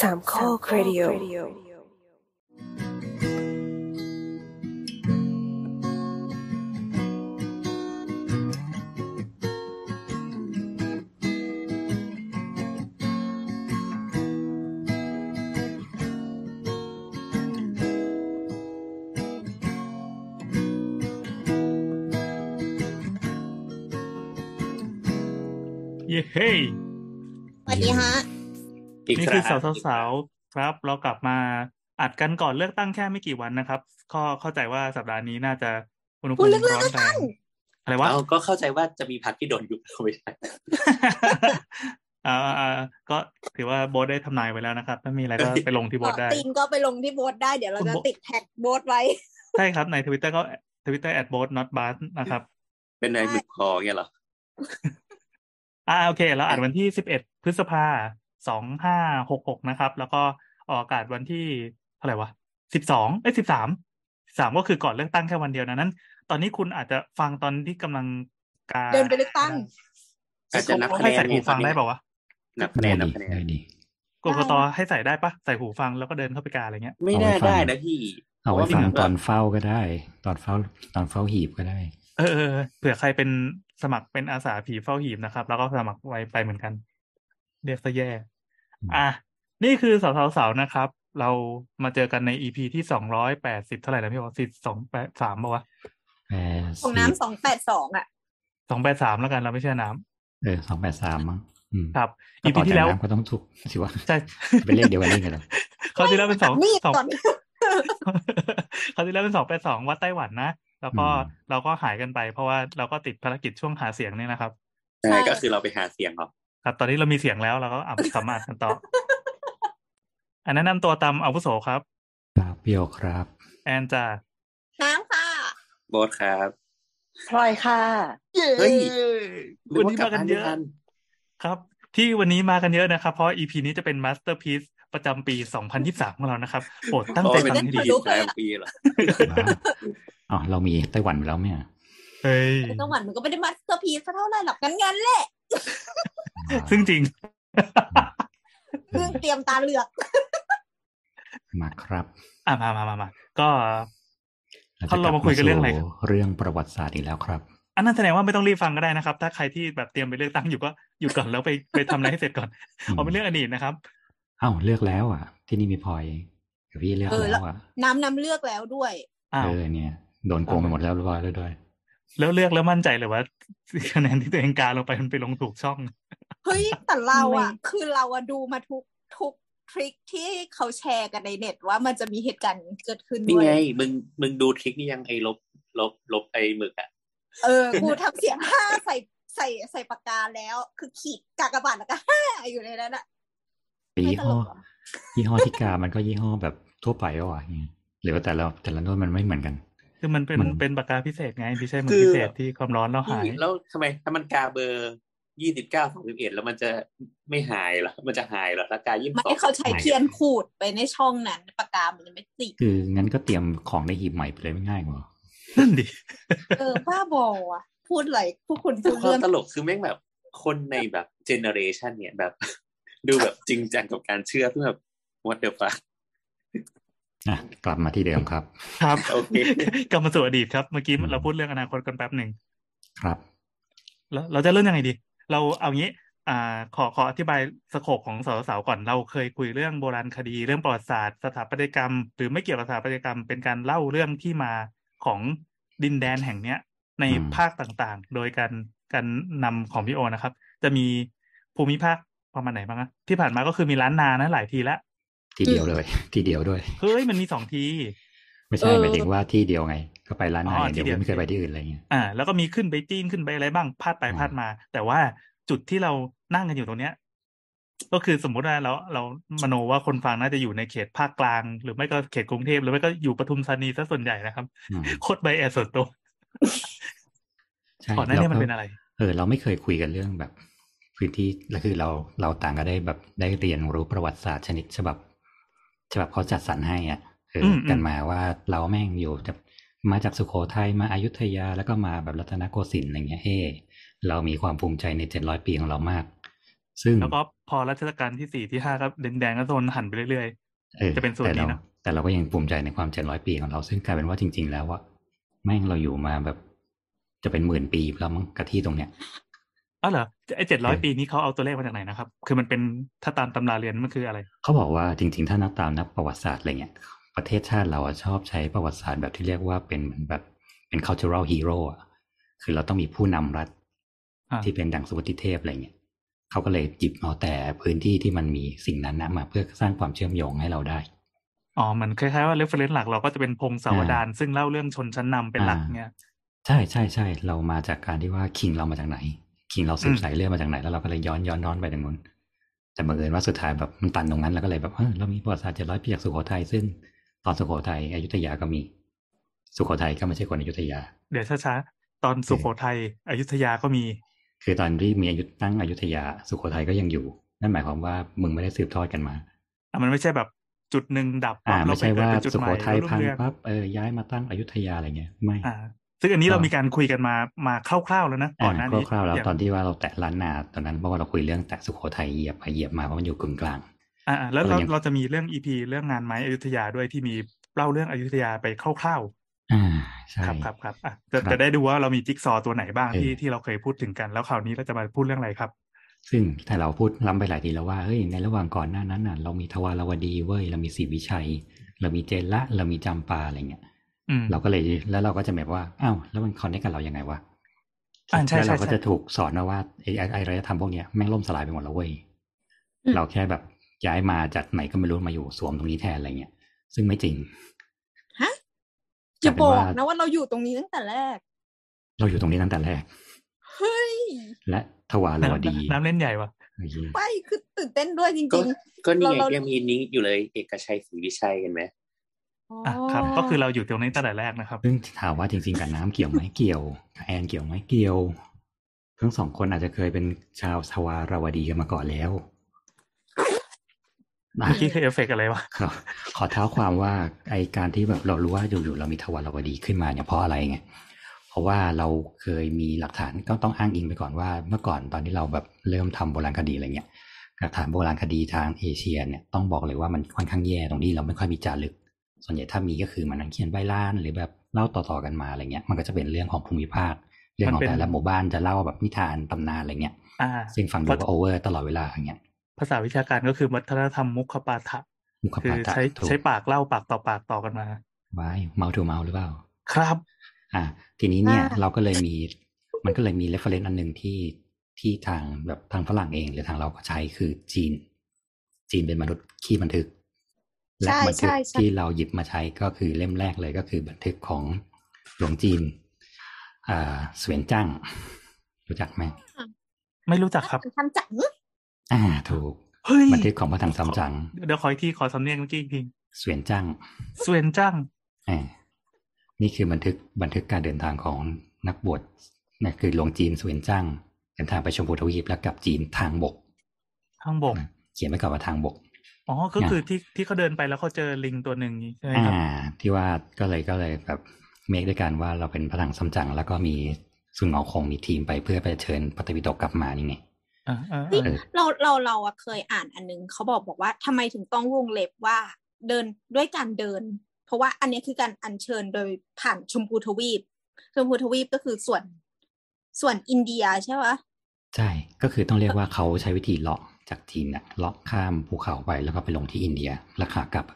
สามข้อครดิโอเย้เฮ้ยสวัสดีฮะ อีกนี่คคือรั้สางวสาวๆครับ เรากลับมาอัดกันก่อนเลือกตั้งแค่ไม่กี่วันนะครับก็เข้าใจว่าสัปดาห์นี้น่าจะอุณหภูพูมิดเรื่องร้อนเลือกแรตั้งงอะไรวะเอาก็เข้าใจว่าจะมีพักที่โดนยุบไม่ใช่อ่าอ่าก็ถือว่าโบทได้ทำนายไว้แล้วนะครับถ้ามีอะไรก็ไปลงที่โบทได้ตีนก็ไปลงที่โบสได้เดี๋ยวเราคุณจะโบ๊ทติดแท็กโบสไว้ ใช่ครับในทวิตเตอร์ก็ทวิตเตอร์ at boat not bus นะครับ เป็นนายหมึกคอเงี้ยเหรออ่าโอเค เราอัดวันที่สิบเอ็ดพฤษภา สองห้าหกหกนะครับ แล้วก็ออกอากาศวันที่เท่าไหร่วะสิบสองเอ้ยสิบสามสามก็คือก่อนเลือกตั้งแค่วันเดียวนะนั้น ตอนนี้คุณอาจจะฟังตอนที่กำลังการเดินไปเลือกตั้งอาจจะนับคะให้แนนใส่หูฟังไงตอนนี้ได้เปล่าวะนับคะแนได้นนับดีคะแนนได้ดีกกตให้ใส่ได้ปะใส่หูฟังแล้วก็เดินเข้าไปการอะไรเงี้ย ไม่น่าได้นะพี่ เอาไว้พระฟังมันตอนเฝ้าก็ได้ ตอนเฝ้าตอนเฝ้าหีบก็ได้เออเออเผื่อใครเป็นสมัครเป็นอาสาผีเฝ้าหีบนะครับ แล้วก็สมัครไว้ไปเหมือนกัน เรียกซะแย่อืมอะ นี่คือสาวสาวสาวนะครับ เรามาเจอกันในอีพีที่สองร้อยแปดสิบเท่าไหร่นะพี่วอสิสองแปดสามป่าวะแปดของสิบน้ำสองแปดสองอะสองแปดสามแล้วกันเราไม่เชื่อน้ำเออสองแปดสามมั้งอืมครับก็อีต่พีอที่จากแล้วน้ำก็ต้องถูกสิวะใช่เป็นเลขเดียวกันได้ไงล่ะเขาวที่แล้วเป็นสองนี่สองก่อนเขาวที่แล้วเป็นสองแปดสองวัดไต้หวันนะแล้วก็เราก็หายกันไป เพราะว่าเราก็ติดภารกิจช่วงหาเสียงเนี่ยนะครับใช่ก็คือเราไปหาเสียงเหรอ ครับ ตอนนี้เรามีเสียงแล้วเราก็อับสามารถกันต่อ อันแนะนำตัวตามอาวุโสครับครับเปรี้ยวครับ แอนจ้าน้ำค่ะ โบสครับพลอยค่ะเฮ้ยวันนี้มากันเยอะนึว่ลับบ้ครับ ที่วันนี้มากันเยอะนะครับ เพราะ EP นี้จะเป็นมาสเตอร์พี e ประจำปี 2023 ของเรานะครับโปรดตั้งใจโอ้ยฟังให้ดีเป็นปีแรมปีเหรอว้าวอ๋อเรามีไต้หวันไปแล้วไหมอะเฮ้ยไต้หวันมันก็ไม่ได้มาสเตอร์พีซเท่าไหร่หรอกงั้นงั้นๆแหละ ซึ่งจริงเพิ่งเตรียมตาเหลือก มาครับ อะมามามามาก็จะท่านเรามาคุยกันเรื่องอะไรครับสู่เรื่องประวัติศาสตร์อีกแล้วครับอันนั้นแสดงว่าไม่ต้องรีบฟังก็ได้นะครับ ถ้าใครที่แบบเตรียมไปเลือกตั้งอยู่ก็หยุดก่อนแล้วไปไปทำอะไรให้เสร็จก่อนอืมเอาเป็นเรื่องอดีตนะครับเอ้าเลือกแล้วอะ ที่นี่มีพลอยกับพี่เลือกเออแล้แล้ววอะน้ำน้ำเลือกแล้วด้วยอ้าวเออเนี่ยโดนโกงไปหมดแล้วเรียบร้อยแล้วด้วย แล้วเลือกแล้วมั่นใจเลยว่าคะแนนที่ตัวเองการลงไปมันไปลงถูกช่อง เฮ้ยแต่เราอะไม่คือเราอะดูมาทุกทุกทริคที่เขาแชร์กันในเน็ตว่ามันจะมีเหตุการณ์เกิดขึ้นนี่ด้วยไงมึงมึงดูทริคนี่ยังไอ้ลบลบลบไอ้หมึกอะเออกูทำเสียงห้าใส่ใส่ใส่ปากกาแล้ว คือขีดกากบาทแล้วก็ห้าอยู่ในนั้นอะแต่ยี่ห้อไม่ตลกเหรอยี่ห้อที่กามันก็ยี่ห้อแบบทั่วไปอะเนี่ยหรือว่าแต่ละแต่ละโน้ตมันไม่เหมือนกัน คือมันเป็นมันเป็นปากกาพิเศษไงที่ใช่มืคืออพิเศษที่ความร้อนแล้วหาย แล้วทำไมถ้ามันกาเบอร์ยี่สิบเก้าสองสิบเอ็ดแล้วมันจะไม่หายเหรอ มันจะหายเหรอถ้ากายี่สิบไม่สองเขาใช้เทียนขูดไปในช่องนั้นปากกามันจะไม่ติด คืองั้นก็เตรียมของในหีบใหม่ไปเลยไม่ง่ายกว่านั่นดิ เออบ้าบอว่ะ พูดอะไรพวกคุณพูดควาเรื่มองตลกคือแม่งแบบคนในแบบเจเนอเรชันเนี่ยแบบ ดูแบบจริงจังกับการเชื่อเพื่อแบบ what the fuck อะกลับมาที่เดิมครับ ครับโอเคกลับมาสู่อดีตครับ เมื่อกี้อืมเราพูดเรื่องอนาคตกันแป๊บหนึ่งครับ แล้วเราจะเริ่มยังไงดี เราเอางี้ อ่า ขอขออธิบายสโคปของสาวสาวๆก่อนเราเคยคุยเรื่องโบราณคดี เรื่องประวัติศาสตร์สถาปัตยกรรม หรือไม่เกี่ยวกับสถาปัตยกรรม เป็นการเล่าเรื่องที่มาของดินแดนแห่งเนี้ย ในอืมภาคต่างๆ โดยการการนำของพี่โอนะครับ จะมีภูมิภาคประมาณไหนบ้างอะที่ผ่านมาก็คือมีล้านนานะหลายทีแล้ว ทีเดียวเลย ทีเดียวด้วย เฮ้ยมันมีสองที ไม่ใช่หมายถึงว่าที่เดียวไง ก็ไปร้านอาหารอ๋ออย่างเดียวที่เดียวไม่เคยไปที่อื่นอะไรเงี้ยอ่าแล้วก็มีขึ้นไปจีนขึ้นไปอะไรบ้างพาดไปอืมพาดมา แต่ว่าจุดที่เรานั่งกันอยู่ตรงเนี้ย ก็คือสมมุติว่าเราเรามโนว่าคนฟังน่าจะอยู่ในเขตภาคกลาง หรือไม่ก็เขตกรุงเทพหรือไม่ก็อยู่ปทุมธานีซะส่วนใหญ่นะครับอืมโคตรไบแอสส่วนตัวใช่ก่อนหน้านี้รามันก็เป็นอะไร เออ เราไม่เคยคุยกันเรื่องแบบพื้นที่แล้วคือเราเราต่างก็ได้แบบได้เรียนรู้ประวัติศาสตร์ชนิดฉบับ ฉบับเขาจัดสรรให้อะเอออมอืมกันมาว่าเราแม่งอยู่จากมาจากสุโขทัยมาอายุทยาแล้วก็มาแบบรัตนโกสินทร์อะไรเงี้ยเฮ้เรามีความภูมิใจในเจ็ดร้อยปีของเรามาก ซึ่งแล้วก็พอรัชกาลที่สี่ที่ห้าก็แดงๆก็โซนหันไปเรื่อยออจะเป็นส่วนแต่นี้เรานะแต่เราก็ยังภูมิใจในความเจ็ดร้อยปีของเรา ซึ่งกลายเป็นว่าจริง ๆ แล้วว่าแม่งเราอยู่มาแบบจะเป็นหมื่นปีแล้วมั้งกะที่ตรงเนี้ยๆ อ๋อเหรอไอเจ็ดร้อยเออปีนี้เขาเอาตัวเลขมาจากไหนนะครับ คือมันเป็นถ้าตามตำราเรียนมันคืออะไร เขาบอกว่าจริง ๆ ถ้านับตามนับประวัติศาสตร์อะไรเงี้ยประเทศชาติเราอะชอบใช้ประวัติศาสตร์แบบที่เรียกว่าเป็นเหมือนแบบเป็น cultural hero อะคือเราต้องมีผู้นำรัฐอ่าที่เป็นดังสุวัติเทพอะไรเงี้ยเขาก็เลยหยิบเอาแต่พื้นที่ที่มันมีสิ่งนั้นนะมาเพื่อสร้างความเชื่อมโยงให้เราได้อ๋อเหมือนคล้ายๆว่า reference หลักเราก็จะเป็นพงศาวดารซึ่งเล่าเรื่องชนชั้นนำเป็นหลักอ่าเนี่ยใช่ใช่ใช่เรามาจากการที่ว่าคิงเรามาจากไหน คิงเราสือืบมสายเลือดมาจากไหนแล้วเราก็เลยย้อนย้อนย้อนไปตรงนู้นแต่บังเอิญว่าสุดท้ายแบบมันตันตรงนั้นแล้วก็เลยแบบเออเรามีประวัติศาสตร์เจ็ดร้อยปีจากสุโขทัยซึ่งตอนสุโขทัยอยุธยาก็มี สุโขทัยก็ไม่ใช่คนอยุธยา เดี๋ยวช้าๆตอนสุโขทัยอยุธยาก็มี คือตอนที่มีอยุธตั้งอยุธยา สุโขทัยก็ยังอยู่ นั่นหมายความว่ามึงไม่ได้สืบทอดกันมาอะมันไม่ใช่แบบจุดหนึ่งดับอ่าปั๊บเราไม่ไปใช่เกิดว่าเป็นจุดสุใหโขม่ทัยแล้วรุ่พังงเรืองปั๊บเออย้ายมาตั้งอยุธยาอะไรเงี้ยไม่อ่า ซึ่งอันนี้ก็เรามีการคุยกันมามาคร่าวๆแล้วนะก่อนหน้านี้คร่าวๆแล้วอย่างตอนที่ว่าเราแตะล้านนาตอนนั้นเพราะว่าเราคุยเรื่องแตะสุโขทัยเหยียบไปเหยียบมาเพราะมันอยู่กึ่งกลางอ่าแล้วเราเรายังเราจะมีเรื่องอีพีเรื่องงานไม้อยุธยาด้วยที่มีเล่าเรื่องอยุธยาไปคร่าวอ่าใช่ๆครับครับครับอะจะครับจะได้ดูว่าเรามีจิ๊กซอว์ตัวไหนบ้างเออที่ที่เราเคยพูดถึงกันแล้วคราวนี้เราจะมาพูดเรื่องอะไรครับ ซึ่งถ้าเราพูดล้ำไปหลายทีแล้วว่าเฮ้ยในระหว่างก่อนหน้านั้นน่ะเรามีทวารวดีเว้ยเรามีศรีวิชัย เรามีเจนละเรามีจำปาอะไรเงี้ยอืม เราก็เลยแล้วเราก็จะแบบว่าอ้าวแล้วมันคอนเนคกับเรายังไงวะอ่าใช่แล้วเราใช่ก็ใช่จะถูกสอนมาว่าไอ้ไอ้ไอ้อารยธรรมพวกเนี้ยแม่งล่มสลายไปหมดแล้วเว้ยอืมเราแค่แบบย้ายมาจากไหนก็ไม่รู้มาอยู่สวมตรงนี้แทนอะไรเงี้ยซึ่งไม่จริงฮะอย่าบอกกลายเป็นว่านะว่าเราอยู่ตรงนี้ตั้งแต่แรก เราอยู่ตรงนี้ตั้งแต่แรกเฮ้ยและทวารวดี น้ำเล่นใหญ่วะเฮ้ยไปคือตื่นเต้นด้วยจก็ริงก็นี่ไงเราเรายังมีนี้อยู่เลย เอกชัยศรีวิชัยเห็นไหมๆ อ๋ออะครับ ก็คือเราอยู่ตรงนี้ตั้งแต่แรกนะครับ ซึ่งถามว่าจริงๆกับน้ำเกี่ยวไหมเกี่ยวกับแอนเกี่ยวไหมเกี่ยว ทั้งสองคนอาจจะเคยเป็นชาวทวารวดีกันมาก่อนแล้วเมื่อกี้คือเอฟเฟกต์อะไรวะขอขอเท้าความว่าไอการที่แบบเรารู้ว่าอยู่ๆเรามีทวารวดีขึ้นมาเนี่ยเพราะอะไรไงเพราะว่าเราเคยมีหลักฐานก็ต้องอ้างอิงไปก่อนว่า เมื่อก่อนตอนที่เราแบบเริ่มทำโบราณคดีอะไรเงี้ยหลักฐานโบราณคดีทางเอเชียเนี่ยต้องบอกเลยว่ามันค่อนข้างแย่ตรงที่เราไม่ค่อยมีจารึก ส่วนใหญ่ถ้ามีก็คือมันนั่งเขียนใบลาน หรือแบบเล่าต่อๆกันมาอะไรเงี้ย มันก็จะเป็นเรื่องของภูมิภาคเรื่องของมันเป็นแต่ละหมู่บ้านจะเล่าแบบนิทานตำนานอะไรเงี้ยอ่าซึ่งฟังดูก็โอเวอร์ตลอดเวลาอย่างเงี้ยภาษาวิชาการก็คือวัฒนธรรมมุขปาฐะมุขคือปาฐะใช้ถูกใช้ปากเล่าปากต่อปากต่อกันมาไว้ mouth to mouth หรือเปล่า ครับ อ่า ทีนี้เนี่ยอ่าเราก็เลยมี มันก็เลยมี reference อันหนึ่งที่ที่ทางแบบทางฝรั่งเองหรือทางเราก็ใช้คือจีน จีนเป็นมนุษย์ขี้บันทึก และใช่บัทึกใช่ใช่ที่เราหยิบมาใช้ก็คือเล่มแรกเลยก็คือบันทึกของหลวงจีนอ่าเสวียนจ้าง รู้จักไหมไม่รู้จักครับทำจังอ่าถูกเฮ้ยบันทึกของพระถังซัมจั๋งเดี๋ยวขออีกทีขอสำเนียงเมื่อกี้อีกทีเสวียนจ้างสเวนจังอ่านี่คือบันทึกบันทึกการเดินทางของนักบวชนี่คือหลวงจีนเสวียนจ้างเดินทางไปชมพูทวีปแล้วกลับจีนทางบกข้างบก เขียนไว้ก่อนว่าทางบก อ๋อก็คือที่ที่เขาเดินไปแล้วเขาเจอลิงตัวหนึ่งนี้ใช่ไหมอ่าครับที่ว่าก็เลยก็เลยแบบเมคด้วยกันว่าเราเป็นพระถังซัมจั๋งแล้วก็มีซุนหงอคงมีทีมไปเพื่อไปเชิญปฏิบิดกกลับมานี่ไงอ่าอ่านี่อ่าเราเราเราอะเคยอ่านอันนึงเขาบอกบอกว่าทำไมถึงต้องวงเล็บว่าเดินด้วยการเดิน เพราะว่าอันนี้คือการอัญเชิญโดยผ่านชมพูทวีป ชมพูทวีปก็คือส่วนส่วนอินเดียใช่ปะใช่ก็คือต้องเรียกว่าเขาใช้วิธีเลาะ จากจีนเนี่ยเลาะข้ามภูเขาไปแล้วก็ไปลงที่อินเดียแล้วขากลับ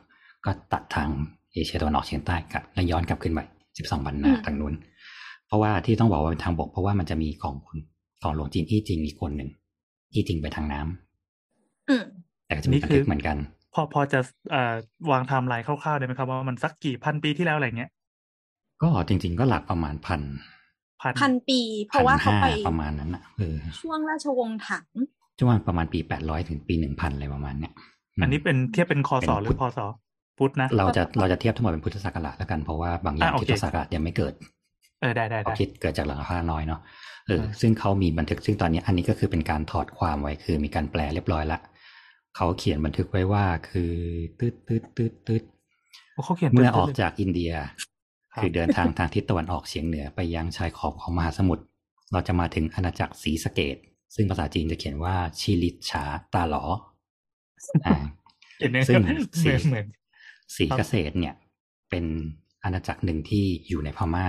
ก็ตัดทางเอเชียตะวันออกเฉียงใต้กลับแล้วย้อนกลับขึ้นไปสิบสองวันหน้าทางนู้น เพราะว่าที่ต้องบอกว่าเป็นทางบก เพราะว่ามันจะมีของคุณของหลวงจีนอี้จริงอีกคนหนึ่งอี้จริงไปทางน้ำอืมแต่ก็จะมีบันทึกเหมือนกัน พอพอจะเอ่อวางไทม์ไลน์คร่าวๆได้ไหมครับว่ามันสักกี่พันปีที่แล้วอะไรเงี้ยก็จริง ๆ ก็หลักประมาณพันพันพันปี เพราะว่าเขาไปประมาณนั้นนะเออช่วงราชวงศ์ถัง ช่วงประมาณปีแปดร้อยถึงปีหนึ่งพันอะไรประมาณเนี้ยมอันนี้เป็นเทียบเป็นคอสอหรือพอสอพุทธนะ เราจะเราจะเทียบทั้งหมดเป็นพุทธศักราชแล้วกันเพราะว่าบางอย่างอะโอเคพุทธศักราชยังไม่เกิดเออได้ได้เขาได้คิดเกิดจากหลังคาน้อยเนาะเอออ่าซึ่งเขามีบันทึกซึ่งตอนนี้อันนี้ก็คือเป็นการถอดความไว้คือมีการแปลเรียบร้อยละเขาเขียนบันทึกไว้ว่าคือตืดตืดตืดตืดโอ้เขาเขียนเมื่อป็นออกลยจากอินเดียครับคือเดินทางทางทิศตะวันออกเฉียงเหนือไปยังชายขอบของมหาสมุทรเราจะมาถึงอาณาจักรศรีสะเกด ซึ่งภาษาจีนจะเขียนว่าชิลิชาตาหลออ่าเห็นไหมซึ่งเหมืสีอนเหมือนสีครับเกษตรเนี่ย เป็นอาณาจักรหนึ่งที่อยู่ในพม่า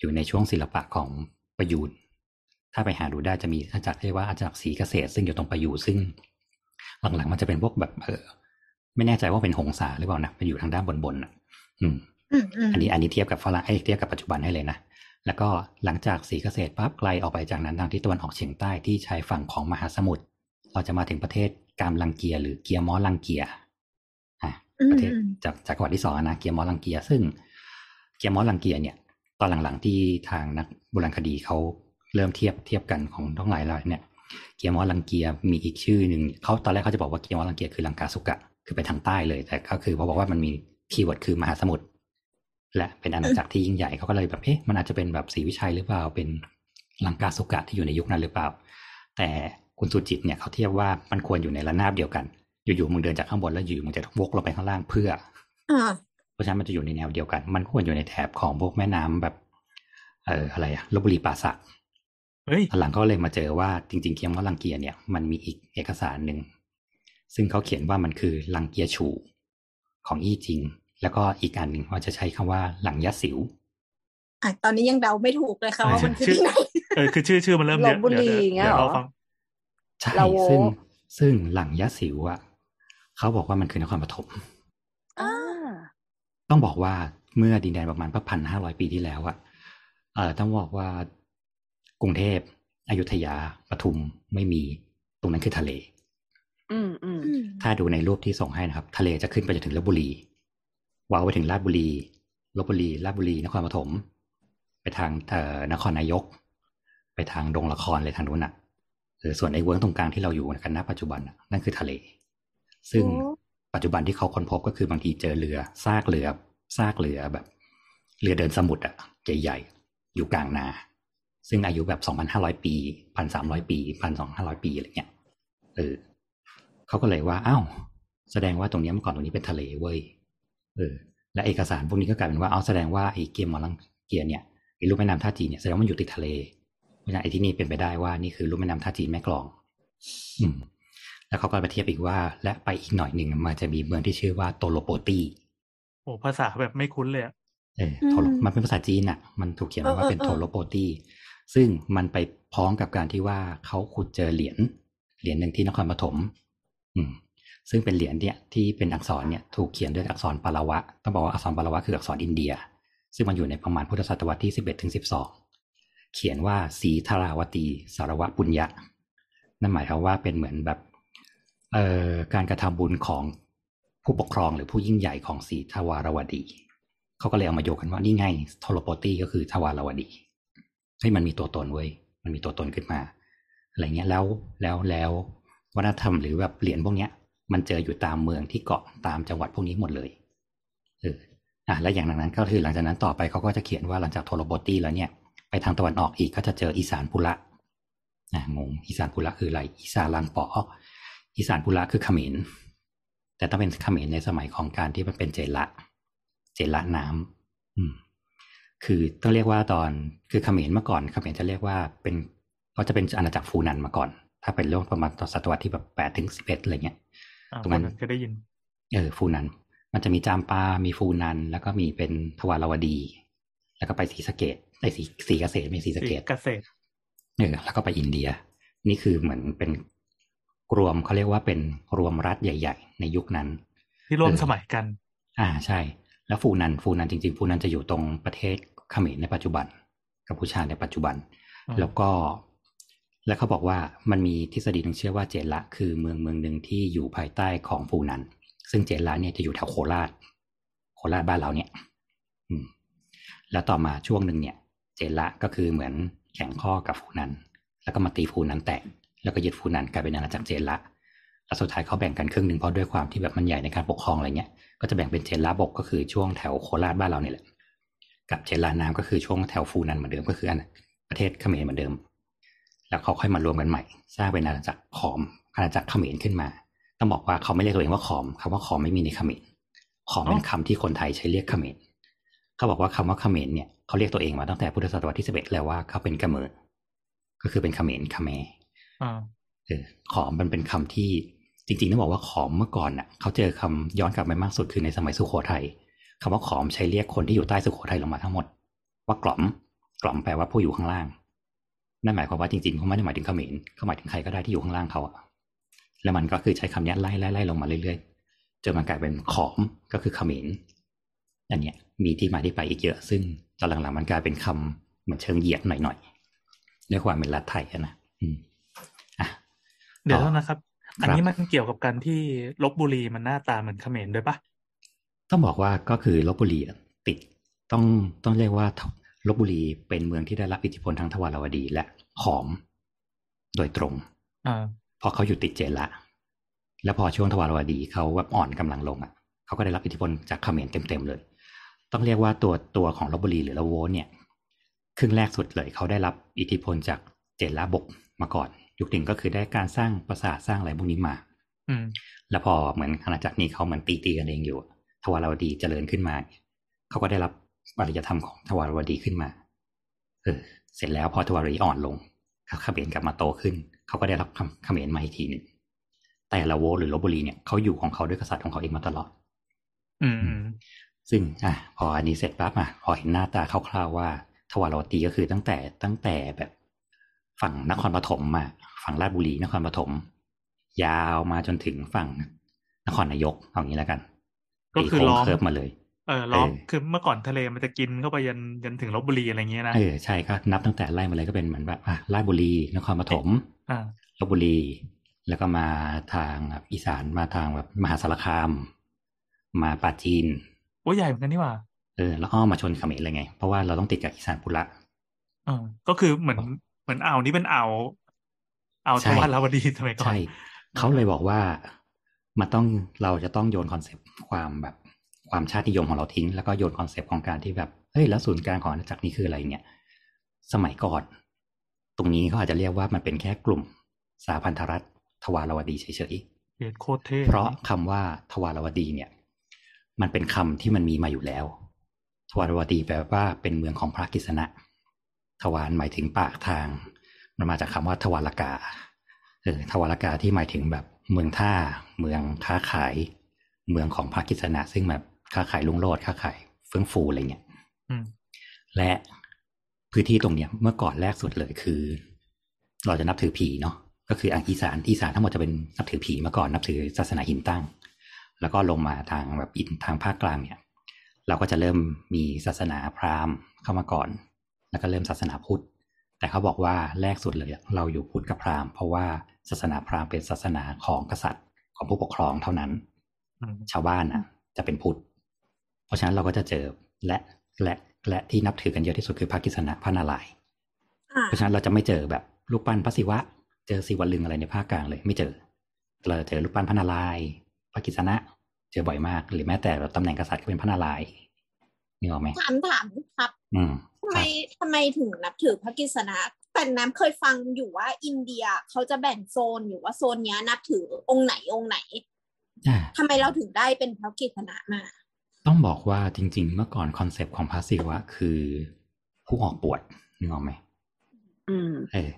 อยู่ในช่วงศิลปะของประยูนถ้าไปหาดูได้จะมีอาณาจักรเรียกว่าอาณาจักรสีเกษตร ซึ่งอยู่ตรงประยูนซึ่ง หลังๆมันจะเป็นพวกแบบเออไม่แน่ใจว่าเป็นหงสาหรือเปล่านะไปอยู่ทางด้านบนๆอะ อืมอืมอืมอันนี้อันนี้เทียบกับฝรั่งเอ้ยเทียบกับปัจจุบันให้เลยนะ แล้วก็หลังจากสีเกษตรปั๊บไกลออกไปจากนั้นทางทิศตะวันออกเฉียงใต้ที่ชายฝั่งของมหาสมุทรเราจะมาถึงประเทศกามลังเกียหรือเกียร์มอลังเกียอะประเทศจากจากจังหวัดที่สองนะเกียร์มอลังเกีย ซึ่งเกียร์มอลังเกียเนี่ย ตอนหลังๆที่ทางนักโบราณคดีเขาเริ่มเทียบเทียบกันของทั้งหลายแล้วเนี่ยเกียร์มอลังเกียมีอีกชื่อหนึ่งเขาตอนแรกเขาจะบอกว่าเกียร์มอลังเกียคือลังกาสุกะคือไปทางใต้เลย แต่ก็คือเขาบอกว่ามันมี keyword คือมหาสมุทร และเป็นอาณาจักรที่ยิ่งใหญ่เขาก็เลยแบบเอ๊ะมันอาจจะเป็นแบบศรีวิชัยหรือเปล่าเป็นลังกาสุกะที่อยู่ในยุคนั้นหรือเปล่า แต่คุณสุจิตเนี่ยเขาเทียบว่ามันควรอยู่ในระนาบเดียวกัน อยู่ๆมึงเดินจากข้างบนแล้วอยู่มึงจะวกลงไปข้างล่างเพื่ออ่าเพราะฉะนั้นมันจะอยู่ในแนวเดียวกัน มันควรอยู่ในแถบของพวกแม่น้ำแบบ เอ่ออะไรอะลบบุรีป่าสักเฮ้ยตอนหลังก็เลยมาเจอว่าจริง ๆ เคียมว่าลังเกียเนี่ยมันมีอีกเอกสารหนึ่งซึ่งเขาเขียนว่ามันคือลังเกียฉูของอี้จริง แล้วก็อีกอันหนึ่งว่าจะใช้คำว่าหลังยะสิวอะตอนนี้ยังเดาไม่ถูกเลยค่ะว่ามันคือชื่อที่ไหนเออคือชื่อชื่อมันเริ่มเยอะลพบุรีเดี๋ยวอย่างเงี้ยเดี๋ยวเหรอเราฟังใช่ลาโวซึ่งซึ่งหลังยะสิวอะเขาบอกว่ามันคือนครปฐมอ่าต้องบอกว่าเมื่อดินแดนประมาณพันห้าร้อยปีที่แล้วอะเอ่อต้องบอกว่ากรุงเทพอยุธยาปทุมไม่มีตรงนั้นคือทะเลอืมอืมอืมถ้าดูในรูปที่ส่งให้นะครับ ทะเลจะขึ้นไปจนถึงลบบุรี ยาวไปถึงราชบุรีลบบุรีราชบุรีนครปฐมไปทางเอ่อนครนายก ไปทางดงละครเลยทางนู้นอะเออส่วนไอ้เวิ้งตรงกลางที่เราอยู่กันณปัจจุบันน่ะนั่นคือทะเล ซึ่งโอ้ปัจจุบันที่เขาค้นพบก็คือบางทีเจอเรือซากเรือซากเรือแบบ เรือเดินสมุทรอะใหญ่ๆอยู่กลางนา ซึ่งอายุแบบสองพันห้าร้อยปีพันสามร้อยปีพันสองห้าร้อยปีอะไรเงี้ยเออเขาก็เลยว่าอ้าวแสดงว่าตรงเนี้ยเมื่อก่อนตรงนี้เป็นทะเลเว้ย เออและเอกสารพวกนี้ก็กลายเป็นว่าเอาแสดงว่าไอ้เกียร์มอลังเกียร์เนี่ยไอ้รูปแม่น้ำท่าจีนเนี่ยแสดงว่ามันอยู่ติดทะเลเพราะฉะนั้นไอ้ที่นี่เป็นไปได้ว่านี่คือรูปแม่น้ำท่าจีนแม่กลอง อืม แล้วเขาก็ไปเทียบอีกว่า และไปอีกหน่อยหนึ่งมันจะมีเมืองที่ชื่อว่าโตโลโปตีโอ้ภาษาแบบไม่คุ้นเลยอะเออโทโลมันเป็นภาษาจีนอะ มันถูกเขียนว่าเป็นโทโลโปตีซึ่งมันไปพ้องกับการที่ว่าเขาขุดเจอเหรียญเหรียญหนึ่งที่นครปฐมอืม ซึ่งเป็นเหรียญเนี่ยที่เป็นอักษรเนี่ยถูกเขียนด้วยอักษรปาละวะ ต้องบอกว่าอักษรปาละวะคืออักษรอินเดีย ซึ่งมันอยู่ในประมาณพุทธศตวรรษที่สิบเอ็ดถึงสิบสองเขียนว่าสีธาราวตีสารวะปุญญะ นั่นหมายความว่าเป็นเหมือนแบบเอ่อการกระทำบุญของผู้ปกครองหรือผู้ยิ่งใหญ่ของสีทวารวดี เขาก็เลยเอามาโยกันว่านี่ไงโทโลโปตีก็คือทวารวดีเฮ้มันมีตัวตนเว้ยมันมีตัวตนขึ้นมาอะไรเงี้ยแล้วแล้วแล้ววัฒนธรรมหรือแบบเหรียญพวกเนี้ย มันเจออยู่ตามเมืองที่เกาะตามจังหวัดพวกนี้หมดเลยเอออะและอย่างนั้นก็คือหลังจากนั้นต่อไปเขาก็จะเขียนว่าหลังจากโทโลโปตีแล้วเนี่ยไปทางตะวันออกอีกก็จะเจออีสานปุระอะงงอีสานปุระคืออะไร อีสานลังปออีสานปุระคือเขมรแต่ต้องเป็นเขมรในสมัยของการที่มันเป็นเจละ เจละน้ำอืม คือต้องเรียกว่าตอนคือเขมรเมื่อก่อนเขมรจะเรียกว่าเป็นก็จะเป็นอาณาจักรฟูนันมาก่อน ถ้าเป็นเรื่องประมาณตอนศตวรรษที่แบบแปดถึงสิบเอ็ดอะไรเงี้ย ตรงนั้นคนเคยได้ยิน เออฟูนัน มันจะมีจามปา มีฟูนัน แล้วก็มีเป็นทวารวดี แล้วก็ไปศรีสะเกดไอ้ศรีศรีเกษตรไม่ศรีสะเกดเกษตรเออแล้วก็ไปอินเดีย นี่คือเหมือนเป็นรวมเขาเรียกว่าเป็นรวมรัฐใหญ่ ๆ ในยุคนั้น ที่ร่วมเออสมัยกัน อ่าใช่ แล้วฟูนันฟูนันจริง ๆ ฟูนันจะอยู่ตรงประเทศเขมรในปัจจุบันกัมพูชาในปัจจุบันอืมแล้วก็ แล้วเขาบอกว่ามันมีทฤษฎีหนึงเชื่อว่าเจละ คือเมืองเมืองหนึ่งที่อยู่ภายใต้ของฟูนัน ซึ่งเจละเนี่ยจะอยู่แถวโคราช โคราชบ้านเราเนี่ยอืมแล้วต่อมาช่วงหนึ่งเนี่ย เจละก็คือเหมือนแข่งข้อกับฟูนัน แล้วก็มาตีฟูนันแตก แล้วก็ยึดฟูนันกลายเป็นอาณาจักรเจละแล้วสุดท้ายเขาแบ่งกันครึ่งหนึ่งเพราะด้วยความที่แบบมันใหญ่ในการปกครองอะไรเงี้ย ก็จะแบ่งเป็นเจละบกก็คือช่วงแถวโคราชบ้านเราเนี่ยแหละ กับเจละน้ำก็คือช่วงแถวฟูนันเหมือนเดิมก็คืออันประเทศเขมรเหมือนเดิม แล้วเขาค่อยมารวมกันใหม่ สร้างเป็นอาณาจักรขอมอาณาจักรเขมรขึ้นมา ต้องบอกว่าเขาไม่เรียกตัวเองว่าขอมคำว่าขอมไม่มีในเขมรขอมเป็นคำที่คนไทยใช้เรียกเขมรเขาบอกว่าคำว่าเขมรเนี่ยเขาเรียกตัวเองมาตั้งแต่พุทธศตวรรษที่สิบเอ็ดแล้วว่าเขาเป็นกะเมอก็คือเป็นเขมรคาเมรอ่าเออขอมมันเป็นคำที่จริงๆต้องบอกว่าขอมเมื่อก่อนน่ะเขาเจอคำย้อนกลับไปมากสุดคือในสมัยสุโขทัยคำว่าขอมใช้เรียกคนที่อยู่ใต้สุโขทัยลงมาทั้งหมด ว่ากล่อมกล่อมแปลว่าผู้อยู่ข้างล่าง นั่นหมายความว่าจริงๆเขาไม่ได้หมายถึงเขมรเขาหมายถึงใครก็ได้ที่อยู่ข้างล่างเขาอะแล้วมันก็คือใช้คำนี้ไล่ไล่ไล่ลงมาเรื่อยๆจนมันกลายเป็นขอมก็คือเขมรอันเนี้ยมีที่มาที่ไปอีกเยอะ ซึ่งตอนหลังๆมันกลายเป็นคำเหมือนเชิงเหยียดหน่อยๆด้วยความเป็นรัฐไทยอะนะอืมอะเดี๋ยวต่อนะครับครับ อันนี้มันเกี่ยวกับการที่ลบบุรีมันหน้าตาเหมือนเขมรด้วยปะต้องบอกว่าก็คือลบบุรีอะติดต้องต้องเรียกว่า ลบบุรีเป็นเมืองที่ได้รับอิทธิพลทางทวารวดีและขอม โดยตรงอ่าเพราะเขาอยู่ติดเจนละ แล้วพอช่วงทวารวดีเขาแบบอ่อนกำลังลงอะเขาก็ได้รับอิทธิพลจากเขมรเต็มๆเลย ต้องเรียกว่าตัวตัวของลบบุรีหรือละโวเนี่ย ครึ่งแรกสุดเลยเขาได้รับอิทธิพลจากเจนละบกมาก่อน ยุคหนึ่งก็คือได้การสร้างปราสาทสร้างอะไรพวกนี้มา อืมแล้วพอเหมือนอาณาจักรนี้เขาเหมือนตีตีกันเองอยู่ทวารวดีเจริญขึ้นมา เขาก็ได้รับ อารยธรรมของทวารวดีขึ้นมา เออ เสร็จแล้วพอทวารวดีอ่อนลงเขมรกลับมาโตขึ้น เขาก็ได้รับเขมรมาอีกทีหนึ่งแต่ละโวหรือลบบุรีเนี่ยเขาอยู่ของเขาด้วยกษัตริย์ของเขาเองมาตลอดอืมอืม ซึ่งอะพออันนี้เสร็จปั๊บอะพอเห็นหน้าตาคร่าวๆว่า ทวารวดีก็คือตั้งแต่ตั้งแต่แบบ ฝั่งนครปฐมมาฝั่งราชบุรีนครปฐมยาวมาจนถึงฝั่งนครนายกเอางี้แล้วกันก็คือตีโงล้อมเคิร์ฟมาเลย เออล้อมเออคือเมื่อก่อนทะเลมันจะกินเข้าไปยันยันถึงลบบุรีอะไรเงี้ยนะเออใช่ก็นับตั้งแต่ไล่มาเลยก็เป็นเหมือนแบบอะราชบุรีนครปฐมอ่าลบบุรี แล้วก็มาทางแบบอีสานมาทางแบบมหาสารคาม มาปราจีนโอ้ใหญ่เหมือนกันนี่หว่าเออแล้วอ้อมมาชนเขมรเลยไง เพราะว่าเราต้องติดกับอีสานปุระเออก็คือเหมือนเหมือนอ่าวนี้เป็นอ่าวอ่าวใช่ทวารวดีสมัยก่อนใช่เขาเลยบอกว่ามันต้องเราจะต้องโยน concept ความแบบ ความชาตินิยมของเราทิ้ง แล้วก็โยน concept ของการที่แบบเฮ้ยแล้วศูนย์กลางของอาณาจักรนี้คืออะไรเนี่ย สมัยก่อน ตรงนี้เขาอาจจะเรียกว่ามันเป็นแค่กลุ่มสหพันธรัฐทวารวดีเฉยเยดโคตรเท่ๆเพราะคำว่าทวารวดีเนี่ย มันเป็นคำที่มันมีมาอยู่แล้ว ทวารวดีแปลว่าเป็นเมืองของพระกฤษณะ ทวารหมายถึงปากทาง มันมาจากคำว่าทวารกาเออทวารกาที่หมายถึงแบบเมืองท่า เมืองค้าขาย เมืองของพระกฤษณะซึ่งแบบ ค้าขายลุงโลดค้าขายเฟื่องฟูอะไรเงี้ยอืมและพื้นที่ตรงเนี้ยเมื่อก่อนแรกสุดเลยคือ เราจะนับถือผีเนาะก็คืออังอีสานอีสานทั้งหมดจะเป็นนับถือผีมาก่อนนับถือศาสนาหินตั้ง แล้วก็ลงมาทางแบบอินทางภาคกลางเนี่ย เราก็จะเริ่มมีศาสนาพราหมณ์เข้ามาก่อน แล้วก็เริ่มศาสนาพุทธ แต่เขาบอกว่าแรกสุดเลยอะเราอยู่พุทธกับพราหมณ์เพราะว่าศาสนาพราหมณ์เป็นศาสนาของกษัตริย์ของผู้ปกครองเท่านั้นอืมชาวบ้านอะ จะเป็นพุทธ เพราะฉะนั้นเราก็จะเจอและและและที่นับถือกันเยอะที่สุดคือพระกิษณะพระนารายณ์อ่าเพราะฉะนั้นเราจะไม่เจอแบบรูปปั้นพระศิวะ เจอศิวลึงอะไรในภาคกลางเลยไม่เจอ เราจะเจอรูปปั้นพระนารายณ์พระกิษณะเจอบ่อยมาก หรือแม้แต่แบบตำแหน่งกษัตริย์ก็เป็นพระนารายณ์นึกออกไหมถามถามครับอืมทำไมทำไมถึงนับถือพระกฤษณะแต่น้ำเคยฟังอยู่ว่าอินเดียเขาจะแบ่งโซนอยู่ว่าโซนเนี้ยนับถือองค์ไหนองค์ไหนอ่าทำไมเราถึงได้เป็นพระกฤษณะมา ต้องบอกว่าจริง ๆ เมื่อก่อนคอนเซปต์ของพระศิวะคือผู้ออกบวชนึกออกไหมอืมเออ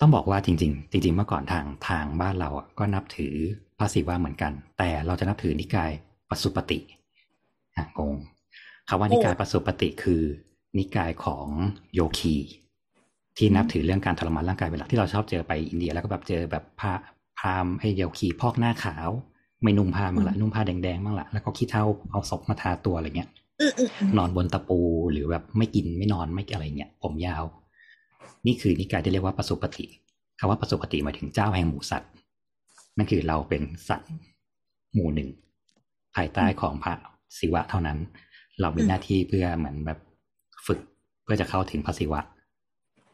ต้องบอกว่าจริง ๆ จริง ๆ เมื่อก่อนทางทางบ้านเราอะก็นับถือพระศิวะเหมือนกัน แต่เราจะนับถือนิกายปสุปฏิอะงงคำว่านิกายปสุปฏิคือ นิกายของโยคี ที่นับถือเรื่องการทรมานร่างกายเป็นหลักที่เราชอบเจอไปอินเดียแล้วก็แบบเจอแบบพระพราหมณ์ให้โยคีพอกหน้าขาว ไม่นุ่งผ้ามั่งละนุ่งผ้าแดงๆมั่งละแล้วก็ขี้เถ้าเอาศพมาทาตัวอะไรเงี้ยอืมอืมอืมนอนบนตะปูหรือแบบไม่กินไม่นอนไม่อะไรเงี้ยผมยาว นี่คือนิกายที่เรียกว่าปสุปฏิคำว่าปสุปฏิหมายถึงเจ้าแห่งหมู่สัตว์นั่นคือเราเป็นสัตว์หมู่หนึ่ง ภายใต้ของพระศิวะเท่านั้น เรามีหน้าที่เพื่อเหมือนแบบฝึกเพื่อจะเข้าถึงพระศิวะ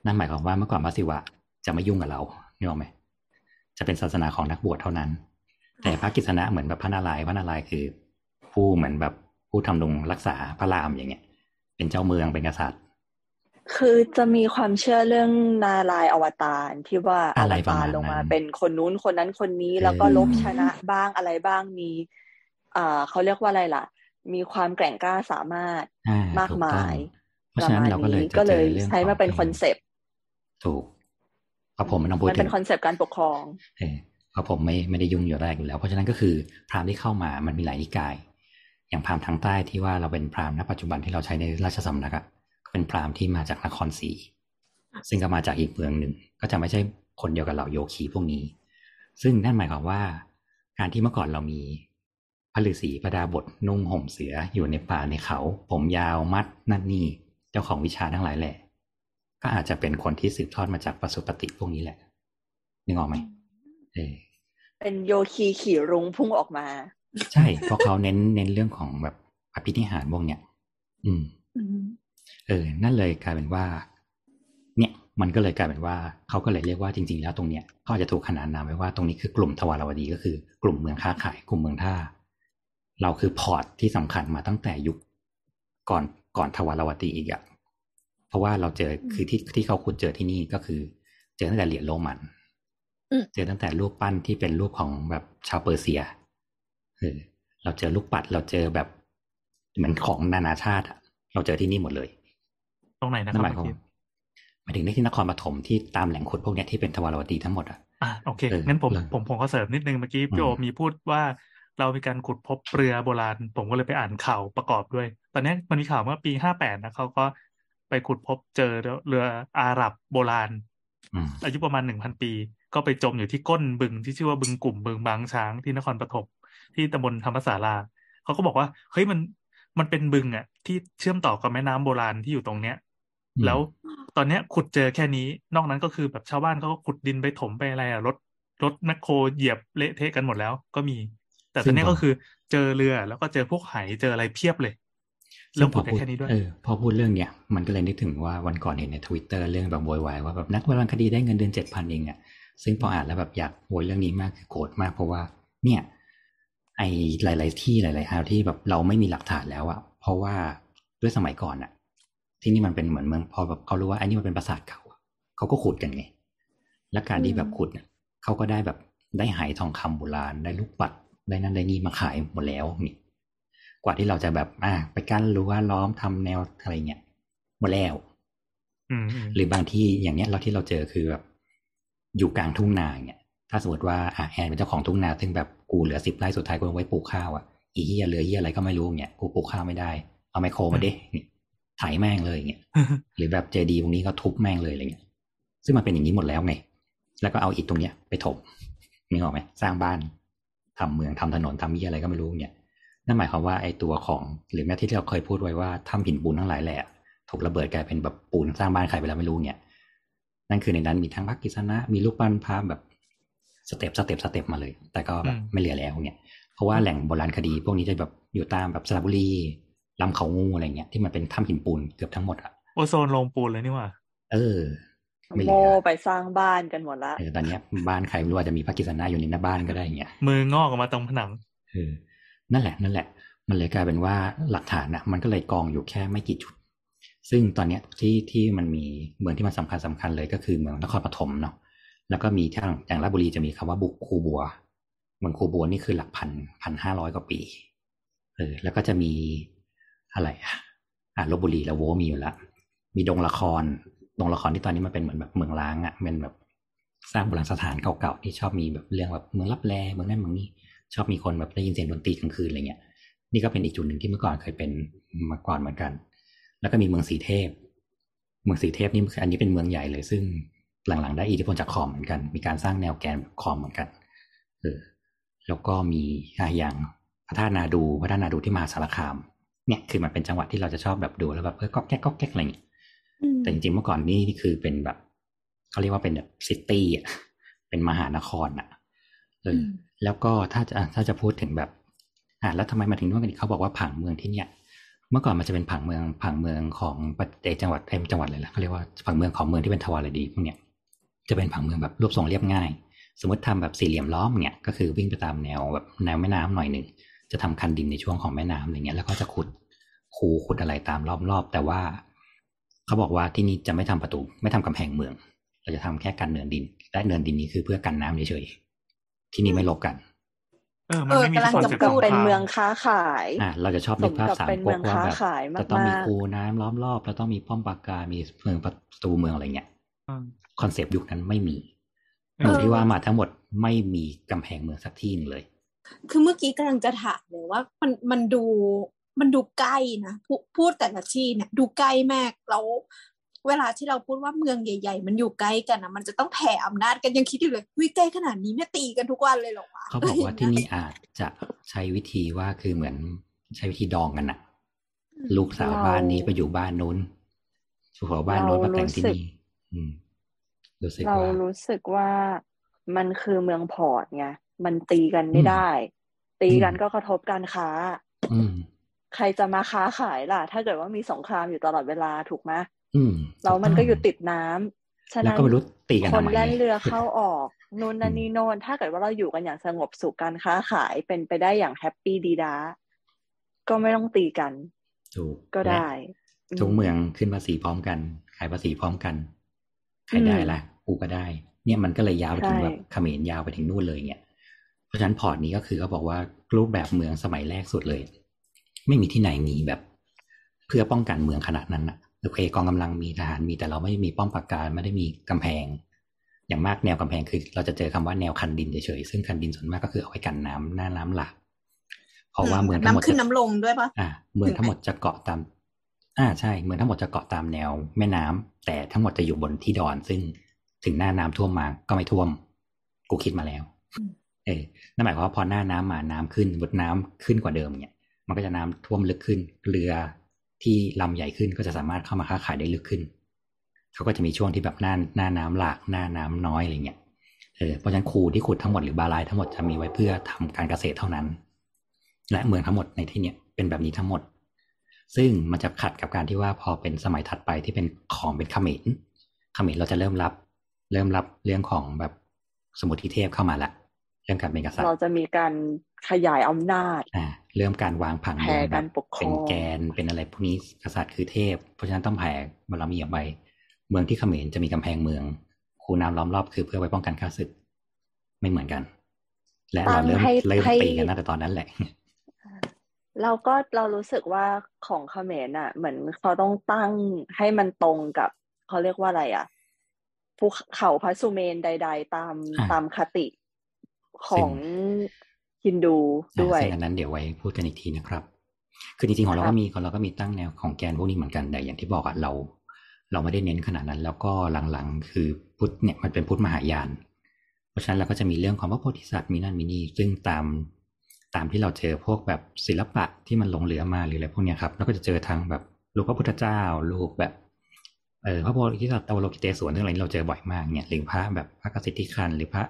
นั่นหมายความว่าเมื่อก่อนพระศิวะจะไม่ยุ่งกับเราเนี่ยหรอกไหมจะเป็นศาสนาของนักบวชเท่านั้น แต่พระกิษณะเหมือนแบบพระนารายณ์พระนารายณ์คือ ผู้เหมือนแบบผู้ทำรงรักษาพระรามอย่างเงี้ย เป็นเจ้าเมืองเป็นกษัตริย์ คือจะมีความเชื่อเรื่องนารายณ์อวตารที่ว่าออะไรวประตามารณลงมานั้นเป็นคนนู้นคนนั้นคนนี้เออแล้วก็ลบชนะบ้างอะไรบ้างมีอ่าเขาเรียกว่าอะไรล่ะ มีความแกร่งกล้าสามารถ อ่มากถูมายต้องเพราะฉะนั้นเราก็เลยจะก็เจเลอยเรื่องใช้มาเป็นคอนเซปต์ ถูกเพราะผมไม่ต้องพูดมันถึเป็นงคอนเซปต์การปกครอง เออ เพราะผมไม่ไม่ได้ยุ่งอยู่แรกอยู่แล้ว เพราะฉะนั้นก็คือพราหมณ์ที่เข้ามามันมีหลายนิกาย อย่างพราหมณ์ทางใต้ที่ว่าเราเป็นพราหมณ์ณปัจจุบันที่เราใช้ในราชสำนักอะก็เป็นพราหมณ์ที่มาจากนครศรีซึ่งก็มาจากอีกเมืองหนึ่งก็จะไม่ใช่คนเดียวกับเหล่าโยคีพวกนี้ ซึ่งนั่นหมายความว่า การที่เมื่อก่อนเรามีพระฤาษีประดาบทนุ่งห่มเสืออยู่ในป่าในเขา ผมยาวมัดนั่นนี่เจ้าของวิชาทั้งหลายแหละ ก็อาจจะเป็นคนที่สืบทอดมาจากปสุปฏิพวกนี้แหละนึกออกไหม เออเป็นโยคีขี่รุ้งพุ่งออกมา ใช่เพราะเขาเน้นเน้นเรื่องของแบบอภินิหารพวกเนี้ยอืมอืมเออ นั่นเลยกลายเป็นว่า เนี่ย มันก็เลยกลายเป็นว่าเขาก็เลยเรียกว่าจริง ๆ แล้วตรงเนี้ยเขาอาจจะถูกขนานนามไว้ว่าตรงนี้คือกลุ่มทวารวดีก็คือ กลุ่มเมืองค้าขาย กลุ่มเมืองท่า เราคือพอร์ตที่สำคัญมาตั้งแต่ยุคก่อนก่อนทวารวดีอีกอะเพราะว่าเราเจอคือที่ที่เขาขุดเจอที่นี่ก็คือ เจอตั้งแต่เหรียญโรมันอืม เจอตั้งแต่รูปปั้นที่เป็นรูปของแบบชาวเปอร์เซียเออเราเจอลูกปัดเราเจอแบบเหมือนของนานาชาติอะเราเจอที่นี่หมดเลย ตรงไหนนะคนั่รันบหมายความเมื่อกี้หมายถึงในที่นครปฐมที่ตามแหล่งขุดพวกเนี้ยที่เป็นทวารวดีทั้งหมดอะอะโอเคเอองั้นผมเลยผมผมขอเสริมนิดนึงเมื่อกี้พี่โออืมมีพูดว่าเรามีการขุดพบเรือโบราณ ผมก็เลยไปอ่านข่าวประกอบด้วย ตอนนี้มันมีข่าวเมื่อปีห้าแปดนะเขาก็ไปขุดพบเจอเรืออาหรับโบราณอืมอายุประมาณหนึ่งพันปี ก็ไปจมอยู่ที่ก้นบึงที่ชื่อว่าบึงกลุ่มบึงบางช้างที่นครปฐมที่ตำบลธรรมศาลาเขาก็บอกว่าเฮ้ยมันมันเป็นบึงอะ ที่เชื่อมต่อกับแม่น้ำโบราณที่อยู่ตรงเนี้ยอืมแล้วตอนเนี้ยขุดเจอแค่นี้ นอกนั้นก็คือแบบชาวบ้านเขาก็ขุดดินไปถมไปอะไรอะรถรถแมคโครเหยียบเละเทะกันหมดแล้วก็มี แต่ตอนเนี้ยก็คือเจอเรือแล้วก็เจอพวกไหเจออะไรเพียบเลยแล้ซึ่วงพขุอดได้พูดแค่นี้ด้วยเออพอพูดเรื่องเนี้ยมันก็เลยนึกถึงว่าวันก่อนเห็นในทวิตเตอร์เรื่องแบบโวยวายว่าแบบนักโบราณคดีได้เงินเดือนเจ็ดพันเองอะ ซึ่งพออ่านแล้วแบบอยากโวยเรื่องนี้มากคือโกรธมากเพราะว่า เนี่ย ไอหลาย ๆ ที่หลายๆฮาวที่แบบเราไม่มีหลักฐานแล้วอะเพราะว่าด้วยสมัยก่อนอะที่นี่มันเป็นเหมือนเมืองพอแบบเขารู้ว่าไอ้นี่มันเป็นปราสาทเก่าอะเขาก็ขุดกันไง และการที่แบบขุดเนี่ยเขาก็ได้แบบได้ไหทองคำโบราณได้ลูกปัดได้นั่นได้นี่มาขายหมดแล้วนี่กว่าที่เราจะแบบ อ่า ไปกั้นรั้วล้อมทำแนวอะไรเงี้ยหมดแล้วอืมอืมหรือบางที่อย่างเนี้ยเราที่เราเจอคือแบบ อยู่กลางทุ่งนาเนี่ยถ้าสมมติว่าอะแอนเป็นเจ้าของทุ่งนา ซึ่งแบบกูเหลือสิบไร่สุดท้ายกูเอาไว้ปลูกข้าวอะอีเหี้ยเหลือเหี้ยอะไรก็ไม่รู้เนี่ยกูปลูกข้าวไม่ได้ เอาไมโครมาดินี่ไถแม่งเลยเนี่ยหรือแบบเจดีย์ตรงนี้ก็ทุบแม่งเลยอะไรเงี้ยซึ่งมันเป็นอย่างนี้หมดแล้วไง แล้วก็เอาอิฐตรงเนี้ยไปถมนึกออกไหมสร้างบ้านทำเมืองทำถนนทำยี่อะไรก็ไม่รู้เนี่ยนั่นหมายความว่าไอ้ตัวของหรือแม้ที่เราเคยพูดไว้ว่าถ้ำหินปูนทั้งหลายแหละถูกระเบิดกลายเป็นแบบปูนสร้างบ้านใครไปแล้วไม่รู้เนี่ย นั่นคือในนั้นมีทั้งพระกิษณะมีรูปปั้นพระแบบสเต็ปสเต็ปสเต็ปมาเลย แต่ก็แบบอืมไม่เหลือแล้วเนี่ย เพราะว่าแหล่งโบราณคดี พวกนี้จะแบบอยู่ตามแบบสระบุรีลำเขางูอะไรเงี้ยที่มันเป็นถ้ำหินปูนเกือบทั้งหมดอะโอโซนลงปูนเลยนี่หว่าเออไม่เหโมลือไปสร้างบ้านกันหมดละเออตอนเนี้ยบ้านใครไม่รู้อาจจะมีพระกิษณะอยู่ในหน้าบ้านก็ได้อย่างเงี้ยมืองอกออกมาตรงผนังเออนั่นแหละ นั่นแหละ มันเลยกลายเป็นว่าหลักฐานนะมันก็เลยกองอยู่แค่ไม่กี่จุด ซึ่งตอนเนี้ยที่ที่มันมีเมืองที่มันสำคัญสำคัญเลยก็คือเมืองนครปฐมเนาะแล้วก็มีทางอย่างราชบุรีจะมีคำว่าบุกคูบัว เมืองคูบัวนี่คือหลักพันพันห้าร้อยกว่าปีเออแล้วก็จะมีอะไรอะอ่าลบบุรีแล้วโวมีอยู่ละมีดงละครดงละครที่ตอนนี้มันเป็นเหมือนแบบเมืองล้างอะ่ะเป็นแบบสร้างโบราณสถานเก่าๆที่ชอบมีแบบเรื่องแบบเมืองรับแลเมืองนั่นเมืองนี้ ชอบมีคนแบบได้ยินเสียงดนตรีกลางคืนอะไรเงี้ยนี่ก็เป็นอีกจุดหนึ่งที่เมื่อก่อนเคยเป็นมาก่อนเหมือนกัน แล้วก็มีเมืองสีเทพ เมืองสีเทพนี่อันนี้เป็นเมืองใหญ่เลย ซึ่งหลังๆ ได้อิทธิพลจากขอมเหมือนกัน มีการสร้างแนวแกนขอมเหมือนกันเออแล้วก็มีอะอย่างพระธาตุนาดูพระธาตุนาดูที่มหาสารคาม เนี่ยคือมันเป็นจังหวัดที่เราจะชอบแบบดูแล้วแบบเออก็แก๊กก็แก๊กอะไรอย่างเงี้ยอืมแต่จริงๆเมื่อก่อนนี่นี่คือเป็นแบบเขาเรียกว่าเป็นแบบซิตี้อะเป็นมหานครอะเอออมแล้วก็ถ้าจะถ้าจะพูดถึงแบบอ่าแล้วทำไมมาถึงนู่นกันอีกเขาบอกว่าผังเมืองที่เนี่ยเมื่อก่อนมันจะเป็นผังเมืองผังเมืองของประเทศจังหวัดเอ็มจังหวัดเลยละเขาเรียกว่าผังเมืองของเมืองที่เป็นทวารดีพวกเนี้ยจะเป็นผังเมืองแบบรูปทรงเรียบง่าย สมมติทำแบบสี่เหลี่ยมล้อมเนี่ยก็คือวิ่งไปตามแนวแบบแนวแม่น้ำหน่อยหนึ่งจะทำคันดินในช่วงของแม่น้ำอะไรเงี้ยแล้วก็จะขุดคูขุดอะไรตามรอบๆแต่ว่า เขาบอกว่าที่นี่จะไม่ทำประตู ไม่ทำกำแพงเมือง เราจะทำแค่กันเนินดินและเนินดินนี้คือเพื่อกันน้ำเฉยๆที่นี่ไม่ลบกัน เออมันไม่มีเออกำลังคอนจะเซ็ปต์กับพูดเป็นสงครามเมืองค้าขายอ่าเราจะชอบนึกภาพสมกับสามเป็นก๊เมืกองว่าค้าแบบขายมากๆจะต้องมีคูน้ำล้อมรอบแล้วต้องมีป้อมปราการมีเมืองประคูเมืองอะไรเงี้ยอืม concept ยุคนั้นไม่มีเออเมืองที่ว่ามาทั้งหมดไม่มีกำแพงเมืองสักที่หนึงเลย คือเมื่อกี้กำลังจะถามเลยว่ามันมันดูมันดูใกล้นะพูดพูดแต่ละที่เนี่ยดูใกล้มากแล้ว เวลาที่เราพูดว่าเมืองใหญ่ ๆ มันอยู่ใกล้กันนะมันจะต้องแผ่อำนาจกันยังคิดอยู่เลยว่าใกล้ขนาดนี้เนี่ยตีกันทุกวันเลยเหรอวะเขาบอกว่าที่นี่อาจจะใช้วิธีว่าคือเหมือนใช้วิธีดองกันน่ะลูกสาวบ้านนี้ไปอยู่บ้านนู้นผัวบ้านโน้นมาแต่งที่นี่อืมรู้สึกเราว่ารู้สึกว่ามันคือเมือง port ไงมันตีกันไม่อืมได้ ตีกันอืมก็กระทบการค้าอืมใครจะมาค้าขายล่ะ ถ้าเกิดว่ามีสงครามอยู่ตลอดเวลาถูกไหมอืม แล้วมันก็อยู่อยู่ติดน้ำซะแล้วนั้นก็ไม่รู้ตีกันคทำนไมแล่นเรือไงเข้าออกนู่นนั่นนี่โน่นถ้าเกิดว่าเราอยู่กันอย่างสงบสุขการค้าขายเป็นไปได้อย่าง happy ดีด้าก็ไม่ต้องตีกันถูกก็ได้และทุกเมืองขึ้นภาษีพร้อมกัน ขายภาษีพร้อมกันใครได้ละกูก็ได้ เนี่ยมันก็เลยยาวไปถึงใช่แบบเขมรยาวไปถึงนู่นเลยเนี่ยเพราะฉะนั้นพอร์ตนี้ก็คือเขาบอกว่ารูปแบบเมืองสมัยแรกสุดเลย ไม่มีที่ไหนมีแบบ เพื่อป้องกันเมืองขนาดนั้นนะ โอเคกองกำลังมีทหารมีแต่เราไม่มีป้อมปราการไม่ได้มีกำแพง อย่างมากแนวกำแพงคือ เราจะเจอคำว่าแนวคันดินเฉยๆซึ่งคันดินส่วนมากก็คือเอาไว้กันน้ำหน้าน้ำหลากเพราะว่าเมืองทั้งหมดน้ำขึ้นจะน้ำลงด้วยปะอ่าเมืองทั้งหมดจะเกาะตาม อ่าใช่ เมืองทั้งหมดจะเกาะตามแนวแม่น้ำแต่ทั้งหมดจะอยู่บนที่ดอน ซึ่งถึงหน้าน้ำท่วมมาก็ไม่ท่วม กูคิดมาแล้ว เออนั่นหมายความว่าพอหน้าน้ำมาน้ำขึ้นบนน้ำขึ้นกว่าเดิมเนี่ย มันก็จะน้ำท่วมลึกขึ้นเรือ ที่ลำใหญ่ขึ้นก็จะสามารถเข้ามาค้าขายได้ลึกขึ้น เขาก็จะมีช่วงที่แบบหน้าหน้าน้ำหลากหน้าน้ำน้อยอะไรเงี้ยเออเพราะฉะนั้นคูที่ขุดทั้งหมดหรือบาลายทั้งหมดจะมีไว้เพื่อทำการเกษตรเท่านั้น และเมืองทั้งหมดในที่เนี้ยเป็นแบบนี้ทั้งหมด ซึ่งมันจะขัดกับการที่ว่าพอเป็นสมัยถัดไปที่เป็นของเป็นเขมรเขมรเราจะเริ่มรับ เริ่มรับเรื่องของแบบสมุทรทิเทพเข้ามาละ เรื่องการเป็นกษัตริเราย์จะมีการขยายอำนาจอ่าเริ่มการวางผังแผ่เมืองแบกาบรปกครองเป็นแกนเป็นอะไรพวกนี้กษัตริย์คือเทพ เพราะฉะนั้นต้องแผ่บารมีออกไปเมืองที่เขมรจะมีกำแพงเมือง คูน้ำล้อมรอบคือเพื่อไว้ป้องกันข้าศึก ไม่เหมือนกัน และเราเริ่มตั้งให้เริ่มให้ตีกันตั้งแต่ตอนนั้นแหละเราก็เรารู้สึกว่าของเขมรอะ เหมือนเขาต้องตั้งให้มันตรงกับเขาเรียกว่าอะไรอะภูเขาพระสุเมนใด ๆ ตามอ่าตามคติ ของฮินดูด้วยซึ่งอันนั้นเดี๋ยวไว้พูดกันอีกทีนะครับ คือจริงๆของเราครัก็บมีของเราก็มีตั้งแนวของแกนพวกนี้เหมือนกันแต่อย่างที่บอกอะเรา เราไม่ได้เน้นขนาดนั้น แล้วก็หลังๆ คือพุทธเนี่ยมันเป็นพุทธมหายาน เพราะฉะนั้นเราก็จะมีเรื่องของพระโพธิสัตว์มีนั่นมีนี่ซึ่งตามตามที่เราเจอพวกแบบศิลปะที่มันหลงเหลือมาหรืออะไรพวกเนี้ยครับเราก็จะเจอทางแบบรูปพระพุทธเจ้ารูปแบบเออพระโพธิสัตว์อวโลกิเตศวรเรื่องอะไรที่เราเจอบ่อยมากเนี่ยหรือพระแบบพระกสิทธิคันหรือพระ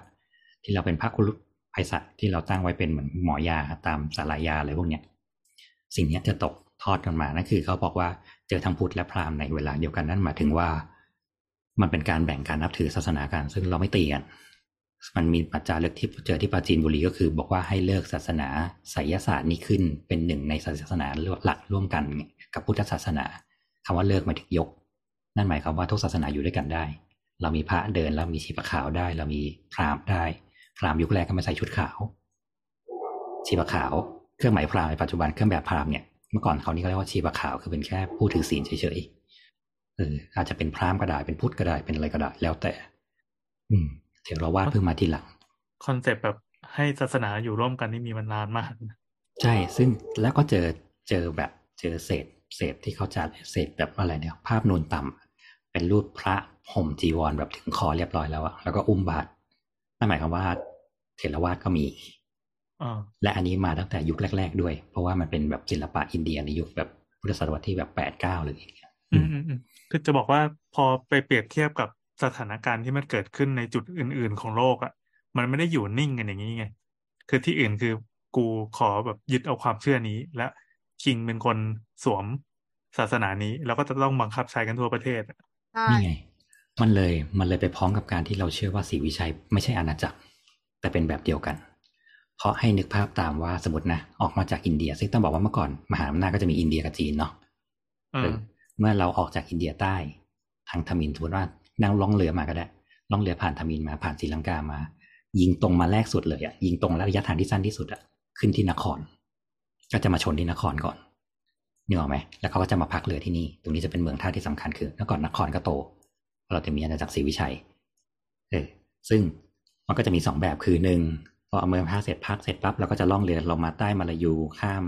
ที่เราเป็นพระคุรุภัยสัตว์ที่เราตั้งไว้เป็นเหมือนหมอยาตามสาลายาอะไรพวกเนี้ยสิ่งนี้จะตกทอดกันมานั่นคือเขาบอกว่าเจอทั้งพุทธและพราหมณ์ในเวลาเดียวกันนั่นหมายถึงว่า มันเป็นการแบ่งการนับถือศาสนากันซึ่งเราไม่ตีกันมันมีปัจจาเลือกที่เจอที่ปราจีนบุรีก็คือ บอกว่าให้เลิกศาสนาไสยศาสตร์นี้ขึ้นเป็นหนึ่งในศาสนาหลักร่วมกันกับพุทธศาสนาคำว่าเลิกหมายถึงยก นั่นหมายความว่าทุกศาสนาอยู่ด้วยกันได้ เรามีพระเดินเรามีชีปะขาวได้ เรามีพราหมณ์ได้ พราหมณ์ยุคแรกก็ไม่ใส่ชุดขาว ชีปะขาว เครื่องหมายพราหมณ์ในปัจจุบันเครื่องแบบพราหมณ์เนี่ยเมื่อก่อนเขานี่เขาเรียกว่าชีปะขาวคือเป็นแค่ผู้ถือศีลเฉยๆเอออาจจะเป็นพราหมณ์ก็ได้เป็นพุทธก็ได้เป็นอะไรก็ได้แล้วแต่ อืมเถรวาทเพิ่งมาทีหลัง concept แบบให้ศาสนาอยู่ร่วมกันนี่มีมานานมากนะใช่ซึ่งแล้วก็เจอเจอแบบเจอเศษเศษที่เขาจัดเศษแบบอะไรเนี่ย ภาพนูนต่ำเป็นรูปพระห่มจีวรแบบถึงคอเรียบร้อยแล้วอะแล้วก็อุ้มบาตร นั่นหมายความว่าเถรวาทก็มีอ่าและอันนี้มาตั้งแต่ยุคแรก ๆ ด้วย เพราะว่ามันเป็นแบบศิลปะอินเดียในยุคแบบพุทธศตวรรษที่แบบแปดเก้าเลยอืมอืมอืมคือจะบอกว่าพอไปเปรียบเทียบกับสถานการณ์ที่มันเกิดขึ้นในจุดอื่น ๆ ของโลกอะ มันไม่ได้อยู่นิ่งกันอย่างนี้ไง คือที่อื่นคือกูขอแบบยึดเอาความเชื่อนี้ และคิงเป็นคนสวมศาสนานี้ แล้วก็จะต้องบังคับใช้กันทั่วประเทศอะใช่นี่ไง มันเลยมันเลยไปพร้อมกับการที่เราเชื่อว่าศรีวิชัยไม่ใช่อาณาจักร แต่เป็นแบบเดียวกัน เพราะให้นึกภาพตามว่าสมมตินะ ออกมาจากอินเดีย ซึ่งต้องบอกว่าเมื่อก่อนมหาอำนาจก็จะมีอินเดียกับจีนเนาะอืเอมอเมื่อเราออกจากอินเดียใต้ ทางทมินสมมติว่านั่งล่องเรือมาก็ได้ล่องเรือผ่านทมินมาผ่านศรีลังกามา ยิงตรงมาแรกสุดเลยอะยิงตรงและระยะทางที่สั้นที่สุดอะขึ้นที่นคร ก็จะมาชนที่นครก่อนนึกออกไหมแล้วเขาก็จะมาพักเรือที่นี่ ตรงนี้จะเป็นเมืองท่าที่สำคัญคือนครนครก็โต เราจะมีอาณาจักรศรีวิชัย เออ ซึ่งมันก็จะมีสองแบบคือหนึ่งพอเอาเมืองพักเสร็จพักเสร็จปั๊บเราก็จะล่องเรือลงมาใต้มาลายูข้าม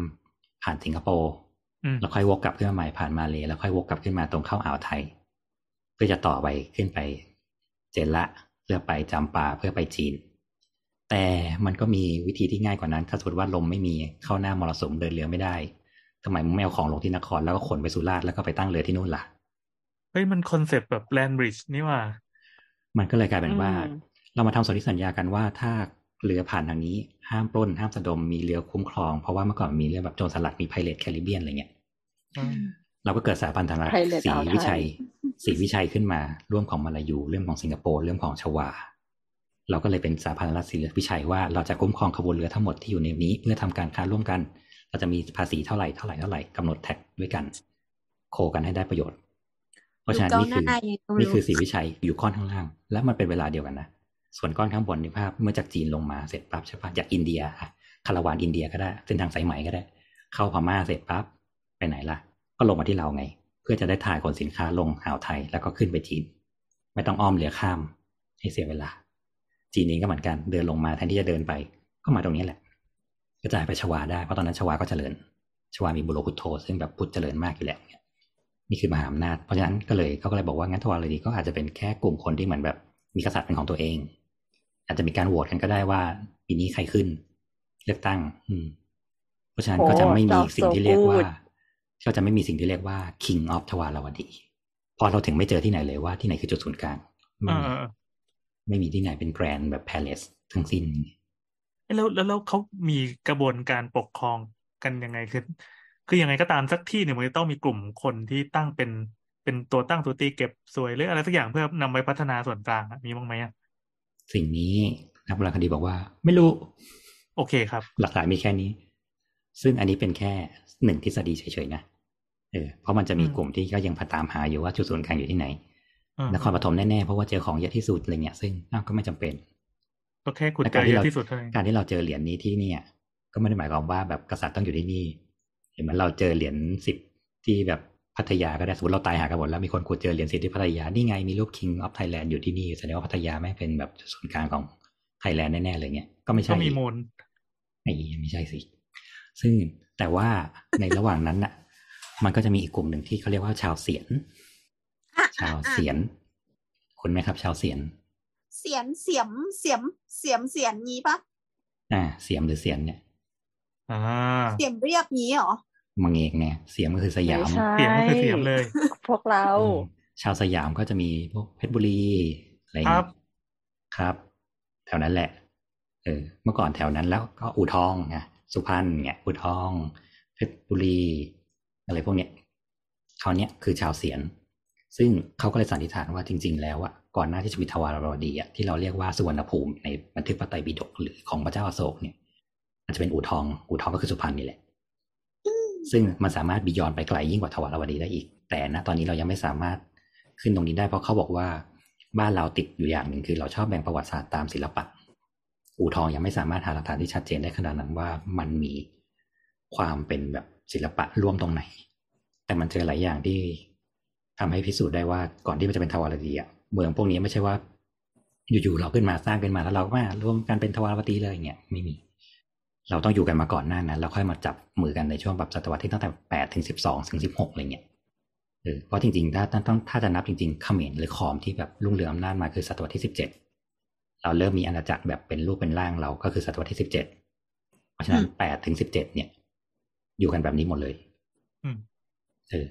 ผ่านสิงคโปร์อืมแล้วค่อยวกกลับขึ้นมาใหม่ผ่านมาเลยแล้วค่อยวกกลับขึ้นมาตรงเข้าอ่าวไทย เพื่อจะต่อไปขึ้นไป เจนละเพื่อไปจำปาเพื่อไปจีน แต่มันก็มีวิธีที่ง่ายกว่านั้น ถ้าสมมติว่าลมไม่มีเข้าหน้ามรสุมเดินเรือไม่ได้ทำไมมึงไม่เอาของลงที่นครแล้วก็ขนไปสุราษฎร์แล้วก็ไปตั้งเรือที่นู่นล่ะ เฮ้ยมัน concept แบบ land bridge นี่ว่า มันก็เลยกลายเป็นว่าอืมเรามาทำสนธิสัญญากันว่าถ้าเรือผ่านทางนี้ห้ามปล้นห้ามสะดมมีเรือคุ้มครอง เพราะว่าเมื่อก่อนมีเรือแบบโจรสลัดมี pirate Caribbean อะไรเงี้ยอืมเราก็เกิดสถาบันธนา Pilot สีอ่าวไทยวิชัยสีวิชัยขึ้นมาร่วมของมาลายูเรื่องของสิงคโปร์เรื่องของชวา เราก็เลยเป็นสถาพันธรัฐสีวิชัยว่าเราจะคุ้มครองขบวนเรือทั้งหมดที่อยู่ในนี้ เพื่อทำการค้าร่วมกัน เราจะมีภาษีเท่าไหร่เท่าไหร่เท่าไหร่กำหนดแท็กด้วยกัน โคกันให้ได้ประโยชน์ เพราะฉะนั้นนี่คือดูก้าวหน้ายังไงก็ไม่รู้นี่คือสีวิชัยอยู่ก้อนข้างล่าง และมันเป็นเวลาเดียวกันนะส่วนก้อนข้างบนในภาพเมื่อจากจีนลงมาเสร็จปั๊บใช่ปะจากอินเดียอะคาราวานอินเดียก็ได้เส้นทางสายไหมก็ได้ เข้าพม่าเสร็จปั๊บไปไหนล่ะ ก็ลงมาที่เราไง เพื่อจะได้ถ่ายขนสินค้าลงอ่าวไทยแล้วก็ขึ้นไปจีน ไม่ต้องอ้อมเรือข้าม ให้เสียเวลา จีนเองก็เหมือนกันเดินลงมาแทนที่จะเดินไป ก็มาตรงนี้แหละกระจายไปชวาได้เพราะตอนนั้นชวาก็เจริญชวามีบุโรพุทโธซึ่งแบบพุทธเจริญมากอยู่แล้วเนี่ย นี่คือมหาอำนาจ เพราะฉะนั้นก็เลยเขาก็เลยบอกว่างั้นทวารวดีก็อาจจะเป็นแค่กลุ่มคนที่เหมือนแบบมีกษัตริย์เป็นของตัวเอง อาจจะมีการโหวตกันก็ได้ว่าปีนี้ใครขึ้น เลือกตั้ง อืม เพราะฉะนั้นก็จะไม่มีสิ่งที่เรียกว่าก็จะไม่มีสิ่งที่เรียกว่า king of ทวารวดีเพอเราถึงไม่เจอที่ไหนเลยว่าที่ไหนคือจุดศูนย์กลางไม่เออมีเออเออไม่มีที่ไหนเป็นแกรนแบบ palace ทั้งสิ้นเอ้ยแล้วแล้วแล้วเขามีกระบวนการปกครองกันยังไงคือ คือยังไงก็ตามสักที่หนึ่งมันจะต้องมีกลุ่มคนที่ตั้งเป็นเป็นตัวตั้งตัวตีเก็บสวยหรืออะไรสักอย่างเพื่อนำไปพัฒนาส่วนกลางอะมีบ้างไหมอะสิ่งนี้นักโบราณคดีบอกว่า ไม่รู้ โอเคครับ หลักฐานมีแค่นี้ ซึ่งอันนี้เป็นแค่หนึ่งทฤษฎีเฉยๆนะเออเพราะมันจะมีอืมกลุ่มที่ก็ยังพยายามหาอยู่ว่าจุดศูนย์กลางอยู่ที่ไหนอ่านครปฐมแน่ๆเพราะว่าเจอของเยอะที่สุดอะไรเงี้ยซึ่งอ้าวก็ไม่จำเป็นก็แค่ขุดและเจการอที่เยเราอะที่สุดเท่านั้นการที่เราเจอเหรียญนี้ที่เนี่ยก็ไม่ได้หมายความว่าแบบกษัตริย์ต้องอยู่ที่นี่ เห็นไหมเราเจอเหรียญสิบที่แบบพัทยาก็ได้สมมติเราตายหากันหมดแล้วมีคนขุดเจอเหรียญสิบที่พัทยานี่ไงมีรูป King of Thailand อยู่ที่นี่แสดงว่าพัทยาไม่งเป็นแบบจุดศูนย์กลางของไทยแลนด์แน่ๆเลยเนี่ยก็ไม่ก็ใช่มีมูลไม่ไม่ใช่สิซึ่งแต่ว่าในระหว่างนั้นน่ะ มันก็จะมีอีกกลุ่มหนึ่งที่เขาเรียกว่าชาวเสียนอะชาวอะเสียนคุณไหมครับ ชาวเสียน เสียนเสียมเสียมเสียมเสียนงี้ปะอ่า เสียมหรือเสียนเนี่ยอ่าเสียมเรียบงี้เหรอ มังเอกเนี่ย เสียมก็คือสยามไม่ใช่เสียงก็คือเสียงเลย พวกเราอืมชาวสยามก็จะมีพวกเพชรบุรีอะไรคเงี้รัยบครับ แถวนั้นแหละ เออ เมื่อก่อนแถวนั้นแล้วก็อู่ทองไงสุพรรณเนี่ยอู่ทอง เพชรบุรี อะไรพวกเนี้ยเขาเนี้ยคือชาวเสียน ซึ่งเขาก็เลยสันนิษฐานว่าจริง ๆ แล้วอะก่อนหน้าที่จะมีทวารวดีอะที่เราเรียกว่าสุวรรณภูมิในบันทึกพระไตรปิฎกหรือของพระเจ้าอโศกเนี่ยอาจจะเป็นอู่ทอง อู่ทองก็คือสุพรรณนี่แหละ ซึ่งมันสามารถบียอนไปไกลยิ่งกว่าทวารวดีได้อีก แต่ณตอนนี้เรายังไม่สามารถขึ้นตรงนี้ได้เพราะเขาบอกว่าบ้านเราติดอยู่อย่างหนึ่งคือเราชอบแบ่งประวัติศาสตร์ตามศิลปะ อู่ทองยังไม่สามารถหาหลักฐานที่ชัดเจนได้ขนาดนั้นว่ามันมีความเป็นแบบศิลปะร่วมตรงไหน แต่มันเจอหลายอย่างที่ทำให้พิสูจน์ได้ว่าก่อนที่มันจะเป็นทวารวดีอะเมืองพวกนี้ไม่ใช่ว่า อยู่ๆเราขึ้นมาสร้างขึ้นมาแล้วเราก็มารวมกันเป็นทวารวดีเลยเงี้ยไม่มี เราต้องอยู่กันมาก่อนหน้านั้นแล้วค่อยมาจับมือกันในช่วงแบบศตวรรษที่ตั้งแต่แปดถึงสิบสองถึงสิบหกอะไรเงี้ยเออเพราะจริงๆ ถ้าถ้าต้องถ้าจะนับจริงๆเขมรหรือขอมที่แบบรุ่งเรืองอำนาจมาคือศตวรรษที่สิบเจ็ดเราเริ่มมีอาณาจักรแบบเป็นรูปเป็นร่างเราก็คือศตวรรษที่สิบเจ็ดเพราะฉะนั้นแปดถึงสิบเจ็ดเนี่ย อยู่กันแบบนี้หมดเลยอืมเออ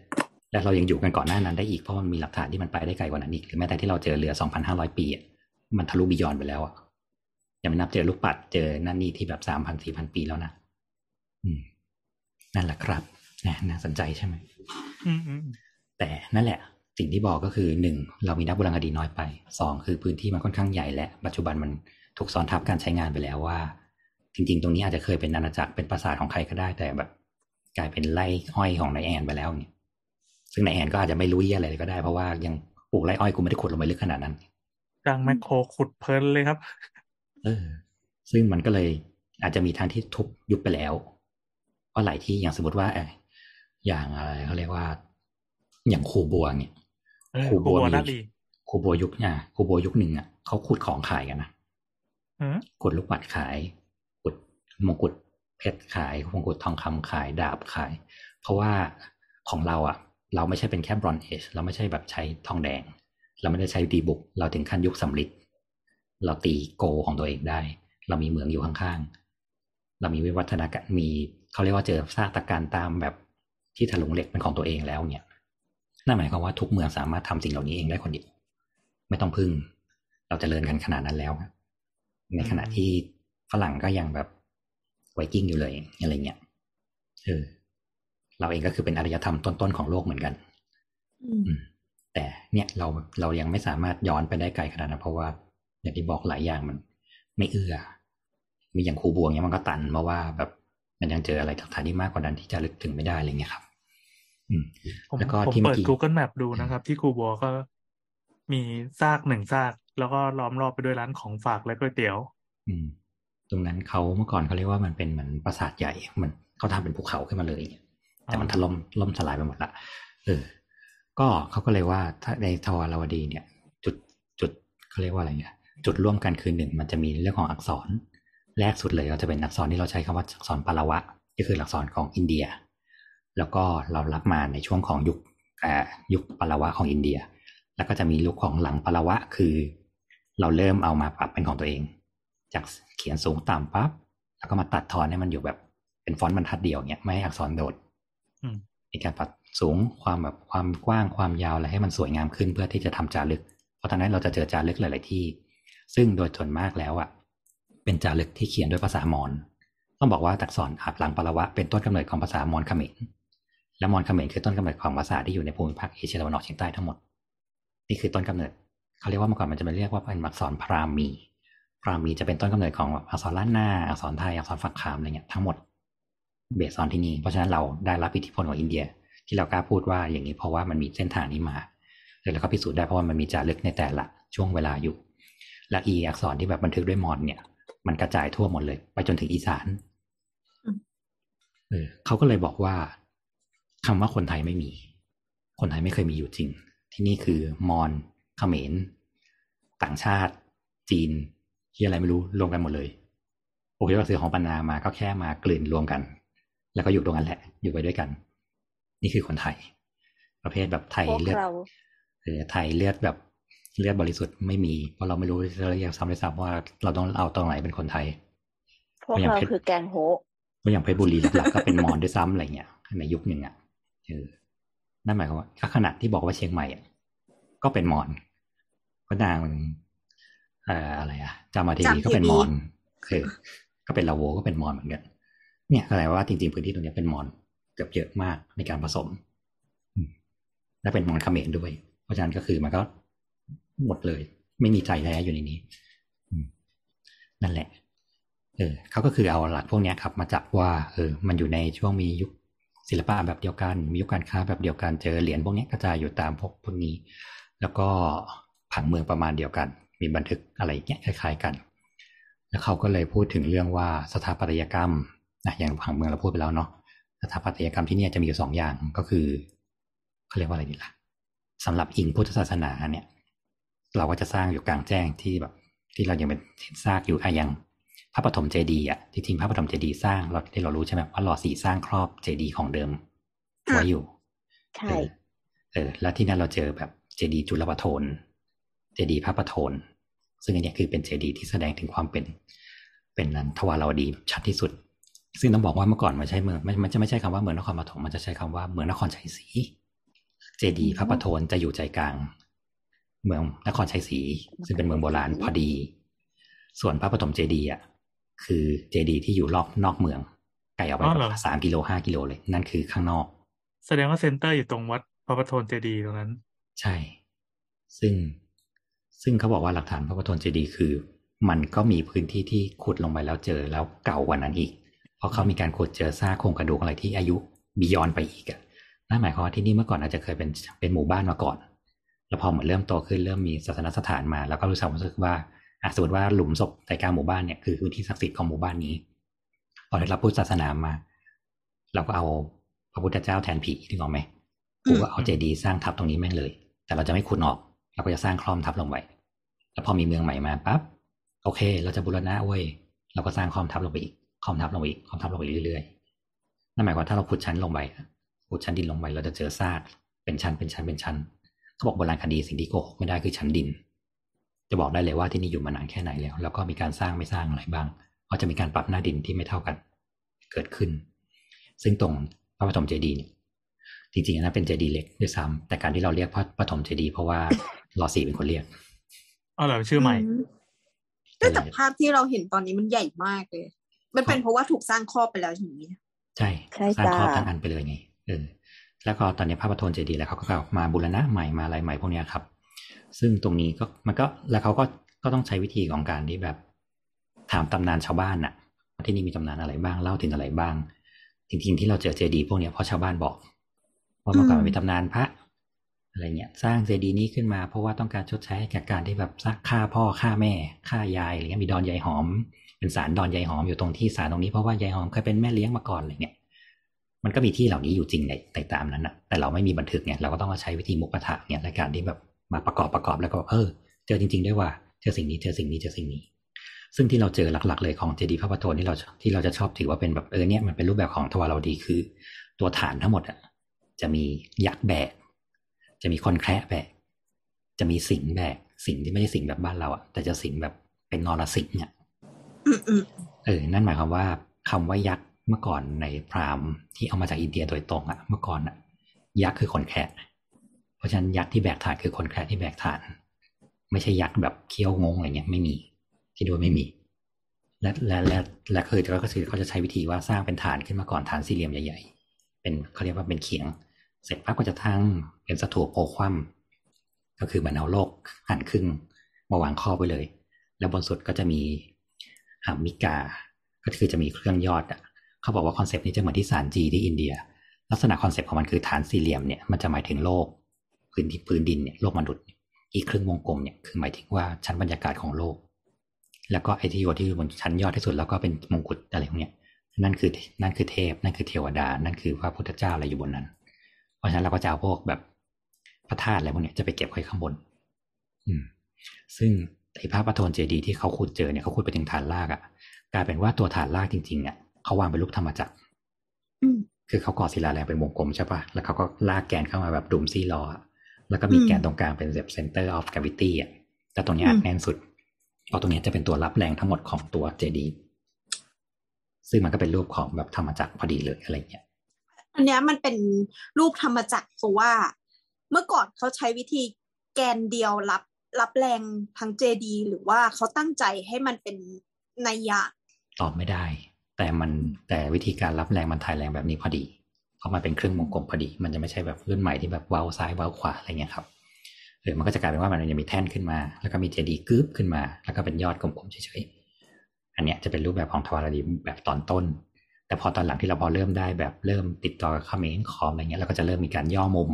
แล้วเรายังอยู่กันก่อนหน้านั้นได้อีกเพราะมันมีหลักฐานที่มันไปได้ไกลกว่านั้นอีกหรือแม้แต่ที่เราเจอเรือสองพันห้าร้อยปีอะมันทะลุบิยอนไปแล้วอะ ยังไม่นับเจอลูกปัดเจอนั่นนี่ที่แบบสามพันสี่พันปีแล้วนะอืม นั่นแหละครับนะน่าสนใจใช่ไหมอืมอืมแต่นั่นแหละ สิ่งที่บอกก็คือหนึ่งเรามีนักโบราณคดีน้อยไปสองคือพื้นที่มันค่อนข้างใหญ่และปัจจุบันมันถูกซ้อนทับการใช้งานไปแล้วว่า จริง ๆ ตรงนี้อาจจะเคยเป็นอาณาจักรเป็นปราสาทของใครก็ได้แต่แบบ กลายเป็นไร่อ้อยของนายแอนไปแล้วเนี่ยซึ่งนายแอนก็อาจจะไม่รู้เยี่ยอะไรเลยก็ได้เพราะว่ายังปลูกไร่อ้อยกูไม่ได้ขุดลงไปลึกขนาดนั้นดังแมคโครขุดเพลินเลยครับ เออ ซึ่งมันก็เลยอาจจะมีทางที่ทุบยุบไปแล้ว เพราะหลายที่อย่างสมมติว่าเอออย่างอะไรเขาเรียกว่า อย่างคูบัวเนี่ยเออครูบัวครูบัวมีนาลีคูโบยุคเนี่ยคูโบยุคหนึ่งอะเขาขุดของขายกันนะอืมขุดลูกปัดขายขุดมงกุฎเพชรขายมงกุฎทองคำขายดาบขาย เพราะว่าของเราอะ เราไม่ใช่เป็นแค่บรอนเอชเราไม่ใช่แบบใช้ทองแดง เราไม่ได้ใช้ดีบุก เราถึงขั้นยุคสำลิด เราตีโกของตัวเองได้ เรามีเหมืองอยู่ข้างๆ เรามีวิวัฒนาการมีเขาเรียกว่าเจอซากตะการตามแบบที่ถลุงเหล็กเป็นของตัวเองแล้วเนี่ยนั่นหมายความว่าทุกเมืองสามารถทำสิ่งเหล่านี้เองได้คนเดียวไม่ต้องพึ่ง เราจเจริญกันขนาดนั้นแล้วในขณะที่ฝรั่งก็ยังแบบไวกิ้งอยู่เลยอะไรเงี้ยเออเราเองก็คือเป็นอารยธรรมต้นๆของโลกเหมือนกันอืมอืมแต่เนี่ยเราเรายังไม่สามารถย้อนไปได้ไกลขนาดนั้นเพราะว่า อย่างที่บอกหลายอย่างมัน ไม่เอื้อ มีอย่างครูบวงเนี่ยมันก็ตันเพราะว่าแบบมันยังเจออะไรหลักฐานที่มากกว่านั้นที่จะลึกถึงไม่ได้อะไรเงี้ยครับ อืมผมแล้วก็ผมที่เมื่เปิอดกี้ Google Map ดูนะครับ ที่คูบัวก็มีซากหนึ่งซาก แล้วก็ล้อมรอบไปด้วยร้านของฝากและก๋วยเตี๋ยว อืม ตรงนั้นเขาเมื่อก่อนเขาเรียกว่ามันเป็นเหมือนปราสาทใหญ่ มันเขาทำเป็นภูเขาขึ้นมาเลย แต่มันถล่มล่มสลายไปหมดละเออ ก็เขาก็เลยว่าถ้าในทวารวดีเนี่ย จุดจุดเขาเรียกว่าอะไรเนี่ย จุดร่วมกันคือหนึ่งมันจะมีเรื่องของอักษร แรกสุดเลยก็จะเป็นอักษรที่เราใช้คำว่าอักษรปาละวะก็คืออักษรของอินเดีย แล้วก็เรารับมาในช่วงของยุคอ่ายุคปาละวะของอินเดีย แล้วก็จะมียุคของหลังปาละวะคือ เราเริ่มเอามาปรับเป็นของตัวเอง จากเขียนสูงต่ำปั๊บแล้วก็มาตัดทอนให้มันอยู่แบบเป็นฟอนต์บรรทัดเดียวเนี่ยไม่ให้อักษรโดดอืมมีการปรับสูงความแบบความกว้างความยาวอะไรให้มันสวยงามขึ้นเพื่อที่จะทำจารึก เพราะตอนนั้นเราจะเจอจารึกหลาย ๆ ที่ ซึ่งโดยส่วนมากแล้วอะเป็นจารึกที่เขียนด้วยภาษามอญต้องบอกว่าตักษรอับหลังปาละวะเป็นต้นกำเนิดของภาษามอญเขมรและมอญเขมรคือต้นกำเนิดของภาษาที่อยู่ในภูมิภาคเอเชียตะวันออกเฉียงใต้ทั้งหมด นี่คือต้นกำเนิด เขาเรียกว่าเมื่อก่อนมันจะเป็นเรียกว่าเป็นอักษรพราหมี พราหมีจะเป็นต้นกำเนิดของอักษรล้านนาอักษรไทยอักษรฝักขามอะไรเงี้ยทั้งหมดเบสออนที่นี่เพราะฉะนั้นเราได้รับอิทธิพลของอินเดีย ที่เรากล้าพูดว่าอย่างนี้เพราะว่ามันมีเส้นทางนี้มาแล้วก็พิสูจน์ได้เพราะว่ามันมีจารึกในแต่ละช่วงเวลาอยู่ และอีอักษรที่แบบบันทึกด้วยมอญเนี่ย มันกระจายทั่วหมดเลย ไปจนถึงอีสานอืมเออเขาก็เลยบอกว่าคำว่าคนไทยไม่มี คนไทยไม่เคยมีอยู่จริง ที่นี่คือมอญเขมรต่างชาติ จีนที่อะไรไม่รู้รวมกันหมดเลยโอเคว่าสื่อของปันนามาก็แค่มากลืนรวมกัน แล้วก็อยู่ตรงนั้นแหละ อยู่ไปด้วยกัน นี่คือคนไทย ประเภทแบบไทยพวกเลือดเราเออไทยเลือดแบบ เลือดบริสุทธิ์ไม่มี เพราะเราไม่รู้เราอยากซ้ำเลยซ้ำว่าเราต้องเอาตรงไหนเป็นคนไทย พวกอย่างเราเพชรคือแกงโฮะเพราะอย่างเพชรบุรีหลักๆก็เป็นมอญด้วยซ้ำอะไรเงี้ยในยุคหนึ่งอะเออนั่นหมายความว่าถ้าขนาดที่บอกว่าเชียงใหม่อะก็เป็นมอญก็นางเอ่ออะไรอะจามาเทวีก็เป็นมอญเออก็เป็นลาโวก็เป็นมอญเหมือนกันเนี่ยแสดงว่าจริงๆพื้นที่ตรงเนี้ยเป็นมอญเกือบเยอะมากในการผสมอืมและเป็นมอญเขมรด้วย เพราะฉะนั้นก็คือมันก็ หมดเลย ไม่มีใจแท้อยู่ในนี้นั่นแหละ เออเขาก็คือเอาหลักพวกนี้ครับ มาจับว่า เออ มันอยู่ในช่วงมียุคศิลปะแบบเดียวกัน มียุคการค้าแบบเดียวกัน เจอเหรียญพวกนี้กระจายอยู่ตามพวกพวกนี้ แล้วก็ผังเมืองประมาณเดียวกัน มีบันทึกอะไรเงี้ยคล้าย ๆกัน แล้วเขาก็เลยพูดถึงเรื่องว่าสถาปัตยกรรมนะอย่างผังเมืองเราพูดไปแล้วเนาะ สถาปัตยกรรมที่นี่จะมีอยู่สองอย่างก็คือเขาเรียกว่าอะไรดีล่ะสำหรับอิงพุทธศาสนาเนี่ย เราก็จะสร้างอยู่กลางแจ้งที่แบบ ที่เรายังเป็นซากอยู่อะอย่างพระปฐมเจดีย์อะที่จริงพระปฐมเจดีย์สร้างเราที่เรารู้ใช่ไหมว่าหล่อสีสร้างครอบเจดีย์ของเดิมไว้อยู่ใช่เออเออแล้วที่นั่นเราเจอแบบเจดีย์จุลปโทนเจดีย์พระประโทนซึ่งอันเนี้ยคือเป็นเจดีย์ที่แสดงถึงความเป็น เป็นนันทวารวดีชัดที่สุด ซึ่งต้องบอกว่าเมื่อก่อนมันใช้เมืองมันมันจะไม่ใช่คำว่าเมืองนครปฐมมันจะใช้คำว่าเมืองนครชัยศรีเจดีย์พระประโทนจะอยู่ใจกลาง เมืองนครชัยศรีซึ่งเป็นเมืองโบราณพอดี ส่วนพระปฐมเจดีย์อะคือเจดีย์ที่อยู่รอบนอกเมืองไกลออกไปอ๋อเหรอสามกิโลห้ากิโลเลย นั่นคือข้างนอก แสดงว่า center อยู่ตรงวัดพระประโทนเจดีย์ตรงนั้น ใช่ ซึ่งซึ่งเขาบอกว่าหลักฐานพระปฐมเจดีย์คือ มันก็มีพื้นที่ที่ขุดลงไปแล้วเจอแล้วเก่ากว่านั้นอีก เพราะเขามีการขุดเจอซากโครงกระดูกอะไรที่อายุบียอนไปอีกอะนั่นหมายความว่าที่นี่เมื่อก่อนอาจจะเคยเป็นเป็นหมู่บ้านมาก่อน แล้วพอเหมือนเริ่มโตขึ้นเริ่มมีศาสนสถานมา แล้วก็รู้สึกรู้สึกว่าอะสมมติว่าหลุมศพใจกลางหมู่บ้านเนี่ยคือพื้นที่ศักดิ์สิทธิ์ของหมู่บ้านนี้พอได้รับพุทธศาสนามา เราก็เอาพระพุทธเจ้าแทนผีถึงออกไหมกูก็เอาเจดีย์สร้างทับตรงนี้แม่งเลย แต่เราจะไม่ขุดออกเราก็จะสร้างคลอมทับลงไปแล้วพอมีเมืองใหม่มาปั๊บโอเค เราจะบูรณะเว้ยเราก็สร้างคลอมทับลงไปอีกคลอมทับลงไปอีกคลอมทับลงไปเรื่อยๆนั่นหมายความว่าถ้าเราขุดชั้นลงไปขุดชั้นดินลงไปเราจะเจอซากเป็นชั้นเป็นชั้นเป็นชั้น เขาบอกโบราณคดีสิ่งที่โกหกไม่ได้คือชั้นดิน จะบอกได้เลยว่าที่นี่อยู่มานานแค่ไหนแล้ว แล้วก็มีการสร้างไม่สร้างอะไรบ้างเพราะจะมีการปรับหน้าดินที่ไม่เท่ากัน เกิดขึ้น ซึ่งตรงพระปฐมเจดีย์เนี่ยจริงๆนะเป็นเจดีย์เล็กด้วยซ้ำแต่การที่เราเรียกพระปฐมเจดีย์เพราะว่ารอสีเป็นคนเรียกอ๋อเหรอชื่อใหม่แต่แต่ภาพที่เราเห็นตอนนี้มันใหญ่มากเลย มันเป็นเพราะว่าถูกสร้างครอบไปแล้วอย่างนี้ ใช่ใช่สร้างครอบจ้ะทั้งอันไปเลยไงเออ แล้วก็ตอนนี้พระปฐมเจดีย์แล้วเขาก็มาบูรณะใหม่มาอะไรใหม่พวกนี้ครับ ซึ่งตรงนี้ก็มันก็แล้วเขาก็ก็ต้องใช้วิธีของการที่แบบถามตำนานชาวบ้านน่ะว่าที่นี่มีตำนานอะไรบ้างเล่าถึงอะไรบ้าง จริงๆที่เราเจอเจดีย์พวกนี้เพราะชาวบ้านบอกว่าเมื่อก่อนมีตำนานพระอะไรเงี้ย สร้างเจดีย์นี้ขึ้นมาเพราะว่าต้องการชดใช้ให้กับการที่แบบสร้างฆ่าพ่อฆ่าแม่ฆ่ายายอะไรเงี้ยมีดอนยายหอม เป็นศาลดอนยายหอมอยู่ตรงที่ศาลตรงนี้เพราะว่ายายหอมเคยเป็นแม่เลี้ยงมาก่อนอะไรเงี้ย มันก็มีที่เหล่านี้อยู่จริงในในตามนั้นนะแต่เราไม่มีบันทึกเนี่ยเราก็ต้องมาใช้วิธีมุกปะทะเนี่ยในการที่แบบมาประกอบประกอบแล้วก็เออ เจอจริง ๆ ด้วยว่าเจอสิ่งนี้เจอสิ่งนี้เจอสิ่งนี้ ซึ่งที่เราเจอหลักๆ เลยของเจดีย์พระประโทนที่เราที่เราจะชอบถือว่าเป็นแบบเออเนี่ยมันเป็นรูปแบบของทวารวดีคือ ตัวฐานทั้งหมดอะจะมียักษ์แบก จะมีคนแคระแบก จะมีสิงห์แบก สิงห์ที่ไม่ใช่สิงห์แบบบ้านเราอะแต่จะสิงห์แบบเป็นนรสิงห์เนี่ยอืมอืมเออ นั่นหมายความว่าคำว่ายักษ์ เมื่อก่อนในพราหมณ์ที่เอามาจากอินเดียโดยตรงอะเมื่อก่อนอะยักษ์คือคนแคะเพราะฉะนั้นยักษ์ที่แบกฐานคือคนแคะที่แบกฐาน ไม่ใช่ยักษ์แบบเคี้ยวงงอะไรเงี้ยไม่มีคิดว่าไม่มี และและและและคือก็คือเขาจะใช้วิธีว่าสร้างเป็นฐานขึ้นมาก่อนฐานสี่เหลี่ยมใหญ่ ๆ เป็นเขาเรียกว่าเป็นเขียง เสร็จปั๊บก็จะทั้งเป็นสถูปโอคว่ำก็คือเหมือนเอาโลกหันครึ่งมาวางครอบไว้เลย แล้วบนสุดก็จะมีหามิกา ก็คือจะมีเครื่องยอดอะ เขาบอกว่า concept นี้จะเหมือนที่สาญจีที่อินเดีย ลักษณะ concept ของมันคือฐานสี่เหลี่ยมเนี่ยมันจะหมายถึงโลก พื้นที่พื้นดินเนี่ยโลกมนุษย์ อีกครึ่งวงกลมเนี่ยคือหมายถึงว่าชั้นบรรยากาศของโลก แล้วก็ไอที่อยู่ที่บนชั้นยอดที่สุดแล้วก็เป็นมงกุฎอะไรพวกเนี้ยนั่นคือนั่นคือเทพ นั่นคือเทวดา นั่นคือพระพุทธเจ้าอะไรอยู่บนนั้น เพราะฉะนั้นเราก็จะเอาพวกแบบพระธาตุอะไรพวกเนี้ยจะไปเก็บไว้ข้างบน อืม ซึ่งไอ้พระประโทนเจดีย์ที่เขาขุดเจอเนี่ยเขาขุดไปถึงฐานรากอะ่ะ กลายเป็นว่าตัวฐานรากจริงๆเนี่ย เขาวางเป็นรูปธรรมจักรอืมคือเขาก่อศิลาแรงเป็นวงกลมใช่ปะแล้วเขาก็ลากแกนเข้ามาแบบดุมซี่ล้ออะแล้วก็มีอืมแกนตรงกลางเป็นแบบ center of gravity อะ แต่ตรงเนี้ยอัดแน่นสุดเพราะตรงเนี้ยจะเป็นตัวรับแรงทั้งหมดของตัวเจดีย์ซึ่งมันก็เป็นรูปของแบบธรรมจักรพอดีเลยอะไรเงี้ย อันเนี้ยมันเป็นรูปธรรมจักรเพราะว่า เมื่อก่อนเขาใช้วิธีแกนเดียวรับรับแรงทั้งเจดี หรือว่าเขาตั้งใจให้มันเป็นนัยยะตอบไม่ได้ แต่มันแต่วิธีการรับแรงมันถ่ายแรงแบบนี้พอดี เพราะมันเป็นเครื่องวงกลมพอดี มันจะไม่ใช่แบบรุ่นใหม่ที่แบบเว้าซ้ายเว้าขวาอะไรเงี้ยครับเออมันก็จะกลายเป็นว่ามันจะมีแท่นขึ้นมา แล้วก็มีเจดีย์กึ๊บขึ้นมา แล้วก็เป็นยอดกลมๆเฉยๆอันเนี้ยจะเป็นรูปแบบของทวารดีแบบตอนต้น แต่พอตอนหลังที่เราพอเริ่มได้แบบเริ่มติดต่อกับเขมรคอมอะไรเงี้ยเราก็จะเริ่มมีการย่อมุม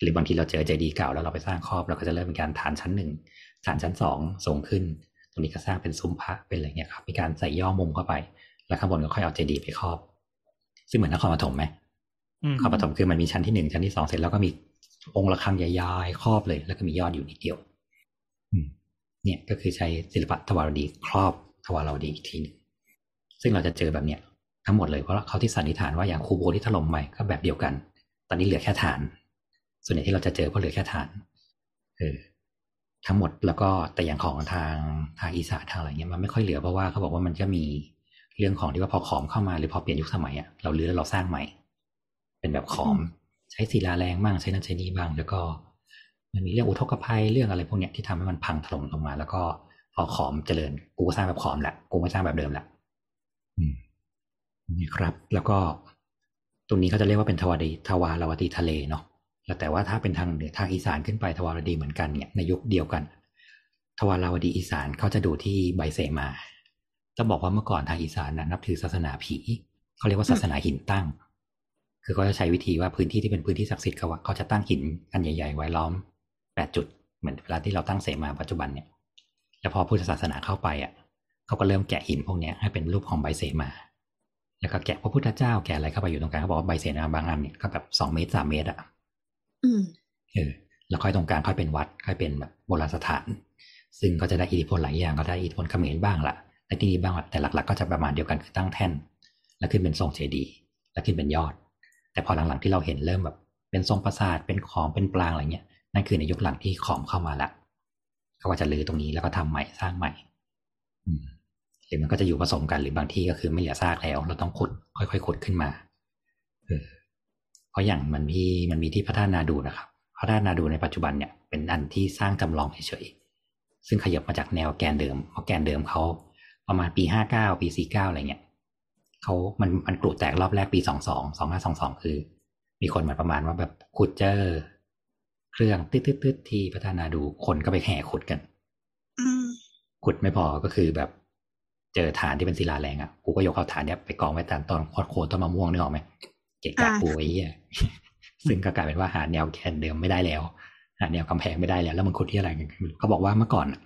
หรือบางทีเราเจอเจดีย์เก่าแล้วเราไปสร้างครอบเราก็จะเริ่มมีการฐานชั้นหนึ่งฐานชั้นสองสูงขึ้น ตรงนี้ก็สร้างเป็นซุ้มพระเป็นอะไรเงี้ยครับมีการใส่ย่อมุมเข้าไป แล้วข้างบนก็ค่อยเอาเจดีย์ไปครอบ ซึ่งเหมือนนครปฐมไหมอืมนครปฐมคือมันมีชั้นที่หนึ่งชั้นที่สองเสร็จแล้วก็มีองค์ระฆังใหญ่ๆครอบเลย แล้วก็มียอดอยู่นิดเดียวอืมเนี่ยก็คือใช้ศิลปะทวารวดีครอบทวารวดีอีกทีหนึงซึ่งเราจะเจอแบบเนี้ยทั้งหมดเลยเพราะเขาที่สันนิษฐานว่าอย่างคูโบที่ถล่มใหม่ก็แบบเดียวกัน ตอนนี้เหลือแค่ฐาน ส่วนใหญ่ที่เราจะเจอก็เหลือแค่ฐานเออทั้งหมดแล้วก็แต่อย่างของทางทางอีสานทางอะไรเงี้ยมันไม่ค่อยเหลือเพราะว่าเขาบอกว่ามันก็มี เรื่องของที่ว่าพอขอมเข้ามาหรือพอเปลี่ยนยุคสมัยอะเราเลือเราสร้างใหม่ เป็นแบบขอม ใช้ศิลาแรงบ้างใช้นั่นใช้นี่บ้าง แล้วก็ มันมีเรื่องอุทกภัยเรื่องอะไรพวกเนี้ยที่ทำให้มันพังถล่มลงมา แล้วก็พอขอมเจริญ กูก็สร้างแบบขอมแหละกูไม่สร้างแบบเดิมละอืมนี่ครับ แล้วก็ตรงนี้เขาจะเรียกว่าเป็นทวารดีทวารวดีทะเลเนาะแล้วแต่ว่าถ้าเป็นทางเหนือทางอีสานขึ้นไปทวารวดีเหมือนกันเนี่ยในยุคเดียวกัน ทวารวดีอีสานเขาจะดูที่ใบเสมา จะบอกว่าเมื่อก่อนทางอีสานนะนับถือศาสนาผีเขาเรียกว่าศาสนาหินตั้ง คือเขาจะใช้วิธีว่าพื้นที่ที่เป็นพื้นที่ศักดิ์สิทธิ์เขาอะเขาจะตั้งหินอันใหญ่ ๆ ไว้ล้อมแปดจุดเหมือนเวลาที่เราตั้งเสมาปัจจุบันเนี่ยแล้วพอพุทธศาสนาเข้าไปอะเขาก็เริ่มแกะหินพวกเนี้ยให้เป็นรูปของใบเสมา แล้วก็แกะพระพุทธเจ้าแกะอะไรเข้าไปอยู่ตรงกลางเขาบอกว่าใบเสมาบางอันเนี่ยก็แบบสองเมตรสามเมตรอะอืมเออแล้วค่อยตรงกลางค่อยเป็นวัด ค่อยเป็นแบบโบราณสถาน ซึ่งก็จะได้อิทธิพลหลายอย่างก็ได้อิทธิพลเขมรบ้างละ และที่นี่บ้างแต่หลัก ๆ ก็จะประมาณเดียวกันคือตั้งแท่น แล้วขึ้นเป็นทรงเจดีย์แล้วขึ้นเป็นยอด แต่พอหลังๆที่เราเห็นเริ่มแบบ เป็นทรงปราสาทเป็นขอมเป็นปรางอะไรเงี้ยนั่นคือในยุคหลังที่ขอมเข้ามาละเขาก็จะลือตรงนี้แล้วก็ทำใหม่สร้างใหม่ อืมหรือมันก็จะอยู่ผสมกันหรือบางที่ก็คือไม่เหลือซากแล้ว เราต้องขุด ค่อยๆขุดขึ้นมาเออเพราะอย่างมันมีมันมีที่พระธาตุนาดูนะครับพระธาตุนาดูในปัจจุบันเนี่ยเป็นอันที่สร้างจำลองเฉยๆซึ่งขยับมาจากแนวแกนเดิมเพราะแกนเดิมเขา ประมาณปีห้าเก้าปีสี่เก้าอะไรเงี้ยเขามันมันกรุแตกรอบแรกปีสองสองสองห้าสองสองคือ มีคนมาประมาณว่าแบบขุดเจอ เครื่องตืดๆที่พระธาตุนาดูคนก็ไปแห่ขุดกันอืมขุดไม่พอก็คือแบบ เจอฐานที่เป็นศิลาแรงอะกูก็ยกเอาฐานเนี้ยไปกองไว้ตามตอนโคนต้นมะม่วงนึกออกไหมเกะกะปูไอ้เหี้ยซึ่งก็กลายเป็นว่าหาแนวแกนเดิมไม่ได้แล้วหาแนวกำแพงไม่ได้แล้ว แล้วมันขุดที่อะไรกันเขาบอกว่าเมื่อก่อนอะ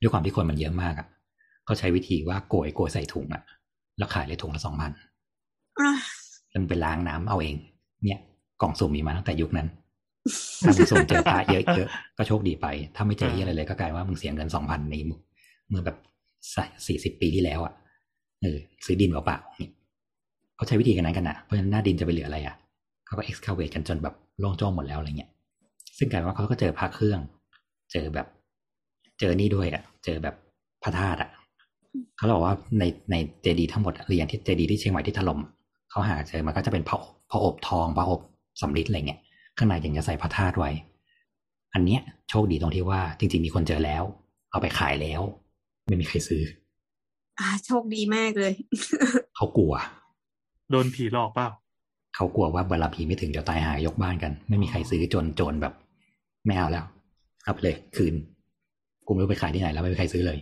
ด้วยความที่คนมันเยอะมากอะ เขาใช้วิธีว่าโกยโกยใส่ถุงอะแล้วขายเลยถุงละสองพันอะแล้วมันไปล้างน้ำเอาเอง เนี่ย กล่องสุ่มมีมาตั้งแต่ยุคนั้น ถ้ามึงสุ่มเจอพระเยอะๆก็โชคดีไป ถ้าไม่เจอเหียอะไรเลยก็กลายว่ามึงเสียเงินสองพันในเมื่อแบบสี่สิบปีที่แล้วอะเออซื้อดินเปล่าๆเนี่ยเขาใช้วิธีกันนั้นกันนะเพราะฉะนั้นหน้าดินจะไปเหลืออะไรอะเขาก็เอ็กซ์คาเวตกันจนแบบโล่งโจ้งหมดแล้วอะไรเงี้ย ซึ่งกลายว่าเขาก็เจอพระเครื่อง เจอแบบ เจอนี่ด้วยอะเจอแบบพระธาตุอะ เขาบอกว่าในในเจดีทั้งหมดอะหรืออย่างที่เจดีที่เชียงใหม่ที่ถล่มเขาหาเจอมันก็จะเป็นพระพระอบทองพระอบสำริดอะไรเงี้ยข้างในยังจะใส่พระธาตุไว้ อันเนี้ยโชคดีตรงที่ว่าจริง ๆ มีคนเจอแล้ว เอาไปขายแล้ว ไม่มีใครซื้อ อ่า โชคดีมากเลย เขากลัว โดนผีหลอกเปล่าเขากลัวว่าเวลาผีไม่ถึงจะตายหายยกบ้านกัน ไม่มีใครซื้อจนโจรแบบไม่เอาแล้วเอาไปเลยคืนกูไม่รู้ไปขายที่ไหนแล้วไม่มีใครซื้อเลย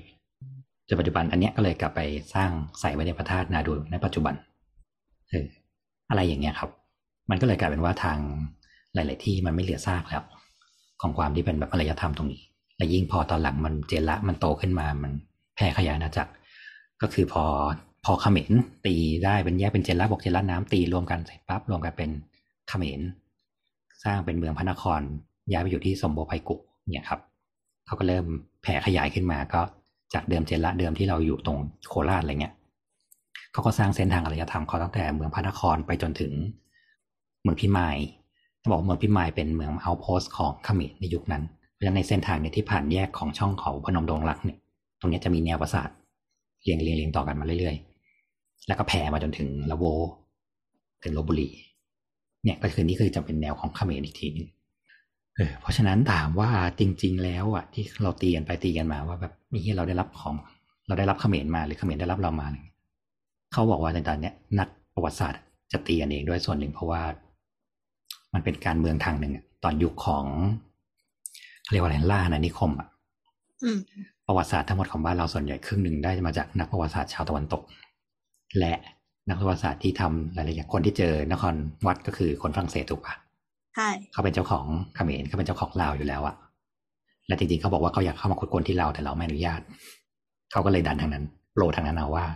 จนปัจจุบันอันเนี้ยก็เลยกลับไปสร้างใส่ไว้ในพระธาตุนาดูในปัจจุบันเอออะไรอย่างเงี้ยครับ มันก็เลยกลายเป็นว่าทางหลาย ๆ ที่มันไม่เหลือซากแล้ว ของความที่เป็นแบบอารยธรรมตรงนี้ และยิ่งพอตอนหลังมันเจละมันโตขึ้นมามันแพร่ขยายอาจักร ก็คือพอพอเขมรตีได้เป็นแยกเป็นเจละบอกเจละน้ำตีรวมกันเสร็จปั๊บรวมกันเป็นเขมรสร้างเป็นเมืองพระนครย้ายไปอยู่ที่สมโภไพกุเนี่ยครับเขาก็เริ่มแผ่ขยายขึ้นมาก็ จากเดิมเจนละเดิมที่เราอยู่ตรงโคราชอะไรเงี้ยเขาก็สร้างเส้นทางอารยธรรมเขาตั้งแต่เมืองพระนครไปจนถึงเมืองพิมายต้องบอกเมืองพิมายเป็นเมืองเอาโพสของขมรในยุคนั้น เพราะฉะนั้นในเส้นทางเนี่ยที่ผ่านแยกของช่องเขาพนมดงรักเนี่ย ตรงนี้จะมีแนวประสาทเรียงเรียงเรียงต่อกันมาเรื่อยๆ แล้วก็แผ่มาจนถึงละโว ถึงลบบุรี เนี่ยก็คือนี่คือจะเป็นแนวของขมรอีกทีนึง เออเพราะฉะนั้นถามว่าจริง ๆ แล้วอะที่เราตีกันไปตีกันมาว่าแบบนี่เราได้รับของ เราได้รับเขมรมาหรือเขมรได้รับเรามาเนี่ยเขาบอกว่าในตอนเนี้ยนักประวัติศาสตร์จะตีกันเองด้วยส่วนหนึ่งเพราะว่า มันเป็นการเมืองทางหนึ่งตอนยุคของเรียกว่าอะไรล่าอาณานิคมอะประวัติศาสตร์ทั้งหมดของบ้านเราส่วนใหญ่ครึ่งหนึ่งได้มาจากนักประวัติศาสตร์ชาวตะวันตก และนักประวัติศาสตร์ที่ทำหลายๆอย่างคนที่เจอนครวัดก็คือคนฝรั่งเศสถูกปะ เขาเป็นเจ้าของเขมรเขาเป็นเจ้าของลาวอยู่แล้วอะและจริงๆเขาบอกว่าเขาอยากเข้ามาขุดค้นที่เราแต่เราไม่อนุญาต เขาก็เลยดันทางนั้นโปรทางนั้นเอาว่า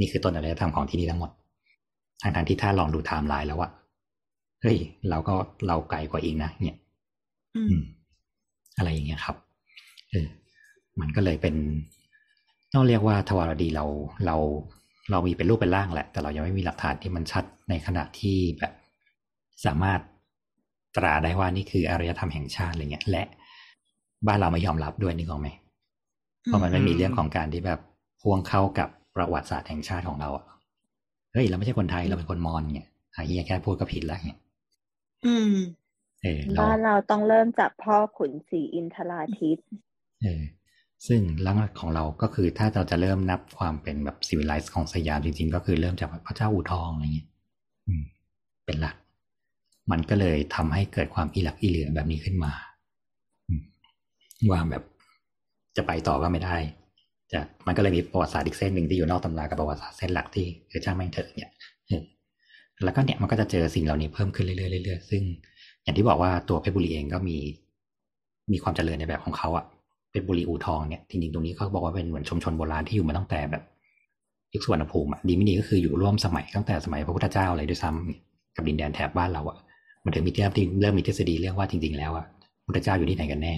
นี่คือต้นอารยธรรมของที่นี่ทั้งหมดทางทางๆที่ถ้าลองดูไทม์ไลน์แล้วอะเฮ้ยเราก็เราไกลกว่าอีกนะเนี่ย อือืมมอะไรอย่างเงี้ยครับเออมันก็เลยเป็นต้องเรียกว่าทวารวดีเราเราเรามีเป็นรูปเป็นร่างแหละ แต่เรายังไม่มีหลักฐานที่มันชัดในขณะที่แบบสามารถ ตราได้ว่านี่คืออารยธรรมแห่งชาติอะไรเงี้ย และบ้านเราไม่ยอมรับด้วยนี่ก็ไหมเพราะมันไม่มีเรื่องของการที่แบบพ่วงเข้ากับประวัติศาสตร์แห่งชาติของเราอะเฮ้ยเราไม่ใช่คนไทยเราเป็นคนมอญเนี่ยไอ้เฮียแค่พูดก็ผิดแล้วเนี่ยอืมเออเราบ้านเราต้องเริ่มจากพ่อขุนศรีอินทราทิตย์เออซึ่งหลักของเราก็คือถ้าเราจะเริ่มนับความเป็นแบบซีวิไลซ์ของสยามจริงๆ ก็คือเริ่มจากพระเจ้าอู่ทองอะไรเงี้ยอืมเป็นหลัก มันก็เลยทำให้เกิดความอีหลักอีเหลือแบบนี้ขึ้นมา ว่าแบบจะไปต่อก็ไม่ได้จะมันก็เลยมีประวัติศาสตร์อีกเส้นหนึ่งที่อยู่นอกตำรากับประวัติศาสตร์เส้นหลักที่คือช่างแม่งเถอะเนี่ยแล้วก็เนี่ยมันก็จะเจอสิ่งเหล่านี้เพิ่มขึ้นเรื่อยๆเรื่อยๆซึ่ง อย่างที่บอกว่าตัวเพชรบุรีเองก็มี มีความเจริญในแบบของเขาอะเพชรบุรีอู่ทองเนี่ยจริงๆตรงนี้เขาบอกว่าเป็นเหมือนชุมชนโบราณที่อยู่มาตั้งแต่แบบยุคสุวรรณภูมิอะดีไม่ดีก็คืออยู่ร่วมสมัยตั้งแต่สมัยพระพุทธเจ้าเลยด้วยซ้ำกับดินแดนแถบบ้านเราอะ มันถึงมีที่ที่เริ่มมีทฤษฎีเรื่องว่าจริง ๆ แล้วอะพุทธเจ้าอยู่ที่ไหนกันแน่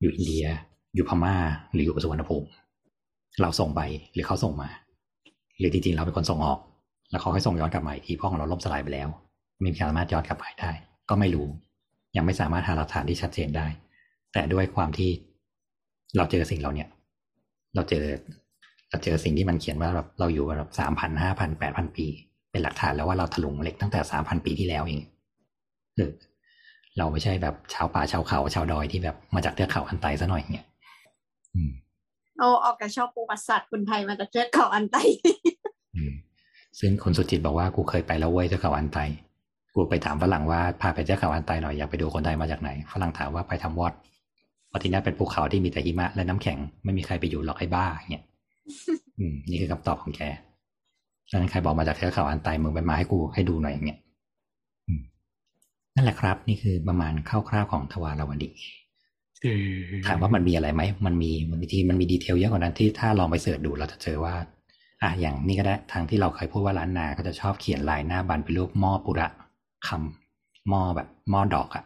อยู่อินเดีย อยู่พม่า หรืออยู่สุวรรณภูมิเราส่งไปหรือเขาส่งมา หรือจริงๆเราเป็นคนส่งออก แล้วเขาค่อยส่งย้อนกลับมาทีเพราะของเราล่มสลายไปแล้ว ไม่มีใครสามารถย้อนกลับไปได้ ก็ไม่รู้ ยังไม่สามารถหาหลักฐานที่ชัดเจนได้ แต่ด้วยความที่เราเจอสิ่งเราเนี่ย เราเจอเราเจอสิ่งที่มันเขียนว่าแบบเราอยู่แบบสามพันห้าพันแปดพันปี เป็นหลักฐานแล้วว่าเราถลุงเหล็กตั้งแต่สามพันปีที่แล้วเอง เออเราไม่ใช่แบบชาวป่าชาวเขาชาวดอยที่แบบมาจากเทือกเขาอันไตซะหน่อยเนี่ยอืมเอาออกกับชอบประวัติศาสตร์คนไทยมาจากเทือกเขาอันไตอืมซึ่งคนสุจิตบอกว่ากูเคยไปแล้วเว้ยเทือกเขาอันไตกูไปถามฝรั่งว่าพาไปเทือกเขาอันไตหน่อยอยากไปดูคนไทยมาจากไหนฝรั่งถามว่าไปทำวอดเพราะที่นั่นเป็นภูเขาที่มีแต่หิมะและน้ำแข็งไม่มีใครไปอยู่หรอกไอ้บ้าเนี่ยอืมนี่คือคำตอบของแกดังนั้นใครบอกมาจากเทือกเขาอันไตมึงไปมาให้กูให้ดูหน่อยอย่างเงี้ยอืม นั่นแหละครับ นี่คือประมาณคร่าวๆของทวารวดีถามว่ามันมีอะไรไหมมันมีบางทีมันมีดีเทลเยอะกว่านั้นที่ถ้าลองไปเสิร์ชดูเราจะเจอว่า อะอย่างนี้ก็ได้ทางที่เราเคยพูดว่าร้านนาก็จะชอบเขียนลายหน้าบันเป็นรูปหม้อปุระคำหม้อแบบหม้อดอกอะ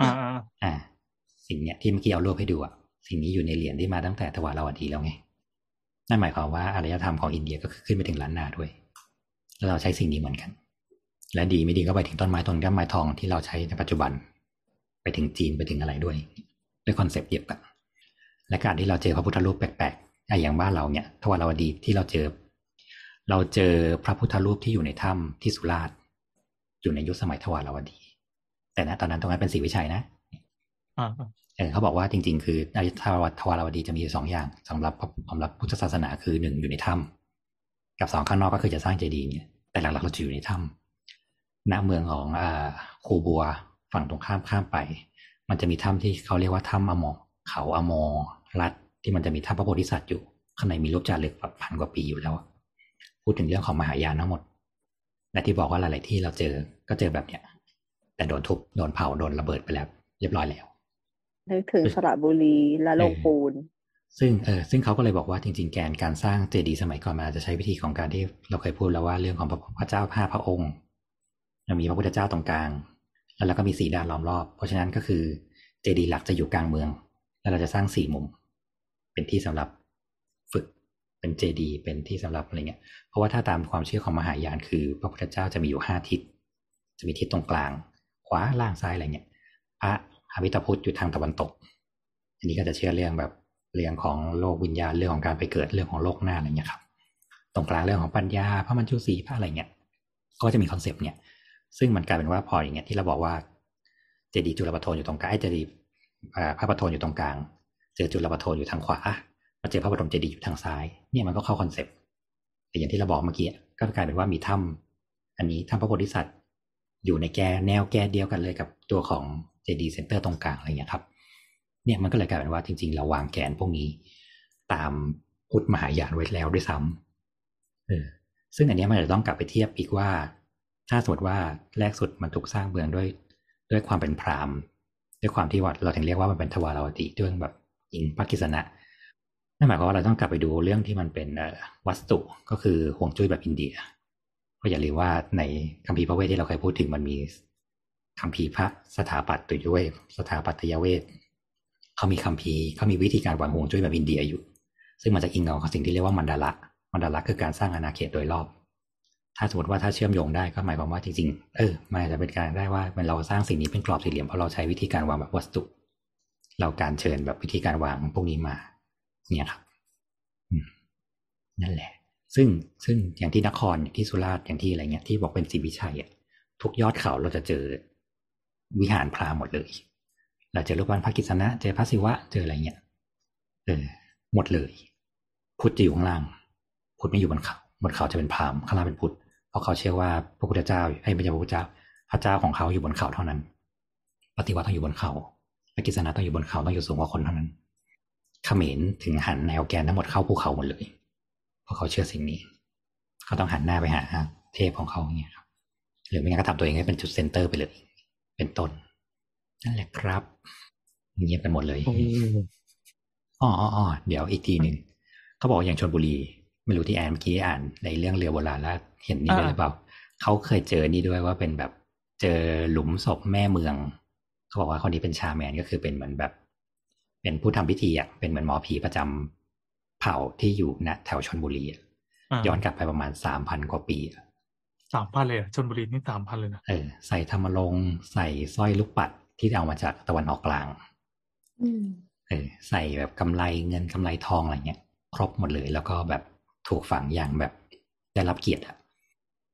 อ่าอ่า สิ่งเนี้ยที่เมื่อกี้เอารูปให้ดูอะสิ่งนี้อยู่ในเหรียญที่มาตั้งแต่ทวารวดีแล้วไงนั่นหมายความว่าอารยธรรมของอินเดียก็คือขึ้นไปถึงล้านนาด้วย แล้วเราใช้สิ่งนี้เหมือนกัน และดีไม่ดีก็ไปถึงต้นไม้ต้นต้นไม้ทองที่เราใช้ในปัจจุบัน ไปถึงจีนไปถึงอะไรด้วย ด้วย concept เดียวกัน และการที่เราเจอพระพุทธรูปแปลกๆอย่างบ้านเราเนี่ยทวารวดีที่เราเจอ เราเจอพระพุทธรูปที่อยู่ในถ้ำำที่สุราษฎร์อยู่ในยุคสมัยทวารวดี แต่นะตอนนั้นตรงนั้นเป็นศรีวิชัยนะอ่าเออเขาบอกว่าจริง ๆ คืออยุธยาทวารวดีจะมีสองอย่างสำหรับสำหรับพุทธศาสนาคือหนึ่งอยู่ในถ้ำกับสองข้างนอกก็คือจะสร้างเจดีย์เนี่ยแต่หลักๆเราจะอยู่ในถ้ำณเมืองของอ่าคูบัว ฝั่งตรงข้ามข้ามไป มันจะมีถ้ำที่เขาเรียกว่าถ้ำอโมเขาอโมรัฐที่มันจะมีถ้ำพระโพธิสัตว์อยู่ ข้างในมีรูปจารึกแบบพันกว่าปีอยู่แล้ว พูดถึงเรื่องของมหายานทั้งหมดและที่บอกว่าหลาย ๆ ที่เราเจอก็เจอแบบเนี้ย แต่โดนทุบโดนเผาโดนระเบิดไปแล้ว เรียบร้อยแล้วนึกถึงสระบุรีและโลงปูน ซึ่งเออซึ่งเขาก็เลยบอกว่าจริง ๆ แกนการสร้างเจดีย์สมัยก่อนมันอาจจะใช้วิธีของการที่เราเคยพูดแล้วว่าเรื่องของพระเจ้าห้าพระองค์เรา มีพระพุทธเจ้าตรงกลาง แล้วเราก็มีสี่ด้านล้อมรอบ เพราะฉะนั้นก็คือเจดีย์หลักจะอยู่กลางเมือง แล้วเราจะสร้างสี่มุม เป็นที่สำหรับฝึกเป็นเจดีย์เป็นที่สำหรับอะไรเงี้ย เพราะว่าถ้าตามความเชื่อของมหายานคือ พระพุทธเจ้าจะมีอยู่ห้าทิศ จะมีทิศตรงกลาง ขวาล่างซ้ายอะไรเงี้ย พระอภิตพุทธอยู่ทางตะวันตก อันนี้ก็จะเชื่อเรื่องแบบเรื่องของโลกวิญญาณเรื่องของการไปเกิดเรื่องของโลกหน้าอะไรเงี้ยครับ ตรงกลางเรื่องของปัญญาพระมัญชุศรีพระอะไรเงี้ย ก็จะมี concept เนี่ย ซึ่งมันกลายเป็นว่าพออย่างเงี้ยที่เราบอกว่าเจดีย์จุลประโทนอยู่ตรงกลางเจดีย์พระประโทนอยู่ตรงกลาง เจอจุลประโทนอยู่ทางขวามาเจอพระบรมเจดีย์อยู่ทางซ้าย เนี่ยมันก็เข้า concept แต่อย่างที่เราบอกเมื่อกี้ก็กลายเป็นว่ามีถ้ำอันนี้ถ้ำพระโพธิสัตว์อยู่ในแกนแนวแกนเดียวกันเลยกับตัวของเจดีย์เซ็นเตอร์ตรงกลางอะไรเงี้ยครับ เนี่ยมันก็เลยกลายเป็นว่าจริง ๆ เราวางแกนพวกนี้ ตามพุทธมหายานไว้แล้วด้วยซ้ำเออซึ่งอันนี้มันจะต้องกลับไปเทียบอีกว่า ถ้าสมมติว่าแรกสุดมันถูกสร้างเมืองด้วย ด้วยความเป็นพราหมณ์ ด้วยความที่ว่าเราถึงเรียกว่ามันเป็นทวารวดีด้วยแบบอิงปักกิสนะนั่นหมายความว่าเราต้องกลับไปดูเรื่องที่มันเป็นวัสตุก็คือห่วงจุ้ยแบบอินเดียก็อย่าลืมว่าในคัมภีร์พระเวทที่เราเคยพูดถึงมันมีคัมภีร์พระสถาปัตตยเวทสถาปัตยเวทเขามีคัมภีร์เขามีวิธีการวางห่วงจุ้ยแบบอินเดียอยู่ ซึ่งมันจะอิงเอาสิ่งที่เรียกว่ามันดาระมันดาระคือการสร้างอาณาเขตโดยรอบ ถ้าสมมติว่าถ้าเชื่อมโยงได้ก็หมายความว่าจริงๆ เออมันจะเป็นการได้ว่ามันเราสร้างสิ่งนี้เป็นกรอบสี่เหลี่ยมเพราะเราใช้วิธีการวางแบบวัสตุ เราการเชิญแบบวิธีการวางพวกนี้มา เนี่ยครับนั่นแหละ ซึ่งซึ่งอย่างที่นครอย่างที่สุราษฎร์อย่างที่อะไรเงี้ยที่บอกเป็นศรีวิชัยอะทุกยอดเขาเราจะเจอวิหารพราหมดเลย เราเจอรูปปั้นพระกิษณะเจอพระศิวะเจออะไรเงี้ยเออหมดเลย พุทธจะอยู่ข้างล่าง พุทธไม่อยู่บนเขาบนเขาจะเป็นพราหมณ์ข้างล่างเป็นพุทธ ราะเขาเชื่อว่าพระพุทธเจ้าไอ้ไม่ใช่พระพุทธเจ้าพระเจ้าของเขาอยู่บนเขาเท่านั้น ปฏิวัติต้องอยู่บนเขาพระกิษณะต้องอยู่บนเขาต้องอยู่สูงกว่าคนเท่านั้นเขมรถึงหันแนวแกนทั้งหมดเข้าภูเขาหมดเลย เพราะเขาเชื่อสิ่งนี้ เขาต้องหันหน้าไปหาเทพของเขาเนี่ยครับ หรือไม่งั้นก็ทำตัวเองให้เป็นจุด center ไปเลย เป็นต้นนั่นแหละครับ เงียบกันหมดเลยอ๋ออ๋อเดี๋ยวอีกทีหนึ่งเขาบอกอย่างชลบุรี ไม่รู้ที่แอนเมื่อกี้อ่านในเรื่องเรือโบราณแล้วเห็นนี่ด้วยหรือเปล่าเขาเคยเจอนี่ด้วยว่าเป็นแบบเจอหลุมศพแม่เมืองเขาบอกว่าคนนี้เป็นชาแมนก็คือเป็นเหมือนแบบ เป็นผู้ทำพิธีอะเป็นเหมือนหมอผีประจำเผ่าที่อยู่ณแถวชนบุรีอะย้อนกลับไปประมาณสามพันกว่าปีอะสามพันเลยอะชนบุรีนี่สามพันเลยนะเออใส่ธรรมลงค์ใส่สร้อยลูกปัดที่เอามาจากตะวันออกกลางอืมเออใส่แบบกำไรเงินกำไรทองอะไรเงี้ย ครบหมดเลยแล้วก็แบบ ถูกฝังอย่างแบบได้รับเกียรติอะ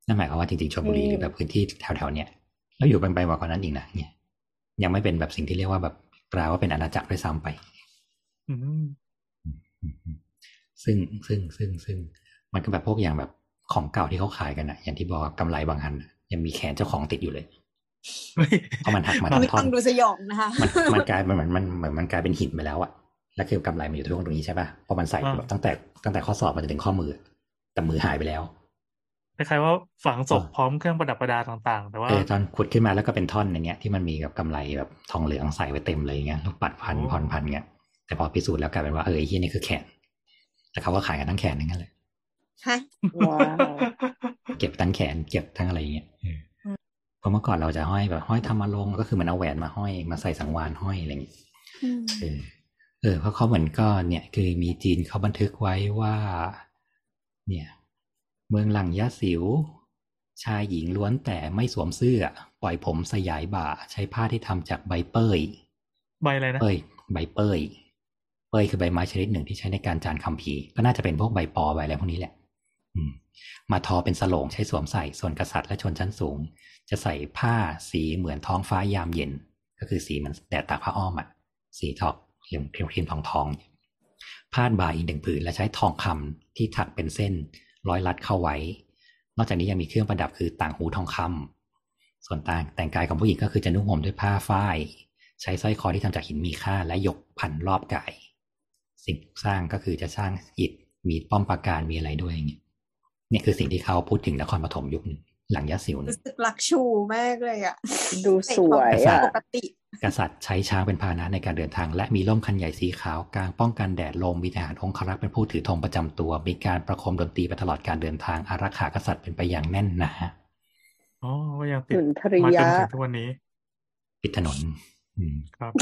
นั่นหมายความว่าจริงๆชลบุรีอืมหรือแบบพื้นที่แถวๆเนี้ยแล้วอยู่เป็นไปกว่านั้นอีกนะเนี่ย ยังไม่เป็นแบบสิ่งที่เรียกว่าแบบกล่าวว่าเป็นอาณาจักรด้วยซ้ำไปอืมซึ่งซึ่งซึ่งซึ่งมันก็แบบพวกอย่างแบบของเก่าที่เขาขายกันอะอย่างที่บอกกำไรบางอันอะยังมีแขนเจ้าของติดอยู่เลยเฮ้ยเพราะมันหักมาไม่ท่อต้อนงดูสยองนะคะมันมันกลายเป็นเหมือนมันเหมือนมันกลายเป็นหินไปแล้วอะ แล้วคือกำไรมันอยู่ตรงตรงนี้ใช่ป่ะพอมันใส่แบบตั้งแต่ตั้งแต่ข้อศอกมันจะถึงข้อมือ แต่มือหายไปแล้วคล้ายๆว่าฝังศพอ่าพร้อมเครื่องประดับประดาต่างๆ แต่ว่าเออตอนขุดขึ้นมาแล้วก็เป็นท่อนอย่างเงี้ยที่มันมีกับกำไรแบบทองเหลืองใส่ไว้เต็มเลยอย่างเงี้ยลูกปัดพันโอ้พันพันเงี้ยแต่พอพิสูจน์แล้วกลายเป็นว่าเออไอ้ที่นี่คือแขน แต่เขาก็ขายกันทั้งแขนอย่างนั้นเลยฮะว้าวเก็บทั้งแขนเก็บทั้งอะไรอย่างเงี้ยเออเพราะเมื่อก่อนเราจะห้อยแบบห้อยทำมาลงก็คือมันเอาแหวนมาห้อยมาใส่สังวานห้อยอะไรอย่างเงี้ยอืม เออเออเพราะเขาเหมือนก็เนี่ย คือมีจีนเขาบันทึกไว้ว่า เนี่ย เมืองหลังยะสิว ชายหญิงล้วนแต่ไม่สวมเสื้อ ปล่อยผมสยายบ่า ใช้ผ้าที่ทำจากใบเป้ย ใบอะไรนะเป้ยใบเป้ย เป้ยคือใบไม้ชนิดหนึ่งที่ใช้ในการจานคำพีร์ก็น่าจะเป็นพวกใบปอใบอะไรพวกนี้แหละ อืม มาทอเป็นสโลงใช้สวมใส่ส่วนกษัตริย์และชนชั้นสูง จะใส่ผ้าสีเหมือนท้องฟ้ายามเย็น ก็คือสีเหมันแดดตากผ้าอ้อมอะสีทอก เหลืองครีมทองทองพาดบ่าอีกหนึ่งผืนและใช้ทองคำที่ถักเป็นเส้นร้อยลัดเข้าไว้ นอกจากนี้ยังมีเครื่องประดับคือต่างหูทองคำส่วนต่างแต่งกายของผู้หญิงก็คือจะนุ่งห่มด้วยผ้าฝ้าย ใช้สร้อยคอที่ทำจากหินมีค่าและยกพันรอบกาย สิ่งสร้างก็คือจะสร้างอิฐมีป้อมปราการมีอะไรด้วยอย่างเงี้ยนี่คือสิ่งที่เขาพูดถึงนครปฐมยุคหนึ่ง หลังยะสิวเนี่รู้ยสึกรักชูมากเลยอะ ดูสวยอะปกติ กษัตริย์ใช้ช้างเป็นพาหนะในการเดินทาง และมีร่มคันใหญ่สีขาวกลางป้องกันแดดลมมีทหารองครักษ์เป็นผู้ถือธงประจำตัว มีการประโคมดนตรีไปตลอดการเดินทางอารักขากษัตริย์เป็นไปอย่างแน่นหนาอ๋อก็ยังติดสุนทรีมาจยะนถึงทุกวันนี้ปิดถนนอืมครับ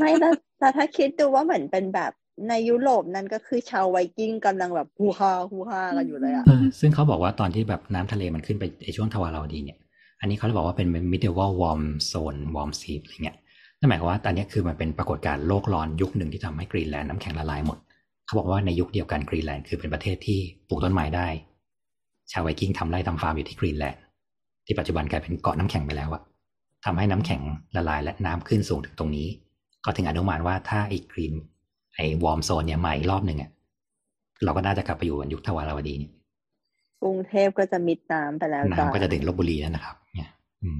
ไม่แล้วแต่ถ้าคิดดูว่าเหมือนเป็นแบบ ในยุโรปนั้นก็คือชาวไวกิ้งกำลังแบบฮูฮาฮูฮากันอยู่เลยอะเออซึ่งเขาบอกว่าตอนที่แบบน้ำทะเลมันขึ้นไปในช่วงทวารวดีเนี่ย อันนี้เขาบอกว่าเป็น medieval warm zone warm sea อะไรเงี้ยนั่นหมายความว่าตอนนี้คือมันเป็นปรากฏการณ์โลกร้อนยุคหนึ่งที่ทำให้กรีนแลนด์น้ำแข็งละลายหมด เขาบอกว่าในยุคเดียวกันกรีนแลนด์คือเป็นประเทศที่ปลูกต้นไม้ได้ ชาวไวกิ้งทำไร่ทำฟาร์มอยู่ที่กรีนแลนด์ที่ปัจจุบันกลายเป็นเกาะน้ำแข็งไปแล้วอะทำให้น้ำแข็งละลายและน้ำขึ้นสูงถึงตรงนี้ ก็ถึงอนุมานว่าถ้าไอ้กรีน ไอ้วอร์มโซนเนี่ยมาอีกรอบหนึ่งอะเราก็น่าจะกลับไปอยู่กันยุคทวาราวดีเนี่ยกรุงเทพก็จะมิดน้ำไปแล้วจ้ะน้ำก็จะถึงลบบุรีแล้วนะครับ เนี่ย อืม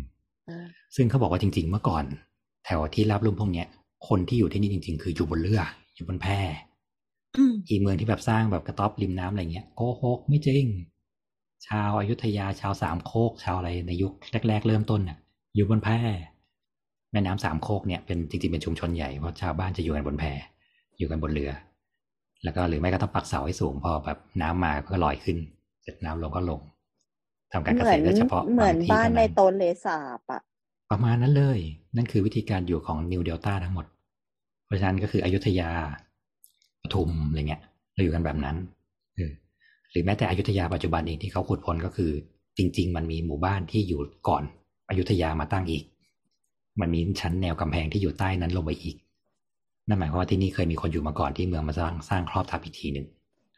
อ่าซึ่งเขาบอกว่าจริง ๆ เมื่อก่อน แถวที่รับรุ่มพวกเนี้ย คนที่อยู่ที่นี่จริง ๆ คืออยู่บนเรือ อยู่บนแพอืมอีเมืองที่แบบสร้างแบบกระต๊อบริมน้ำอะไรเงี้ยโกหกไม่จริง ชาวอายุทยาชาวสามโคก ชาวอะไรในยุคแรก ๆ เริ่มต้นน่ะ อยู่บนแพแม่น้ำสามโคกเนี่ยเป็นจริงๆเป็นชุมชนใหญ่เพราะชาวบ้านจะอยู่กันบนแพ อยู่กันบนเรือ แล้วก็หรือไม่ก็ต้องปักเสาให้สูงพอแบบน้ำมาก็ลอยขึ้น เสร็จน้ำลงก็ลงทำการเหเกมืษอนตรโดยเฉพาะเหมือนงที่บ้านเท่ในโตนเลสาบอะประมาณนั้นเลย นั่นคือวิธีการอยู่ของนิวเดลต้าทั้งหมด เพราะฉะนั้นก็คืออยุธยาปทุมอะไรเงี้ย เราอยู่กันแบบนั้นเออหรือแม้แต่อยุธยาปัจจุบันเองที่เขาขุดพ้นก็คือ จริง ๆ มันมีหมู่บ้านที่อยู่ก่อนอยุธยามาตั้งอีก มันมีชั้นแนวกำแพงที่อยู่ใต้นั้นลงไปอีก นั่นหมายความว่าที่นี่เคยมีคนอยู่มาก่อนที่เมืองมาสร้างสร้างครอบทับอีกทีหนึ่ง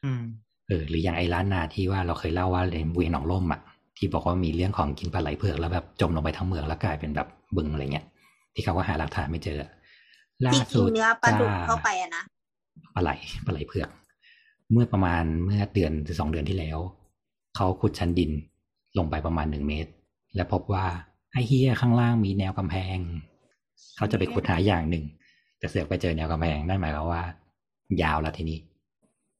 อืมเออหรืออย่างไอ้ร้านนาที่ว่าเราเคยเล่าว่าในเวียงหนองล่มอะที่บอกว่ามีเรื่องของกินปลาไหลเผือกแล้วแบบจมลงไปทั้งเมืองแล้วกลายเป็นแบบบึงอะไรเงี้ยที่เขาก็หาหลักฐานไม่เจอล่าที่กิสุนดเนื้อปลาดุกจ้เข้าไปอะนะปลาไหลปลาไหลเผือก เมื่อประมาณเมื่อเดือนหรือสองเดือนที่แล้วเขาขุดชั้นดินลงไปประมาณหนึ่งเมตร และพบว่าไอ้เฮียข้างล่างมีแนวกำแพง เขาจะไปขุดหาอย่างหนึ่ง แต่เสือกไปเจอแนวกำแพงนั่นหมายความว่า ยาวแล้วทีนี้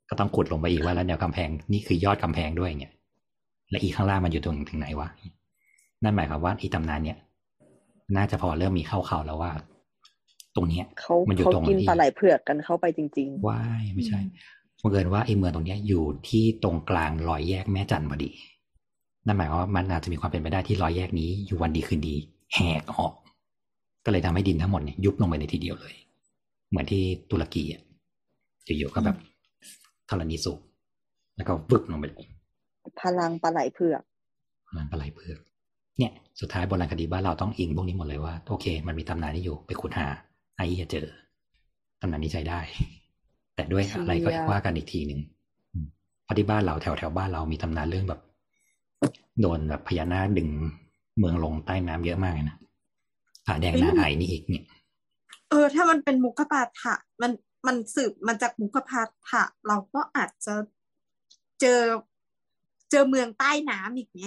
ก็ต้องขุดลงไปอีกว่าแล้วแนวกำแพงนี่คือยอดกำแพงด้วยเนี่ย และอีกข้างล่างมันอยู่ตรงถึงไหนวะนั่นหมายความว่าอีตำนานเนี่ยน่าจะพอเริ่มมีเข้าเขาแล้วว่า ตรงเนี้ยเขามันอยู่เขาตรงกินที่ปลาไหลเผือกกันเข้าไปจริงว่ายไม่ใช่บังเอิญว่าไอ้เมืองตรงเนี้ยอยู่ที่ตรงกลางรอยแยกแม่จันทร์พอดี นั่นหมายความว่ามันอาจจะมีความเป็นไปได้ที่รอยแยกนี้อยู่วันดีคืนดี แหกออก ก็เลยทำให้ดินทั้งหมดเนี่ยยุบลงไปในทีเดียวเลย เหมือนที่ตุรกีอะอยู่ๆก็แบบธรณีสูบแล้วก็วึบลงไปเลยพลังปลาไหลเผือกมันปลาไหลเผือกเนี่ย สุดท้ายโบราณคดีบ้านเราต้องอิงพวกนี้หมดเลยว่าโอเค มันมีตำนานนี้อยู่ไปขุดหาไอ้จะเจอตำนานนี้ใช้ได้ แต่ด้วยอะไรก็เชี่ยว่ากันอีกทีหนึ่งอืมเพราะที่บ้านเราแถวแถวบ้านเรามีตำนานเรื่องแบบ โดนแบบพญานาคดึงเมืองลงใต้น้ำเยอะมากเลยนะผาแดงนาไอนี่อีกเนี่ย เออ ถ้ามันเป็นมุกปาฐะมันมันสืบมันจากมุกปาฐะเราก็อาจจะเจอเจอเมืองใต้น้ำอีกไง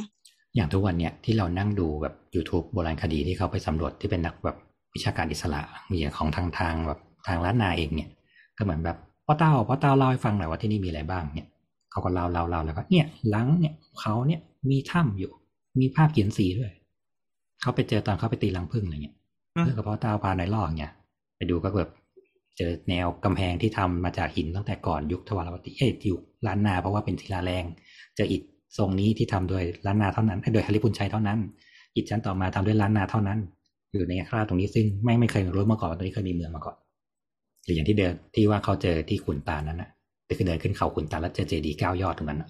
อย่างทุกวันเนี่ยที่เรานั่งดูแบบ YouTube โบราณคดีที่เขาไปสำรวจที่เป็นนักแบบวิชาการอิสระมีของทางทางแบบทางล้านนาเองเนี่ย ก็เหมือนแบบพ่อเต้าพ่อเต้าเล่าให้ฟังหน่อยว่าที่นี่มีอะไรบ้างเนี่ยเขาก็เล่าเล่าเล่าแล้วก็เนี่ยหลังเนี่ยเขาเนี่ยมีถ้ำอยู่ มีภาพเขียนสีด้วยเขาไปเจอตอนเขาไปตีลังพึ่งอะไรเงี้ยอืมเพื่อนกับพ่อเต้าพาในลอกเนี่ยไป ดูก็แบบเจอแนวกำแพงที่ทำมาจากหินตั้งแต่ก่อนยุคทวารวดีเอ้ยยุคล้านนาเพราะว่าเป็นศิลาแรงเจออิฐทรงนี้ที่ทำโดยล้านนาเท่านั้นโดยฮาริพุนชัยเท่านั้น อิฐชั้นต่อมาทำด้วยล้านนาเท่านั้น อยู่ในคราตรงนี้ซึ่งไม่ไม่เคยรู้มาก่อนตรงนี้เคยมีเมืองมาก่อนหรืออย่างที่เดินที่ว่าเขาเจอที่ขุนตาลนั้นนะแต่คือเดินขึ้นเขาขุนตาลแล้วเจอเจดีย์เก้ายอดตรงนั้นนะ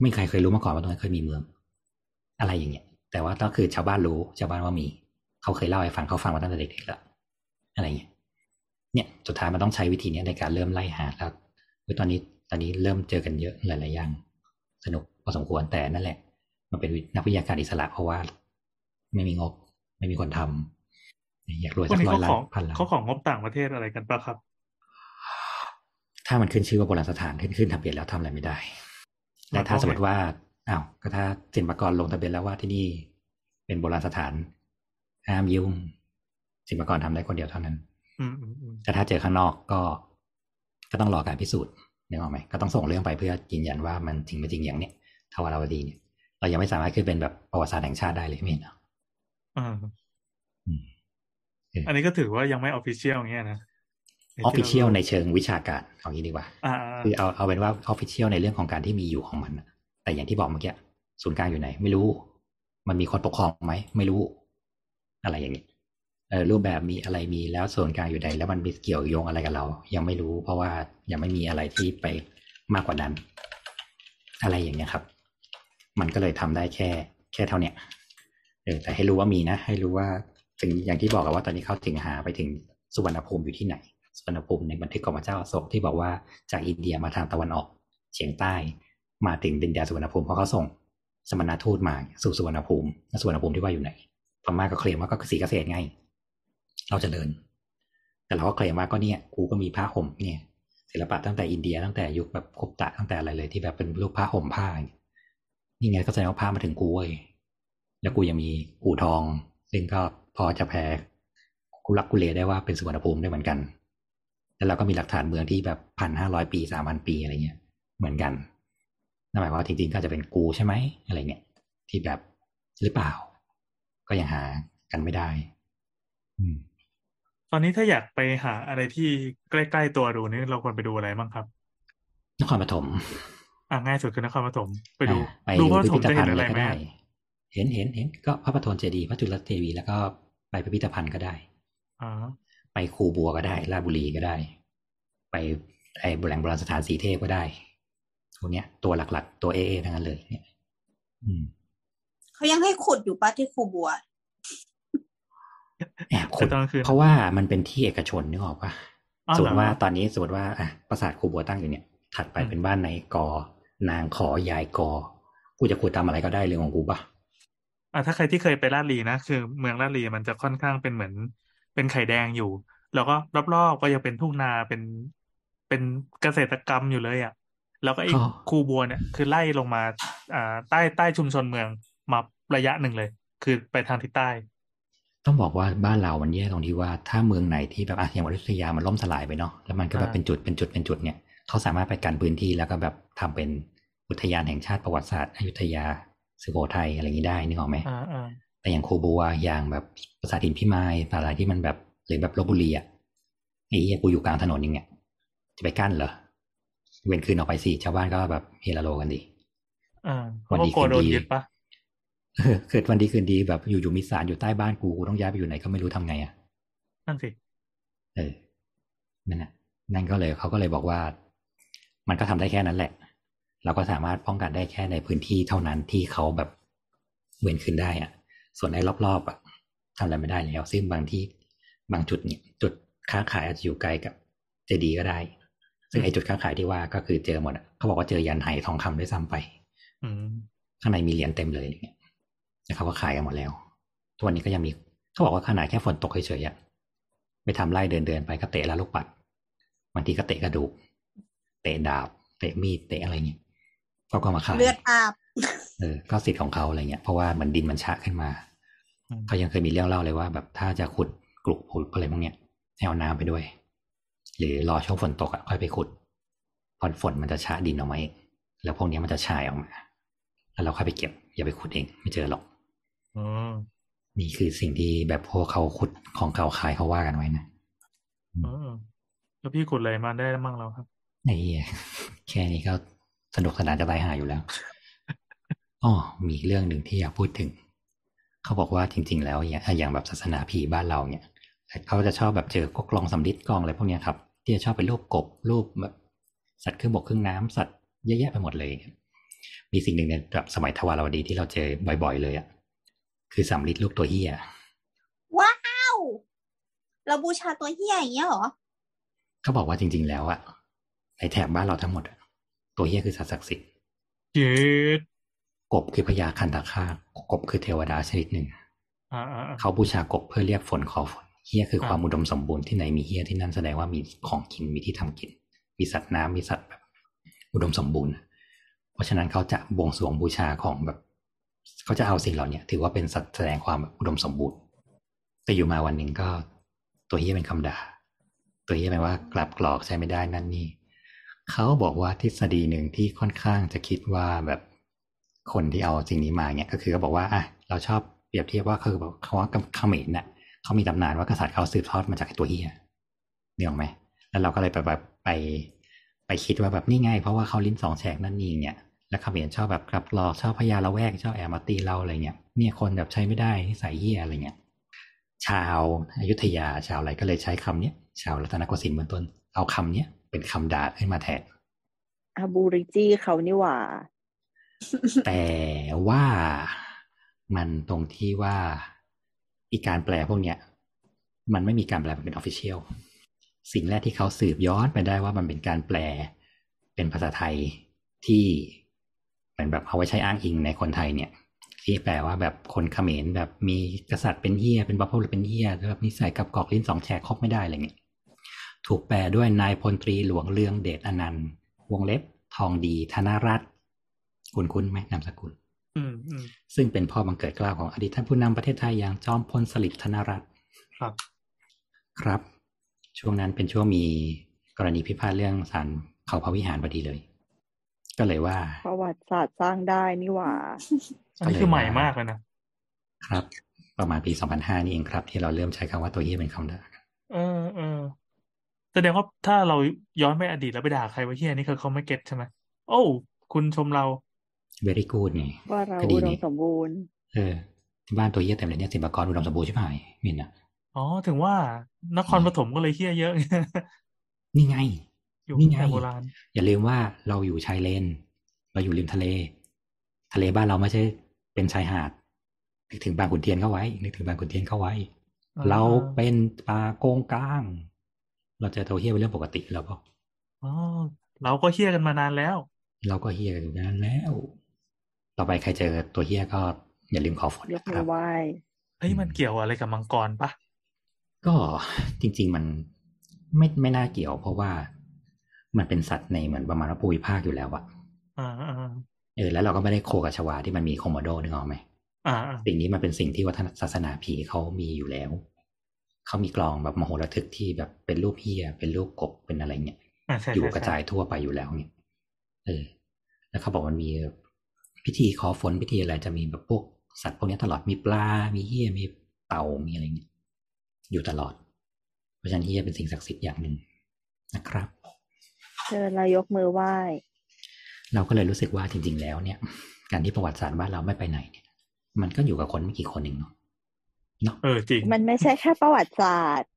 ไม่ใครเคยรู้มาก่อนว่าตรงนั้นเคยมีเมือง อะไรอย่างเงี้ย แต่ว่าก็คือชาวบ้านรู้ชาวบ้านว่ามี เขาเคยเล่าให้ฟังเขาฟังมาตั้งแต่เด็กๆแล้ว อะไรเงี้ยเนี่ยสุดท้ายมันต้องใช้วิธีเนี้ยในการเริ่มไล่หาแล้วคือตอนนี้ตอนนี้เริ่มเจอกันเยอะหลายๆอย่าง สนุกพอสมควรแต่นั่นแหละ มันเป็นนักวิทยาการอิสระเพราะว่า ไม่มีงบ ไม่มีคนทำอยากรวยพวสักกนี้ร้อยเขาล้าขอนพันล้านเขาของงบต่างประเทศอะไรกันปะครับ ถ้ามันขึ้นชื่อว่าโบราณสถานขึ้นขึ้นทะเบียนแล้วทำอะไรไม่ได้และถ้าสมมติว่าอ้าวก็ถ้าศิลปากรลงทะเบียนแล้วว่าที่นี่ เป็นโบราณสถานห้ามยุ่ง ศิลปากรทำได้คนเดียวเท่านั้นอืมอืมอืมแต่ถ้าเจอข้างนอกก็ ก็ต้องรอการพิสูจน์นึกออกไหมก็ต้องส่งเรื่องไปเพื่อยืนยันว่ามันจริงไม่จริงอย่างเนี้ยทวารวดีเนี่ย เรายังไม่สามารถขึ้นเป็นแบบประวัติศาสตร์แห่งชาติได้เลยไม่เห็นเหรออ่าอืมอันนี้ก็ถือว่ายังไม่ official อย่างเงี้ยนะ officialในเชิงวิชาการเอางี้ดีกว่าอ่าคือเอาเอาเป็นว่าออฟฟิเชียลในเรื่องของการที่มีอยู่ของมันน่ะแต่อย่างที่บอกเมื่อกี้ศูนย์กลางอยู่ไหน ไม่รู้ มันมีคนปกครองไหมไม่รู้ อะไรอย่างนี้เออ รูปแบบมีอะไรมีแล้วส่วนกลางอยู่ใด แล้วมันมีเกี่ยวโยงอะไรกับเรา ยังไม่รู้เพราะว่ายังไม่มีอะไรที่ไปมากกว่านั้น อะไรอย่างเงี้ยครับ มันก็เลยทำได้แค่ แค่เท่าเนี้ยเออแต่ให้รู้ว่ามีนะ ให้รู้ว่าถึงอย่างที่บอกว่าตอนนี้เขาถึงหาไปถึงสุวรรณภูมิอยู่ที่ไหน สุวรรณภูมิในบันทึกของพระเจ้าโศกที่บอกว่าจากอินเดียมาทางตะวันออกเฉียงใต้ มาถึงดินแดนสุวรรณภูมิเพราะเขาส่งสมณทูตมาสู่สุวรรณภูมิสุวรรณภูมิที่ว่าอยู่ไหนพม่าก็เคลมว่าก็สีเกษตรไง เราจะเดิน แต่เราก็เคลมว่าก็เนี่ยกูก็มีผ้าห่มเนี่ยศิลปะตั้งแต่อินเดียตั้งแต่ยุคแบบคุปตะตั้งแต่อะไรเลย ที่แบบเป็นรูปผ้าห่มผ้านี่ไงก็แสดงว่าผ้ามาถึงกูเว้ยแล้วกูยังมีอู่ทอง ซึ่งก็พอจะแพ้กูรักกูเลได้ว่าเป็นสุวรรณภูมิได้เหมือนกัน แล้วเราก็มีหลักฐานเมืองที่แบบพันห้าร้อยปีสามพันปีอะไรเงี้ย เหมือนกันนั่นหมายความว่าจริงๆก็จะเป็นกูใช่ไหมอะไรเงี้ยที่แบบหรือเปล่า ก็ยังหากันไม่ได้ อืม ตอนนี้ถ้าอยากไปหาอะไรที่ใกล้ๆตัวดูนี่เราควรไปดูอะไรบ้างครับ นครปฐมอะง่ายสุดคือนครปฐมไปดูอ่าไปดูดูพระปพิฐพิมธจะภัเห็ณนฑ์อะเลไรยก็ไหมได้เห็นเห็นเห็นก็พระประธนเจดีย์พระจุลเทวีแล้วก็ไปพิพิธภัณฑ์ก็ได้อ๋อไปคูบัวก็ได้ราชบุรีก็ได้ ไปไอ้โบราณโบราณสถานสีเทพก็ได้พวกเนี้ย ตัวหลักๆ ตัวเอเอทั้งนั้นเลย เนี่ย อืมเขายังให้ขุดอยู่ปะที่ครูบัว แอบขุแต่ดตอนกลางคืนเพราะว่ามันเป็นที่เอกชนนึกออกปะอ๋อสมมเหรอติว่าตอนนี้สมมติว่าอะปราสาทคูบัวตั้งอยู่เนี่ยถัดไปอืมเป็นบ้านในกอนางขอยายกอกูจะขุดทำอะไรก็ได้เรื่องของกูปะอะถ้าใครที่เคยไปลาดลีนะคือเมืองลาดลีมันจะค่อนข้างเป็นเหมือน เป็นไข่แดงอยู่ แล้วก็รอบๆก็ยังเป็นทุ่งนาเป็นเป็นเกษตรกรรมอยู่เลยอะ แล้วก็ไอ้คูบัวเนี่ยคือไล่ลงมาอ่าใต้ใต้ชุมชนเมืองมาระยะหนึ่งเลย คือไปทางทิศใต้ ต้องบอกว่าบ้านเรามันแย่ตรงที่ว่าถ้าเมืองไหนที่แบบอะอย่างอยุธยามันล่มสลายไปเนาะแล้วมันก็แบบอ่าเป็นจุดเป็นจุดเป็นจุดเนี่ยเขาสามารถไปกันพื้นที่แล้วก็แบบทำเป็นอุทยานแห่งชาติประวัติศาสตร์อยุธยาสุโขทัยอะไรอย่างนี้ได้นึกออกไหมอ่าอ่าแต่อย่างโคบัวอย่างแบบปราสาทหินพิมายอะไรที่มันแบบหรือแบบลบบุรีอะไอ้เหี้ยกูอยู่กลางถนนอย่างเงี้ยจะไปกั้นเหรอเว้นคืนออกไปสิชาวบ้านก็แบบเฮลาโลกันดิอ่าวันเขาดีก็กลัวคืนโดนดียึดปะ เออเกิดวันดีคืนดีแบบอยู่ๆมีสารอยู่ใต้บ้านกูกูต้องย้ายไปอยู่ไหนก็ไม่รู้ทำไงอะนั่นสิเออนั่นน่ะนั่นก็เลยเขาก็เลยบอกว่า มันก็ทำได้แค่นั้นแหละ เราก็สามารถป้องกันได้แค่ในพื้นที่เท่านั้นที่เขาแบบเวนขึ้นได้อะ ส่วนไอ้รอบๆอะทำอะไรไม่ได้แล้ว ซึ่งบางที่บางจุดเนี่ยจุดค้าขายอาจจะอยู่ไกลกับเจดีย์ก็ได้ ซึ่งไอ้จุดค้าขายที่ว่าก็คือเจอหมดอะเขาบอกว่าเจอยันไหทองคำด้วยซ้ำไปอืมข้างในมีเหรียญเต็มเลยอย่างเงี้ย แต่เขาก็ขายกันหมดแล้ว ทุกวันนี้ก็ยังมีเขาบอกว่าขนาดแค่ฝนตกเฉยๆอะไปทำไร่เดินเดินๆไปก็เตะแล้วลูกปัดบางทีก็เตะกระดูก เตะดาบ เตะมีดเตะอะไรเงี้ยเขาก็มาขายเลือดอาบเออก็สิทธิ์ของเขาอะไรเงี้ยเพราะว่ามันดินมันชะขึ้นมาอืมเขายังเคยมีเรื่องเล่าเลยว่า แบบถ้าจะขุดกลุกผุดอะไรพวกเนี้ยให้เอาน้ำไปด้วย หรือรอช่วงฝนตกอะค่อยไปขุดเพอฝนมันจะชะดินออกมาเองแล้วพวกเนี้ยมันจะชายออกมา แล้วเราค่อยไปเก็บ อย่าไปขุดเอง ไม่เจอหรอกอืม นี่คือสิ่งที่แบบพวกเขาขุดของเก่าขายเขาว่ากันไว้นะเออแล้วพี่ขุดอะไรมาได้มั่งแล้วครับไอ้เหี้ยแค่นี้ก็สนุกสนานจะตายหาอยู่แล้วอ๋อมีเรื่องหนึ่งที่อยากพูดถึง เขาบอกว่าจริง ๆ แล้วอย่างอย่างแบบศาสนาผีบ้านเราเนี่ยเขาจะชอบแบบเจอก็กลองสำลิดกลองอะไรพวกเนี้ยครับ ที่จะชอบเป็นรูปกบรูปแบบสัตว์ครึ่งบกครึ่งน้ำสัตว์เยอะแยะไปหมดเลย มีสิ่งหนึ่งในแบบสมัยทวารวดีที่เราเจอบ่อย ๆ เลยอะ คือสำลิดลูกตัวเฮียว้าวเราบูชาตัวเฮียอย่างเงี้ยเหรอเขาบอกว่าจริง ๆ แล้วอะในแถบบ้านเราทั้งหมดอะตัวเฮียคือสัตว์ศักดิ์สิทธิ์เจ็ดกบคือพญาคันตาคาบกบคือเทวดาชนิดหนึ่งอ่าอ่าอ่าเขาบูชากบเพื่อเรียกฝนขอฝนเฮียคืออ่าความอุดมสมบูรณ์ที่ไหนมีเฮียที่นั่นแสดงว่ามีของกินมีที่ทำกิน มีสัตว์น้ำมีสัตว์แบบ อุดมสมบูรณ์ เพราะฉะนั้นเขาจะบวงสรวงบูชาของแบบ เขาจะเอาสิ่งเหล่านี้ถือว่าเป็นสัตว์แสดงความอุดมสมบูรณ์แต่อยู่มาวันหนึ่งก็ ตัวเฮียเป็นคำด่า ตัวเฮียแปลว่ากลับกรอกใช้ไม่ได้นั่นนี่เขาบอกว่าทฤษฎีหนึ่งที่ค่อนข้างจะคิดว่าแบบคนที่เอาสิ่งนี้มาเนี่ยก็คือเขาบอกว่าอะเราชอบเปรียบเทียบว่าคือแบบเขาว่าเขมรน่ะเขามีตำนานว่ากษัตริย์เขาสืบทอดมาจากตัวเฮียเนี่ยหรอกไหมแล้วเราก็เลยไปแบบไปไปคิดว่าแบบนี่ไงเพราะว่าเขาลิ้นสองแฉกนั่นนี่เนี่ย แล้วเขมรชอบแบบกลับหลอกชอบพยาละแวกชอบแอบมาตีเราอะไรเงี้ยเนี่ยคนแบบใช้ไม่ได้นิสัยเฮียอะไรเงี้ยชาวอยุธยาชาวอะไรก็เลยใช้คำเนี้ยชาวรัตนโกสินทร์เบื้องต้น เอาคำเนี้ยเป็นคำด่าขึ้นมาแทนอาบูริจีเขานี่หว่า แต่ว่ามันตรงที่ว่าอีกการแปลพวกเนี้ย มันไม่มีการแปลเป็นออฟฟิเชียลสิ่งแรกที่เขาสืบย้อนไปได้ว่ามันเป็นการแปลเป็นภาษาไทยที่ เหมือนแบบเอาไว้ใช้อ้างอิงในคนไทยเนี่ย ที่แปลว่าแบบคนเขมรแบบมีกษัตริย์เป็นเฮียเป็นบัพพลเป็นเฮียแล้วแบบนิสัยกับกอกลิ้นสองแฉกครบไม่ได้อะไรเงี้ยถูกแปลด้วยนายพลตรีหลวงเรืองเดชอนันต์ วงเล็บทองดีธนรัตน์คุณคุณไหมนามสกุลอืมอืมซึ่งเป็นพ่อบังเกิดเกล้าของอดีตท่านผู้นำประเทศไทยอย่างจอมพลสฤษดิ์ธนรัตน์ครับ ครับ ช่วงนั้นเป็นช่วงมีกรณีพิพาทเรื่องศาลเขาพระวิหารพอดีเลย ก็เลยว่า ประวัติศาสตร์สร้างได้นี่หว่า อันนี้คือใหม่มากเลยนะครับ ประมาณปี2005นี่เองครับ ที่เราเริ่มใช้คำว่าตัวเฮียเป็นคำด่าเออเออแสดงว่าถ้าเราย้อนไปอดีตแล้วไปด่าใครว่าเฮียนี่คือเขาไม่เก็ตใช่ไหมโอ้คุณชมเรา very good ไงว่าเราคดีอุดนี้มสมบูรณ์ เออ ที่บ้านตัวเฮียเต็มเลยเนี่ยสิบกรอุดมสมบูรณ์ใช่ไหมมินอะอ๋อ ถึงว่านครปฐมก็เลยเฮียเยอะ นี่ไง อยู่นี่ตั้งไงแต่โบราณ อย่าลืมว่าเราอยู่ชายเลน เราอยู่ริมทะเล ทะเลบ้านเราไม่ใช่เป็นชายหาด นึกถึงบางขุนเทียนเข้าไว้ นึกถึงบางขุนเทียนเข้าไว้อ่าเราเป็นปลาโกงกลาง เราเจอตัวเฮียเป็นเรื่องปกติแล้วบอกอ๋อเราก็เฮียกันมานานแล้ว เราก็เฮียกันอยู่นานแล้ว ต่อไปใครเจอตัวเฮียก็อย่าลืมขอฝนยกนะคมืรัอบไหว้เฮ้ยมันเกี่ยวอะไรกับมังกรปะก็จริง ๆ มันไม่ไม่น่าเกี่ยว เพราะว่า มันเป็นสัตว์ในเหมือนประมาณว่าภูมิภาคอยู่แล้วอะอ่าอ่าเออแล้วเราก็ไม่ได้โคกับชวาที่มันมีโคโมโดนึกออกไหมอ่าอ่าสิ่งนี้มันเป็นสิ่งที่วัฒนศาสนาผีเขามีอยู่แล้ว เขามีกลองแบบมโหระทึกที่แบบเป็นรูปเฮียเป็นรูปกบเป็นอะไรเงี้ยอ่าใช่อยู่ใช่กระใช่จายทั่วไปอยู่แล้วเนี่ยเออ แล้วเขาบอกมันมีพิธีขอฝนพิธีอะไรจะมีแบบพวกสัตว์พวกนี้ตลอดมีปลา มีเฮียมีเต่ามีอะไรเงี้ยอยู่ตลอด เพราะฉะนั้นเฮียเป็นสิ่งศักดิ์สิทธิ์อย่างหนึ่งนะครับเชิญเรายกมือไหว้ เราก็เลยรู้สึกว่าจริง ๆ แล้วเนี่ย การที่ประวัติศาสตร์บ้านเราไม่ไปไหนเนี่ยมันก็อยู่กับคนไม่กี่คนเองเนาะเนาะเออจริง มันไม่ใช่แค่ประวัติศาสตร์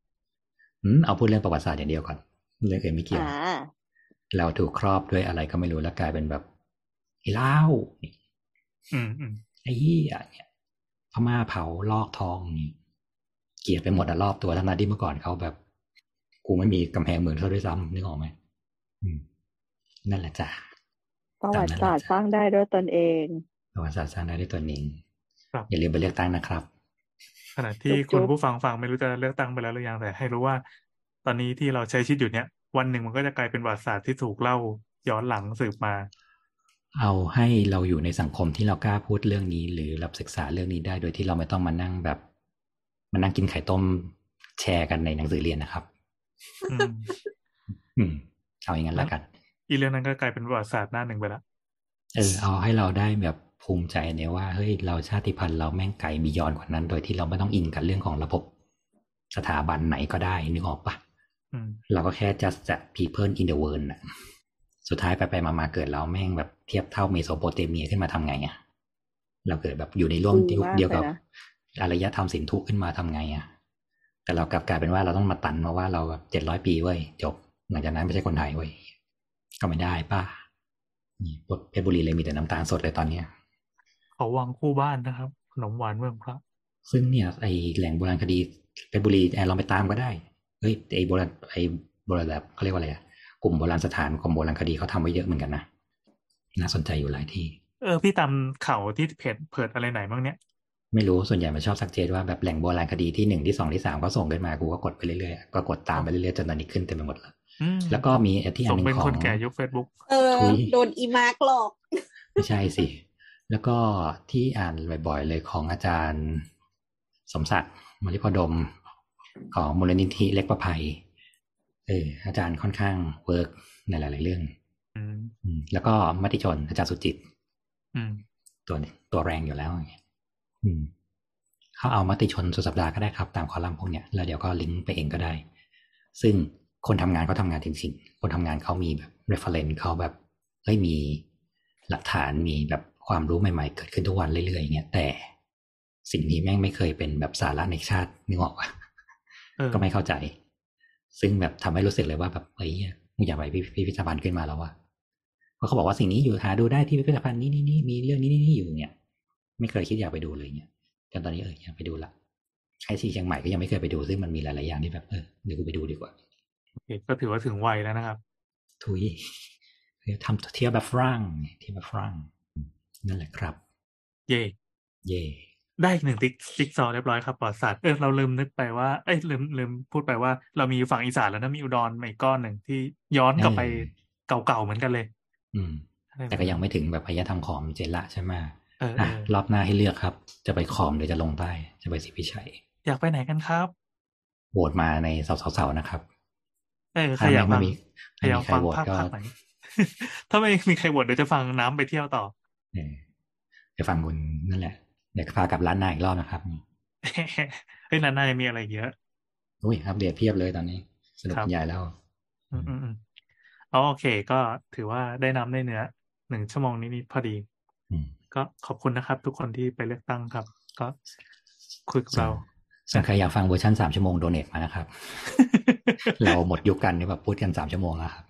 อืมเอาพูดเรื่องประวัติศาสตร์อย่างเดียวก่อนเรื่องอื่นไม่เกี่ยวอ่าเราถูกครอบด้วยอะไรก็ไม่รู้แล้วกลายเป็นแบบไอ้เล่าอืมอืมไอ้เหี้ยเนี่ยพม่าเผาลอกทองนี่เกลียดไปหมดอะรอบตัวทั้งนั้นที่เมื่อก่อนเขาแบบกูไม่มีกำแพงเมืองเขาด้วยซ้ำนึกออกไหมอืม นั่นแหละจ้ะประวัติศาสตร์สร้างได้ด้วยตนเองประวัติศาสตร์สร้างได้ด้วยตัวเองครับอย่าลืมไปเลือกตั้งนะครับ ขณะที่จุ๊บคุณๆผู้ฟังฟังไม่รู้จะเลือกตั้งไปแล้วหรือยังแต่ให้รู้ว่า ตอนนี้ที่เราใช้ชีวิตอยู่เนี้ยวันหนึ่งมันก็จะกลายเป็นประวัติศาสตร์ที่ถูกเล่าย้อนหลังสืบมา เอาให้เราอยู่ในสังคมที่เรากล้าพูดเรื่องนี้ หรือรับศึกษาเรื่องนี้ได้โดยที่เราไม่ต้องมานั่งแบบ มานั่งกินไข่ต้มแชร์กันในหนังสือเรียนนะครับอืมอืม เอาอย่างนั้นละกัน อีเรื่องนั้นก็กลายเป็นประวัติศาสตร์หน้าหนึ่งไปละเออเอาให้เราได้แบบภูมิใจเนี่ยว่าเฮ้ยเราชาติพันธุ์เราแม่งไกลบียอนกว่านั้น โดยที่เราไม่ต้องอินกับเรื่องของระบบสถาบันไหนก็ได้นึกออกปะอืมเราก็แค่ just a people in the world น่ะสุดท้ายไปไปมามาเกิดเราแม่งแบบเทียบเท่าเมโสโปเตเมียขึ้นมาทำไงอะเราเกิดแบบอยู่ในร่วมดีมากเดียวกับเลยนะอารยธรรมสินธุขึ้นมาทำไงอะแต่เรากลับกลายเป็นว่าเราต้องมาตันมาว่าเราแบบเจ็ดร้อยปีเว้ยจบ หลังจากนั้นไม่ใช่คนไทยเว้ยก็ไม่ได้ป้านี่เพชรบุรีเลยมีแต่น้ำตาลสดเลยตอนเนี้ยเขาวังคู่บ้านนะครับ ขนมหวานเมืองพระ ซึ่งเนี่ยไอแหล่งโบราณคดีเพชรบุรีแอนลองไปตามก็ได้เฮ้ยไอโบราณไอโบราณแบบเขาเรียกว่าอะไรอะกลุ่มโบราณสถานกรมโบราณคดีเขาทำไว้เยอะเหมือนกันนะน่าสนใจอยู่หลายที่ เออพี่ตามข่าวที่เพจเผิดอะไรไหนบ้างเนี้ยไม่รู้ส่วนใหญ่มันชอบสักเจตว่าแบบแหล่งโบราณคดีที่หนึ่งที่สองที่สามก็ส่งขึ้นมากูก็กดไปเรื่อยๆก็กดตามไปเรื่อยๆจนตอนนี้ขึ้นเต็มไปหมดแล้วอืม แล้วก็มีไอ้ที่อัส่นงหนึ่เป็นงขอคงนแก่ยุคเฟซบุ๊กเออทุยโดนอีมาร์กหลอกไม่ใช่สิ แล้วก็ที่อ่านบ่อยๆเลยของอาจารย์ ศรีศักร วัลลิโภดม ของมูลนิธิเล็ก-ประไพเอออาจารย์ค่อนข้าง work ในหลาย ๆ เรื่องอืมอืมแล้วก็มติชนอาจารย์สุจิตต์อืมตัวตัวแรงอยู่แล้วอย่างเงี้ยอืมเขาเอามติชนสุดสัปดาห์ก็ได้ครับ ตามคอลัมน์พวกเนี้ยแล้วเดี๋ยวก็ลิงก์ไปเองก็ได้ ซึ่ง คนทำงานเขาทำงานจริงๆ คนทำงานเขามีแบบ reference เขาแบบเฮ้ยมีหลักฐานมีแบบความรู้ใหม่ๆ เกิดขึ้นทุกวันเรื่อยๆอย่างเงี้ยแต่สิ่งนี้แม่งไม่เคยเป็นแบบสาระในชาตินึกออกปะเออก็ไม่เข้าใจ ซึ่งแบบทำให้รู้สึกเลยว่าแบบเฮ้ยมึงอย่าไปพิพิธภัณฑ์ขึ้นมาแล้วว่าเพราะเขาบอกว่าสิ่งนี้อยู่หาดูได้ที่พิพิธภัณฑ์นี้นี่นี่มีเรื่องนี้นี่นี่อยู่เนี่ย ไม่เคยคิดอยากไปดูเลยเนี่ยจนตอนนี้เอออยากไปดูละไอซีเชียงใหม่ก็ยังไม่เคยไปดูซึ่งมันมีหลายๆอย่างที่แบบเออเดี๋ยวกูไปดูดีกว่าโอ เคก็ถือว่าถึงวัยแล้วนะครับทุยทำเที่ยวแบบฝรั่งเที่ยวแบบฝรั่งนั่นแหละครับ เย่เย่ได้อีกหนึ่งติ๊กติ๊กซอว์เรียบร้อยครับปลอดศาสตร์เออเราลืมนึกไปว่าเอ้ยลืมลืมพูดไปว่า เรามีฝั่งอีสานแล้วนะมีอุดรมาอีกก้อนหนึ่งที่ย้อนกลับไปเก่าๆเหมือนกันเลย อืม แต่ก็ยังไม่ถึงแบบพยธรรมขอมเจนละใช่ไหมเออเออะอรอบหน้าให้เลือกครับ จะไปขอมหรือจะลงใต้จะไปสิพิชัย อยากไปไหนกันครับโหวตมาในเสาๆๆนะครับ เออใครอยากไม่ฟังมีใครอยากไม่มีใครฟังโหวตภาคก็ภาคไหนถ้าไม่มีใครโหวตเดี๋ยวจะฟังน้ำไปเที่ยวต่อเออไปฟังคุณนั่นแหละ เดี๋ยวพากลับร้านหน้าอีกรอบนะครับเฮ้ยนานๆจะมีอะไรเยอะอุ้ยอัปเดตเพียบเลยตอนนี้ สนุกครับใหญ่แล้วอืมอืมอืมอ๋อโอเค ก็ถือว่าได้น้ำได้เนื้อหนึ่งชั่วโมงนี้นี่พอดีอืมก็ขอบคุณนะครับ ทุกคนที่ไปเลือกตั้งครับ ก็คุยกับเรา ส่วนใครอยากฟังเวอร์ชันสามชั่วโมง donate มานะครับ เราหมดยุคกันนี่แบบพูดกันสามชั่วโมงแล้วครับ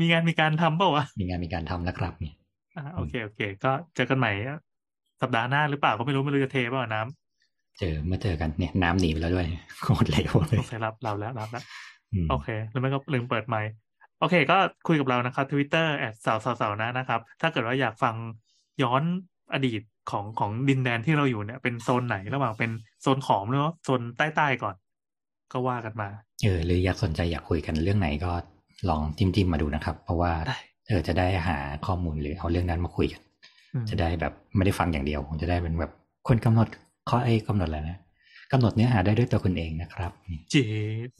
มีงานมีการทำเปล่าวะ มีงานมีการทำแล้วครับเนี่ยอ่าโอเคโอเค ก็เจอกันใหม่สัปดาห์หน้าหรือเปล่าก็ไม่รู้ไม่รู้จะเทเปล่าน้ำเจอเมื่อเจอกันเนี่ยน้ำหนีไปแล้วด้วยโคตรเร็วเลย โอเคครับเราแล้วรับแล้วอืมโอเค แล้วไม่ก็ลืมเปิดไมค์โอเค ก็คุยกับเรานะครับทวิตเตอร์แอดสาวสาวนะนะครับ ถ้าเกิดว่าอยากฟังย้อนอดีต ของของดินแดนที่เราอยู่เนี่ยเป็นโซนไหนระหว่างเป็นโซนขอมหรือว่าโซนใต้ๆก่อน ก็ว่ากันมา เออหรืออยากสนใจอยากคุยกันเรื่องไหนก็ลองจิ้มจิ้มๆมาดูนะครับ เพราะว่าได้เออจะได้หาข้อมูลหรือเอาเรื่องนั้นมาคุยกันอืมจะได้แบบไม่ได้ฟังอย่างเดียวจะได้เป็นแบบคนกำหนดข้อเอกำหนดอะไรนะกำหนดเนื้อหาได้ด้วยตัวคุณเองนะครับนี่เจ๊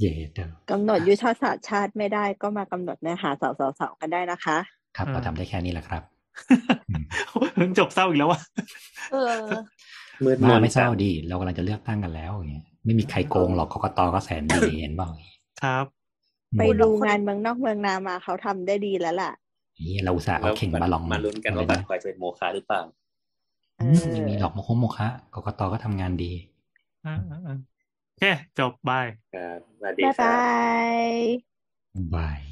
เย่เด้อกำหนดยุทธศาสตร์ชาติไม่ได้ก็มากำหนดเนื้อหาสาวๆๆกันได้นะคะ ครับเราทำได้แค่นี้แหละครับอืมเพิ่ง จบเศร้าอีกแล้ววะเออมืดมมานไม่เศร้าดี เรากำลังจะเลือกตั้งกันแล้วอย่างเงี้ยไม่มีใครโกงหรอกกกตก็แสนดีเห็นเปล่าครับ ไปดูงานเมืองนอกเมืองนามาเขาทำได้ดีแล้วล่ะนี่เราอุตส่าห์เอาเข่งมาลองมาลุ้นกันว่าบัตรควายจะเป็นโมฆะหรือเปล่าเออืมอไม่มีหรอกโมคงโมคะกกตก็ทำงานดีอ่าอ่าอ่าโอเคจบบายครับสวัสดีบ๊ายครับบายบาย